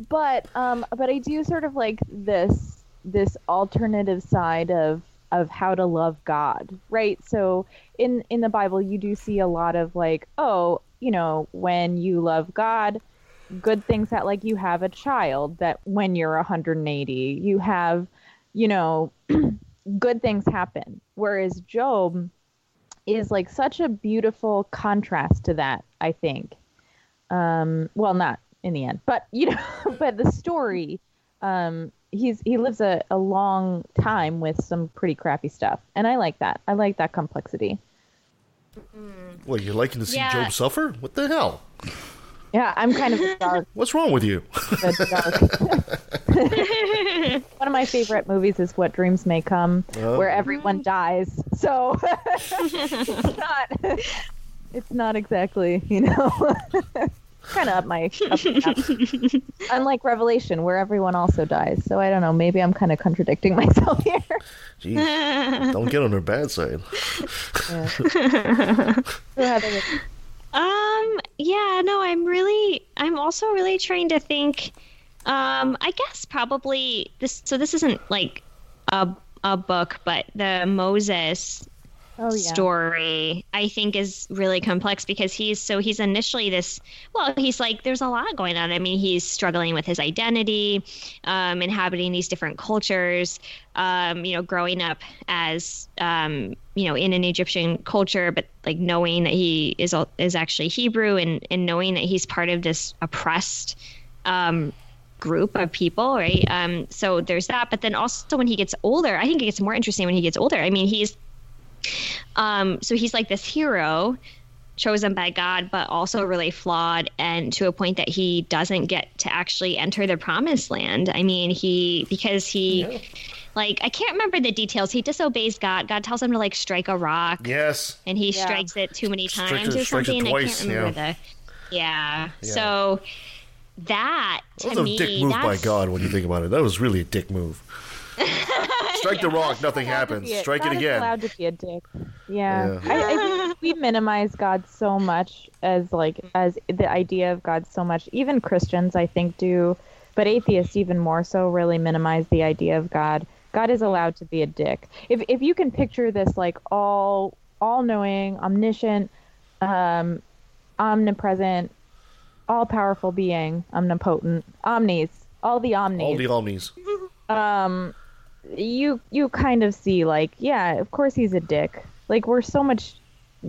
Speaker 16: but um but I do sort of like this this alternative side of of how to love God, right? So in in the Bible you do see a lot of like, oh, you know, when you love God, good things that like you have a child that when you're 180, you have, you know, (clears throat) good things happen. Whereas Job is like such a beautiful contrast to that, I think um well not in the end but you know (laughs) but the story um he's he lives a, a long time with some pretty crappy stuff and i like that i like that complexity
Speaker 2: Well, you're liking to see
Speaker 16: Yeah.
Speaker 2: Job suffer? What the hell?
Speaker 16: yeah i'm kind of dark (laughs)
Speaker 2: What's wrong with you? (laughs)
Speaker 16: one of my favorite movies is what dreams may come
Speaker 2: Oh.
Speaker 16: where everyone mm. dies so (laughs) it's not it's not exactly you know kind of up my up my (laughs) unlike revelation where everyone also dies so i don't know maybe i'm kind of contradicting (laughs) myself here
Speaker 2: Jeez. Don't get on her bad side. (laughs)
Speaker 16: So Heather,
Speaker 15: Um, yeah, no, I'm really, I'm also really trying to think. Um, I guess probably this. So this isn't like a a book, but the Moses
Speaker 16: Oh, yeah.
Speaker 15: story I think is really complex because he's so he's initially this. Well, he's like there's a lot going on. I mean, he's struggling with his identity, um, inhabiting these different cultures. Um, you know, growing up as um, you know in an Egyptian culture, but like knowing that he is is actually Hebrew and and knowing that he's part of this oppressed um, group of people, right? Um, so there's that. But then also when he gets older, I think it gets more interesting when he gets older. I mean, he's um, so he's like this hero chosen by God, but also really flawed, and to a point that he doesn't get to actually enter the promised land. I mean, he because he. Like I can't remember the details. He disobeys God. God tells him to like strike a rock,
Speaker 2: Yes.
Speaker 15: and he
Speaker 16: Yeah.
Speaker 15: strikes it too many times
Speaker 2: it-
Speaker 15: or
Speaker 2: strikes it
Speaker 15: something.
Speaker 2: twice,
Speaker 15: I can't remember
Speaker 2: yeah.
Speaker 15: the. Yeah.
Speaker 2: Yeah.
Speaker 15: So that to
Speaker 2: That was a
Speaker 15: me,
Speaker 2: dick move by God when you think about it. That was really a dick move. (laughs) Strike the rock, nothing happens.
Speaker 16: Yeah,
Speaker 2: Strike
Speaker 16: God
Speaker 2: it
Speaker 16: is
Speaker 2: again.
Speaker 16: allowed to be a dick. Yeah,
Speaker 2: Yeah.
Speaker 16: I, I think we minimize God so much as like as the idea of God so much. Even Christians, I think, do, but atheists even more so really minimize the idea of God. God is allowed to be a dick. If if you can picture this like all all knowing, omniscient, um, omnipresent, all powerful being, omnipotent, omnis, all the omnis
Speaker 2: All the omnis.
Speaker 16: um you you kind of see like yeah of course he's a dick. Like we're so much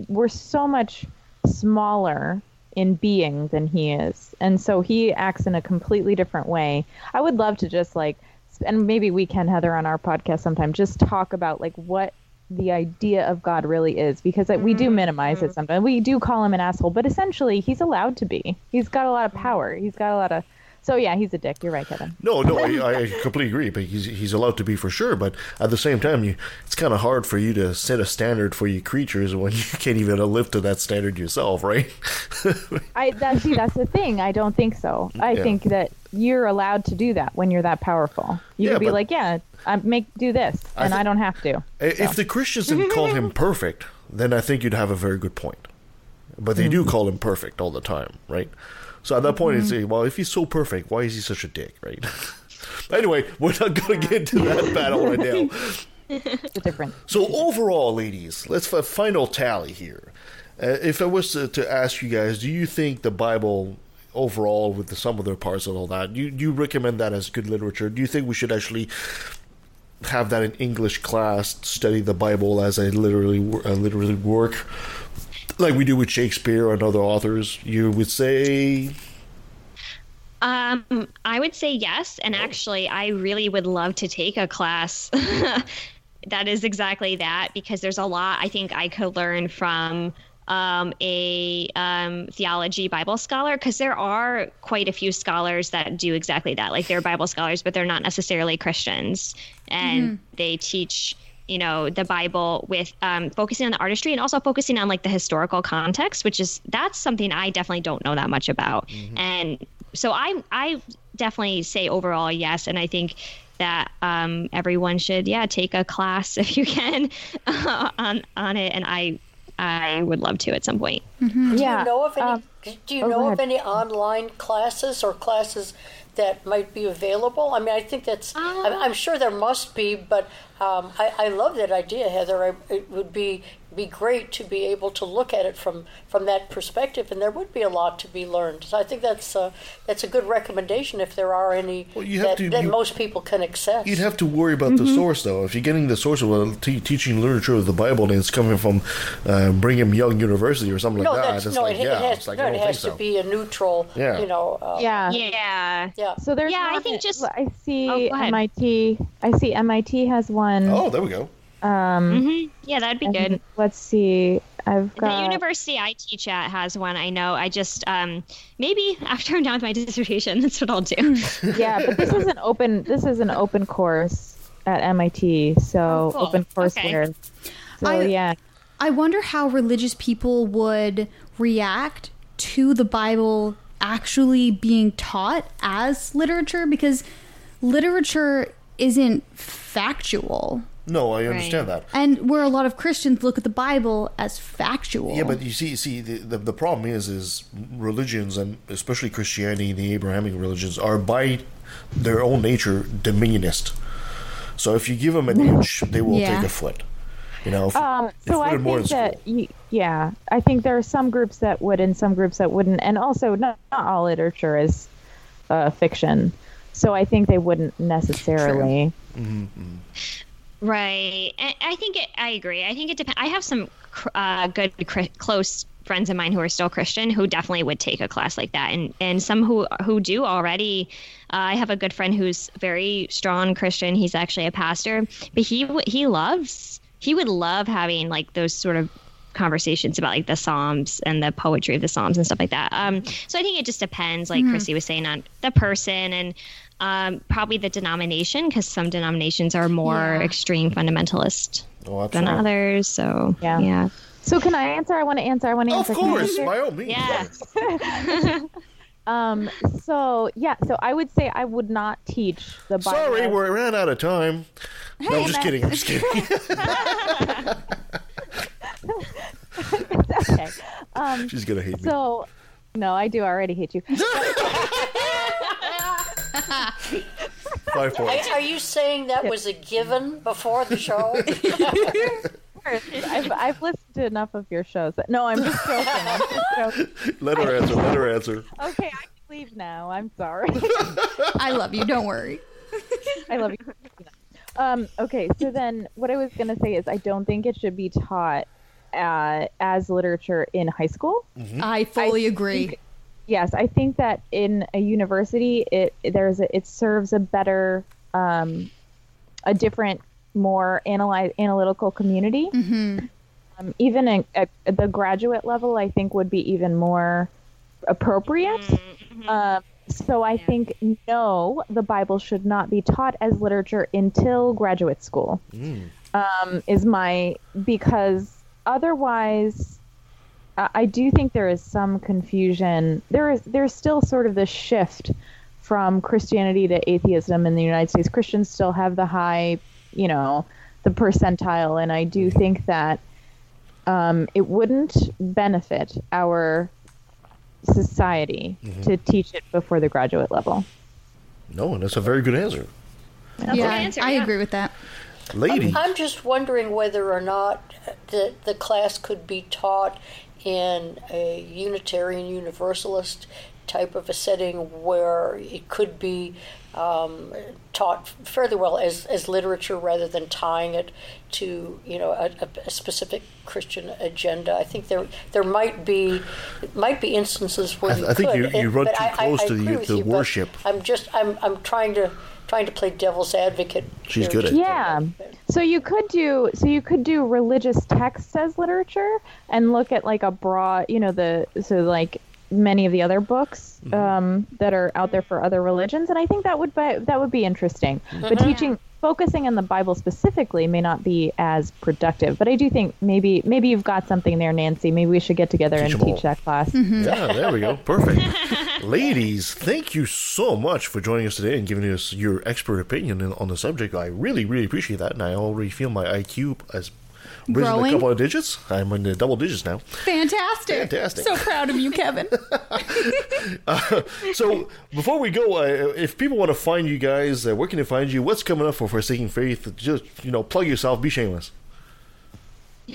Speaker 16: we're so much smaller in being than he is. And so he acts in a completely different way. I would love to just like and maybe we can heather on our podcast sometime just talk about like what the idea of god really is. Because like, we do mm-hmm. minimize it mm-hmm. sometimes. We do call him an asshole but essentially he's allowed to be. He's got a lot of mm-hmm. power. He's got a lot of so yeah he's a dick you're right kevin
Speaker 2: No, no, I, I completely agree. But he's he's allowed to be for sure. But at the same time, you it's kind of hard for you to set a standard for your creatures when you (laughs) can't even live to that standard yourself, right? (laughs)
Speaker 16: I that see that's the thing. I don't think so. I
Speaker 2: Yeah.
Speaker 16: think that you're allowed to do that when you're that powerful. You
Speaker 2: Yeah,
Speaker 16: can be like, yeah, I make do this,
Speaker 2: I
Speaker 16: and I, don't have to.
Speaker 2: If the Christians didn't call him (laughs) perfect, then I think you'd have a very good point. But they do hmm. call him perfect all the time, right? So at that point, it's say, well, if he's so perfect, why is he such a dick, right? (laughs) anyway, we're not going to get into that (laughs) battle right now.
Speaker 16: It's different.
Speaker 2: So overall, ladies, let's f- final tally here. Uh, if I was to, to ask you guys, do you think the Bible overall, with the sum of their parts and all that, do you, you recommend that as good literature? Do you think we should actually have that in English class, study the Bible as a literally a literally work, like we do with Shakespeare and other authors? You would say,
Speaker 15: Um, I would say yes, and actually, I really would love to take a class (laughs) that is exactly that because there's a lot I think I could learn from um, a um, theology Bible scholar because there are quite a few scholars that do exactly that. Like they're Bible scholars, but they're not necessarily Christians, and
Speaker 9: Mhm.
Speaker 15: they teach you know the bible with um, focusing on the artistry and also focusing on like the historical context which is that's something i definitely don't know that much about. And so i i definitely say overall yes and i think that um, everyone should yeah take a class (laughs) if you can uh, (laughs) on on it and i i would love to at some point.
Speaker 6: Do you know of any?
Speaker 16: um,
Speaker 6: do you
Speaker 16: oh,
Speaker 6: know of any online classes or classes that might be available? I mean, I think that's. I'm, I'm sure there must be, but um, I, I love that idea, Heather. I, it would be be great to be able to look at it from from that perspective, and there would be a lot to be learned. So I think that's uh, that's a good recommendation if there are any
Speaker 2: you have
Speaker 6: that,
Speaker 2: to-
Speaker 6: that
Speaker 2: you-
Speaker 6: most people can access.
Speaker 2: You'd have to worry about the source, though. If you're getting the source of a te- teaching literature of the Bible and it's coming from uh, Brigham Young University or something
Speaker 6: no,
Speaker 2: like that,
Speaker 6: that's
Speaker 2: it's
Speaker 6: no.
Speaker 2: like,
Speaker 6: it,
Speaker 2: yeah,
Speaker 6: it has,
Speaker 2: like,
Speaker 6: no, it
Speaker 2: don't
Speaker 6: has
Speaker 2: so.
Speaker 6: to be a neutral.
Speaker 2: Yeah.
Speaker 6: You know. Uh,
Speaker 16: Yeah.
Speaker 15: yeah
Speaker 6: yeah
Speaker 16: So there's
Speaker 15: Yeah, I think just-
Speaker 16: I see
Speaker 15: Oh.
Speaker 16: MIT. I see MIT has one.
Speaker 2: Oh, there we go.
Speaker 16: Um,
Speaker 15: Mhm. yeah that'd be good
Speaker 16: Let's see. I've got The
Speaker 15: university I teach at has one. I know. I just um, maybe (laughs) after I'm done with my dissertation, (laughs) that's what I'll do. (laughs)
Speaker 16: yeah, but this is an open. This is an open course at MIT. So
Speaker 15: cool.
Speaker 16: open courseware. So
Speaker 5: I-
Speaker 16: yeah.
Speaker 5: I wonder how religious people would react to the Bible actually being taught as literature because literature isn't factual.
Speaker 2: No, I understand that.
Speaker 5: And where a lot of Christians look at the Bible as factual.
Speaker 2: Yeah, but you see, see, the, the the problem is, is religions and especially Christianity, the Abrahamic religions, are by their own nature dominionist. So if you give them an inch, they will
Speaker 16: Yeah.
Speaker 2: take a foot. You know, if,
Speaker 16: Um,
Speaker 2: if
Speaker 16: so I think
Speaker 2: school.
Speaker 16: that y- yeah, I think there are some groups that would and some groups that wouldn't, and also not, not all literature is uh, fiction. So I think they wouldn't necessarily.
Speaker 15: Right. And I think it, I agree. I think it depends. I have some uh, good close friends of mine who are still Christian who definitely would take a class like that, and and some who who do already. Uh, I have a good friend who's very strong Christian. He's actually a pastor, but he he loves he would love having like those sort of conversations about like the Psalms and the poetry of the Psalms and stuff like that. Um, so I think it just depends, like
Speaker 5: Mhm.
Speaker 15: Chrissy was saying, on the person and um, probably the denomination, because some denominations are more
Speaker 16: Yeah.
Speaker 15: extreme fundamentalist
Speaker 2: Oh,
Speaker 15: than
Speaker 16: absolutely.
Speaker 15: others. So
Speaker 16: Yeah.
Speaker 15: yeah.
Speaker 16: So can I answer? I want to answer. I want to
Speaker 2: Of
Speaker 16: answer. Can I
Speaker 2: course,
Speaker 16: answer?
Speaker 2: by all means.
Speaker 15: Yeah. (laughs)
Speaker 16: Um. So yeah. So I would say I would not teach the Bible.
Speaker 2: Sorry, we ran out of time. no, I'm just
Speaker 16: Matt.
Speaker 2: kidding. I'm just kidding. (laughs) (laughs)
Speaker 16: it's okay. Um,
Speaker 2: She's gonna hate me.
Speaker 16: so, no, I do already hate you.
Speaker 2: Five
Speaker 6: Are,
Speaker 2: points.
Speaker 6: are you saying that was a given before the show? (laughs)
Speaker 16: I've, I've listened to enough of your shows. No, I'm just joking. I'm just joking. (laughs)
Speaker 2: Let her answer. Let her answer.
Speaker 16: Okay, I can leave now. I'm sorry.
Speaker 5: I love you. Don't worry.
Speaker 16: I love you. Um, okay, so then what I was going to say is I don't think it should be taught uh, as literature in high school.
Speaker 5: I fully agree.
Speaker 16: Think- yes, I think that in a university, it there's a, it serves a better, um, a different, more analyze, analytical community.
Speaker 5: hmm
Speaker 16: Um, even in, at, at the graduate level, I think would be even more appropriate. Um, so I think no, the Bible should not be taught as literature until graduate school. Um, is my because otherwise, I I do think there is some confusion. There is there's still sort of this shift from Christianity to atheism in the United States. Christians still have the high, you know, the percentile, and I do think that um, it wouldn't benefit our society
Speaker 2: Mm-hmm.
Speaker 16: to teach it before the graduate level.
Speaker 2: No, and that's a very good answer.
Speaker 5: yeah, I agree with that.
Speaker 2: Lady.
Speaker 6: I'm, I'm just wondering whether or not the, the class could be taught in a Unitarian Universalist type of a setting where it could be um, taught fairly well as, as literature rather than tying it to you know a, a specific Christian agenda. I think there there might be might be instances where
Speaker 2: I- I think you- you run too
Speaker 6: I-
Speaker 2: close
Speaker 6: I
Speaker 2: to the- the
Speaker 6: you,
Speaker 2: worship.
Speaker 6: I'm just I'm I'm trying to trying to play devil's advocate.
Speaker 2: She's good at
Speaker 6: just
Speaker 2: it.
Speaker 16: Yeah. So you could do so you could do religious texts as literature and look at like a broad, you know, the so like many of the other books
Speaker 2: Mm-hmm.
Speaker 16: um, that are out there for other religions, and I think that would be that would be interesting. But
Speaker 2: Mm-hmm.
Speaker 16: teaching focusing on the Bible specifically may not be as productive. But I do think maybe maybe you've got something there, Nancy. Maybe we should get together
Speaker 2: Teach
Speaker 16: and
Speaker 2: 'em all.
Speaker 16: teach that class.
Speaker 2: Yeah, there we go. Perfect. (laughs) Ladies, thank you so much for joining us today and giving us your expert opinion on the subject. I really, really appreciate that, and I already feel my IQ has risen a couple of digits. I'm in the double digits now.
Speaker 5: Fantastic.
Speaker 2: Fantastic.
Speaker 5: So proud of you, Kevin. (laughs)
Speaker 2: Uh, so before we go, uh, if people want to find you guys, uh, where can they find you? What's coming up for Forsaking Faith? Just you know, plug yourself. Be shameless. (laughs)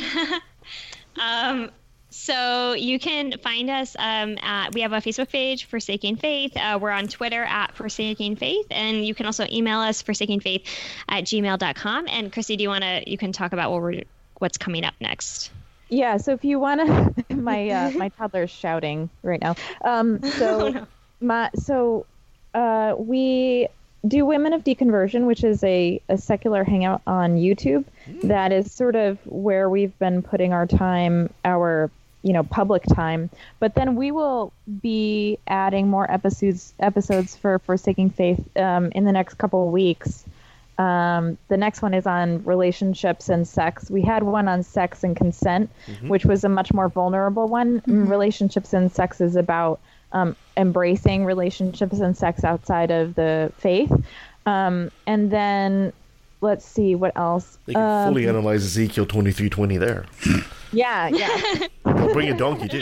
Speaker 15: Um, so you can find us um, at, we have a Facebook page, Forsaking Faith. Uh, we're on Twitter at Forsaking Faith. And you can also email us, forsakingfaith at gmail.com. And Christy, do you want to, you can talk about what we're, what's coming up next.
Speaker 16: Yeah, so if you want to, (laughs) my uh, (laughs) my toddler's shouting right now. Um, so (laughs) my so uh, we do Women of Deconversion, which is a, a secular hangout on YouTube. That is sort of where we've been putting our time, our you know public time. But then we will be adding more episodes episodes for Forsaking Faith um, in the next couple of weeks. Um, the next one is on relationships and sex. We had one on sex and consent,
Speaker 9: Mhm.
Speaker 16: which was a much more vulnerable one.
Speaker 9: Mhm.
Speaker 16: Relationships and sex is about um, embracing relationships and sex outside of the faith. Um, and then let's see what else.
Speaker 2: They can fully
Speaker 16: Um,
Speaker 2: analyze Ezekiel twenty three twenty there.
Speaker 16: yeah, yeah. (laughs)
Speaker 2: I'll bring a donkey too.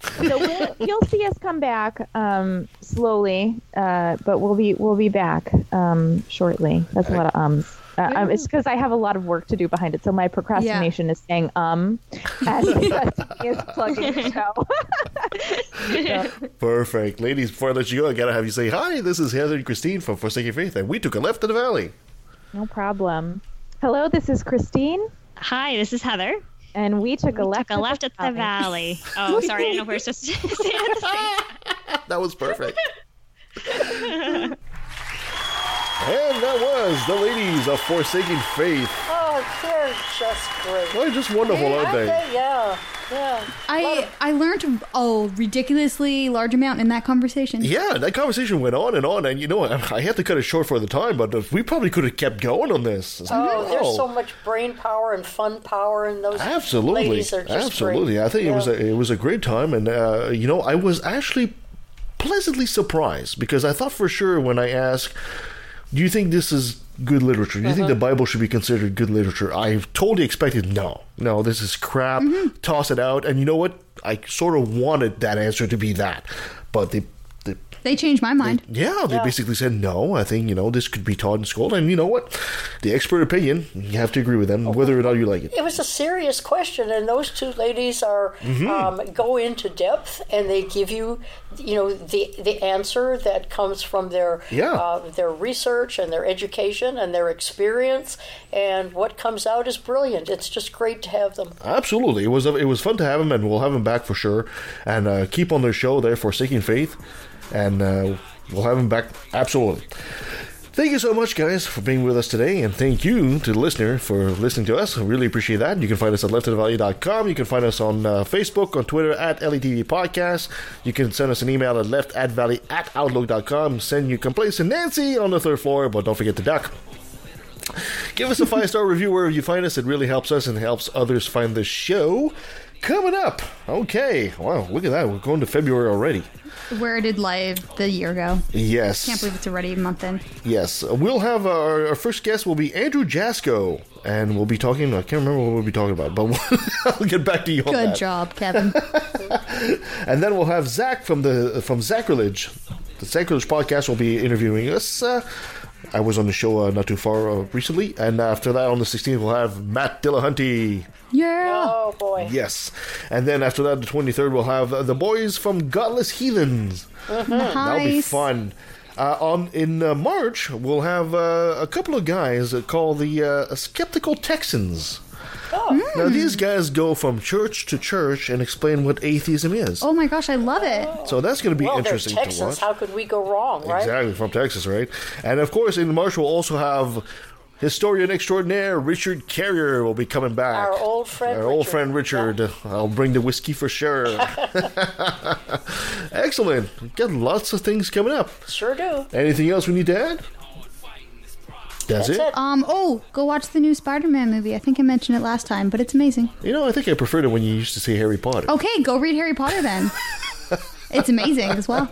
Speaker 16: So we'll, you'll see us come back um, slowly, uh, but we'll be we'll be back um, shortly. That's a lot of ums. Uh, um, it's because I have a lot of work to do behind it, so my procrastination is saying um as (laughs) is plugging the show. (laughs)
Speaker 2: Perfect, ladies. Before I let you go, I gotta have you say hi. This is Heather and Christine from Forsaking Faith, and we took a left in the valley.
Speaker 16: No problem. Hello, this is Christine.
Speaker 15: Hi, this is Heather.
Speaker 16: And we took a left.
Speaker 15: Took a left at the valley. Oh, sorry, I didn't know if we were supposed to (laughs) say it (laughs)
Speaker 2: That was perfect. (laughs) And that was the ladies of Forsaking Faith.
Speaker 6: Oh, they're just great.
Speaker 2: They're just wonderful, aren't they?
Speaker 6: Yeah, yeah.
Speaker 5: I I learned a ridiculously large amount in that conversation.
Speaker 2: Yeah, that conversation went on and on, and you know, I, I had to cut it short for the time, but uh, we probably could have kept going on this.
Speaker 6: Oh, there's so much brain power and fun power in those
Speaker 2: Absolutely,
Speaker 6: ladies are just
Speaker 2: absolutely.
Speaker 6: great.
Speaker 2: I think it was a, it was a great time, and uh, you know, I was actually pleasantly surprised because I thought for sure when I asked, "Do you think this is good literature? Do you think
Speaker 6: Uh-huh.
Speaker 2: the Bible should be considered good literature?" I totally expected no, no, this is crap.
Speaker 6: Mm-hmm.
Speaker 2: Toss it out. And you know what? I sort of wanted that answer to be that, but they. They
Speaker 5: They changed my mind.
Speaker 2: yeah, they basically said no. I think you know this could be taught in school, and you know what? The expert opinion, you have to agree with them, whether or not you like it.
Speaker 6: It was a serious question, and those two ladies are
Speaker 2: Mhm.
Speaker 6: um, go into depth, and they give you, you know, the the answer that comes from their
Speaker 2: Yeah.
Speaker 6: uh, their research and their education and their experience, and what comes out is brilliant. It's just great to have them.
Speaker 2: Absolutely, it was it was fun to have them, and we'll have them back for sure. And uh, keep on their show there, Forsaking Faith, and uh, we'll have him back absolutely. Thank you so much, guys, for being with us today, and thank you to the listener for listening to us. I really appreciate that. You can find us at leftofthevalley.com. You can find us on uh, Facebook, on Twitter at LETV Podcast. You can send us an email at leftatvalley at outlook.com. Send your complaints to Nancy on the third floor, but don't forget to duck. Give us a five star review wherever you find us. It really helps us and helps others find the show. Coming up. Okay. Wow, look at that. We're going to February already.
Speaker 5: Where did live the year go?
Speaker 2: Yes.
Speaker 5: Can't believe it's already a month in.
Speaker 2: Yes. We'll have our, our first guest will be Andrew Jasko. And we'll be talking. I can't remember what we'll be talking about, but (laughs) I'll get back to you on
Speaker 5: Good
Speaker 2: that.
Speaker 5: job, Kevin. (laughs)
Speaker 2: And then we'll have Zach from the from Sacrilege. The Sacrilege podcast will be interviewing us. Uh, I was on the show uh, not too far uh, recently, and after that, on the 16th, we'll have Matt Dillahunty.
Speaker 5: Yeah.
Speaker 6: Oh boy.
Speaker 2: Yes, and then after that, the 23rd, we'll have uh, the boys from Godless Heathens.
Speaker 6: Mm-hmm.
Speaker 2: That'll be fun. Uh, on in uh, March, we'll have uh, a couple of guys uh, called the uh, Skeptical Texans.
Speaker 6: Oh.
Speaker 2: Now hmm. these guys go from church to church and explain what atheism is.
Speaker 5: Oh my gosh, I love it.
Speaker 2: So that's going to be
Speaker 6: well, they're
Speaker 2: interesting to
Speaker 6: Texans.
Speaker 2: watch.
Speaker 6: How could we go wrong, right?
Speaker 2: Exactly, from Texas, right? And of course, in March, we'll also have historian extraordinaire Richard Carrier will be coming back.
Speaker 6: Our old friend
Speaker 2: Our old
Speaker 6: Richard.
Speaker 2: friend Richard. I'll bring the whiskey for sure. (laughs) (laughs) Excellent. We've got lots of things coming up.
Speaker 6: Sure do.
Speaker 2: Anything else we need to add? That's, it.
Speaker 5: Um. Oh, go watch the new Spider-Man movie. I think I mentioned it last time, but it's amazing.
Speaker 2: You know, I think I preferred it when you used to say Harry Potter.
Speaker 5: Okay, go read Harry Potter then. (laughs) it's amazing as well.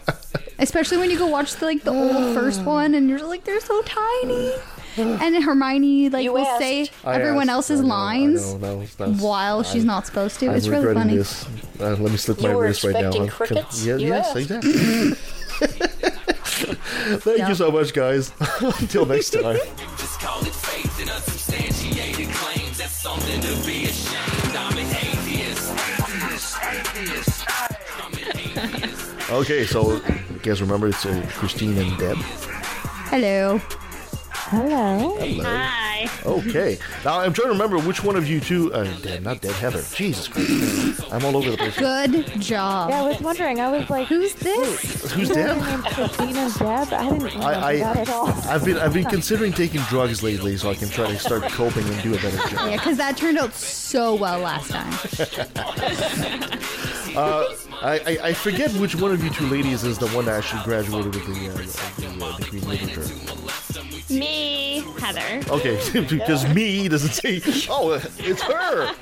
Speaker 5: Especially when you go watch the, like the old first one, and you're like, they're so tiny. And Hermione like
Speaker 6: You
Speaker 5: will
Speaker 6: asked.
Speaker 5: say
Speaker 2: I
Speaker 5: everyone
Speaker 2: asked.
Speaker 5: else's
Speaker 2: I know,
Speaker 5: lines
Speaker 2: I know, no, that's-
Speaker 5: while she's
Speaker 2: I'm-
Speaker 5: not supposed to.
Speaker 2: I'm
Speaker 5: it's really
Speaker 2: regretting
Speaker 5: funny.
Speaker 2: This. Uh, let me slip
Speaker 6: You
Speaker 2: my
Speaker 6: were
Speaker 2: wrist right now.
Speaker 6: expecting
Speaker 2: I'm-
Speaker 6: crickets?
Speaker 2: Yeah,
Speaker 6: You
Speaker 2: yes,
Speaker 6: asked.
Speaker 2: exactly. (laughs) Thank you so much, guys. (laughs) Until next (laughs) time.
Speaker 4: Just call it faith in unsubstantiated claims. That's something to be ashamed. I'm an atheist. Atheist, atheist. I'm an atheist.
Speaker 2: Okay, so you guys remember it's uh, Christine and Deb.
Speaker 5: Hello.
Speaker 16: Hello.
Speaker 15: Hi.
Speaker 2: Okay, now I'm trying to remember which one of you two. Uh, Deb, not Deb, Heather. Jesus Christ, I'm all over the place.
Speaker 5: Good job.
Speaker 16: Yeah, I was wondering. I was like,
Speaker 5: Who's this?
Speaker 2: Who's
Speaker 16: their
Speaker 2: Deb?
Speaker 16: name's Christina and Deb. I didn't remember
Speaker 2: I,
Speaker 16: that at all.
Speaker 2: I, I've been I've been considering taking drugs lately, so I can try to start coping and do a better job.
Speaker 5: Yeah, because that turned out so well last time. (laughs)
Speaker 2: Uh, I, I, I forget which one of you two ladies is the one that actually graduated with the, uh, the uh, degree in literature.
Speaker 15: Me, Heather.
Speaker 2: Okay, (laughs) because me doesn't say. Oh, it's her.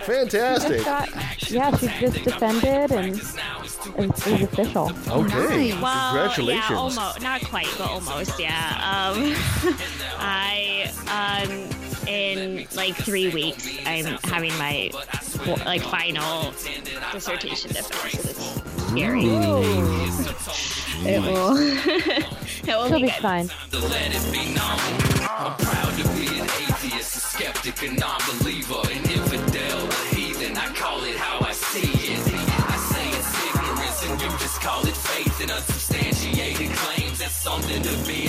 Speaker 2: Fantastic.
Speaker 16: Got- yeah, she just defended and it's, it's official.
Speaker 2: Okay,
Speaker 15: Well,
Speaker 2: congratulations.
Speaker 15: yeah, almost, not quite, but almost, yeah. Um, (laughs) I, um, in like three weeks, I'm having my like final dissertation defense. It's scary. (laughs) It will. it will
Speaker 16: She'll
Speaker 15: be
Speaker 16: be
Speaker 15: good.
Speaker 16: fine.
Speaker 4: to let it be known. I'm proud to be an atheist, a skeptic, a non-believer, an infidel, a heathen. I call it how I see it. I say it's ignorance, and you just call it faith in unsubstantiated claims. That's something to be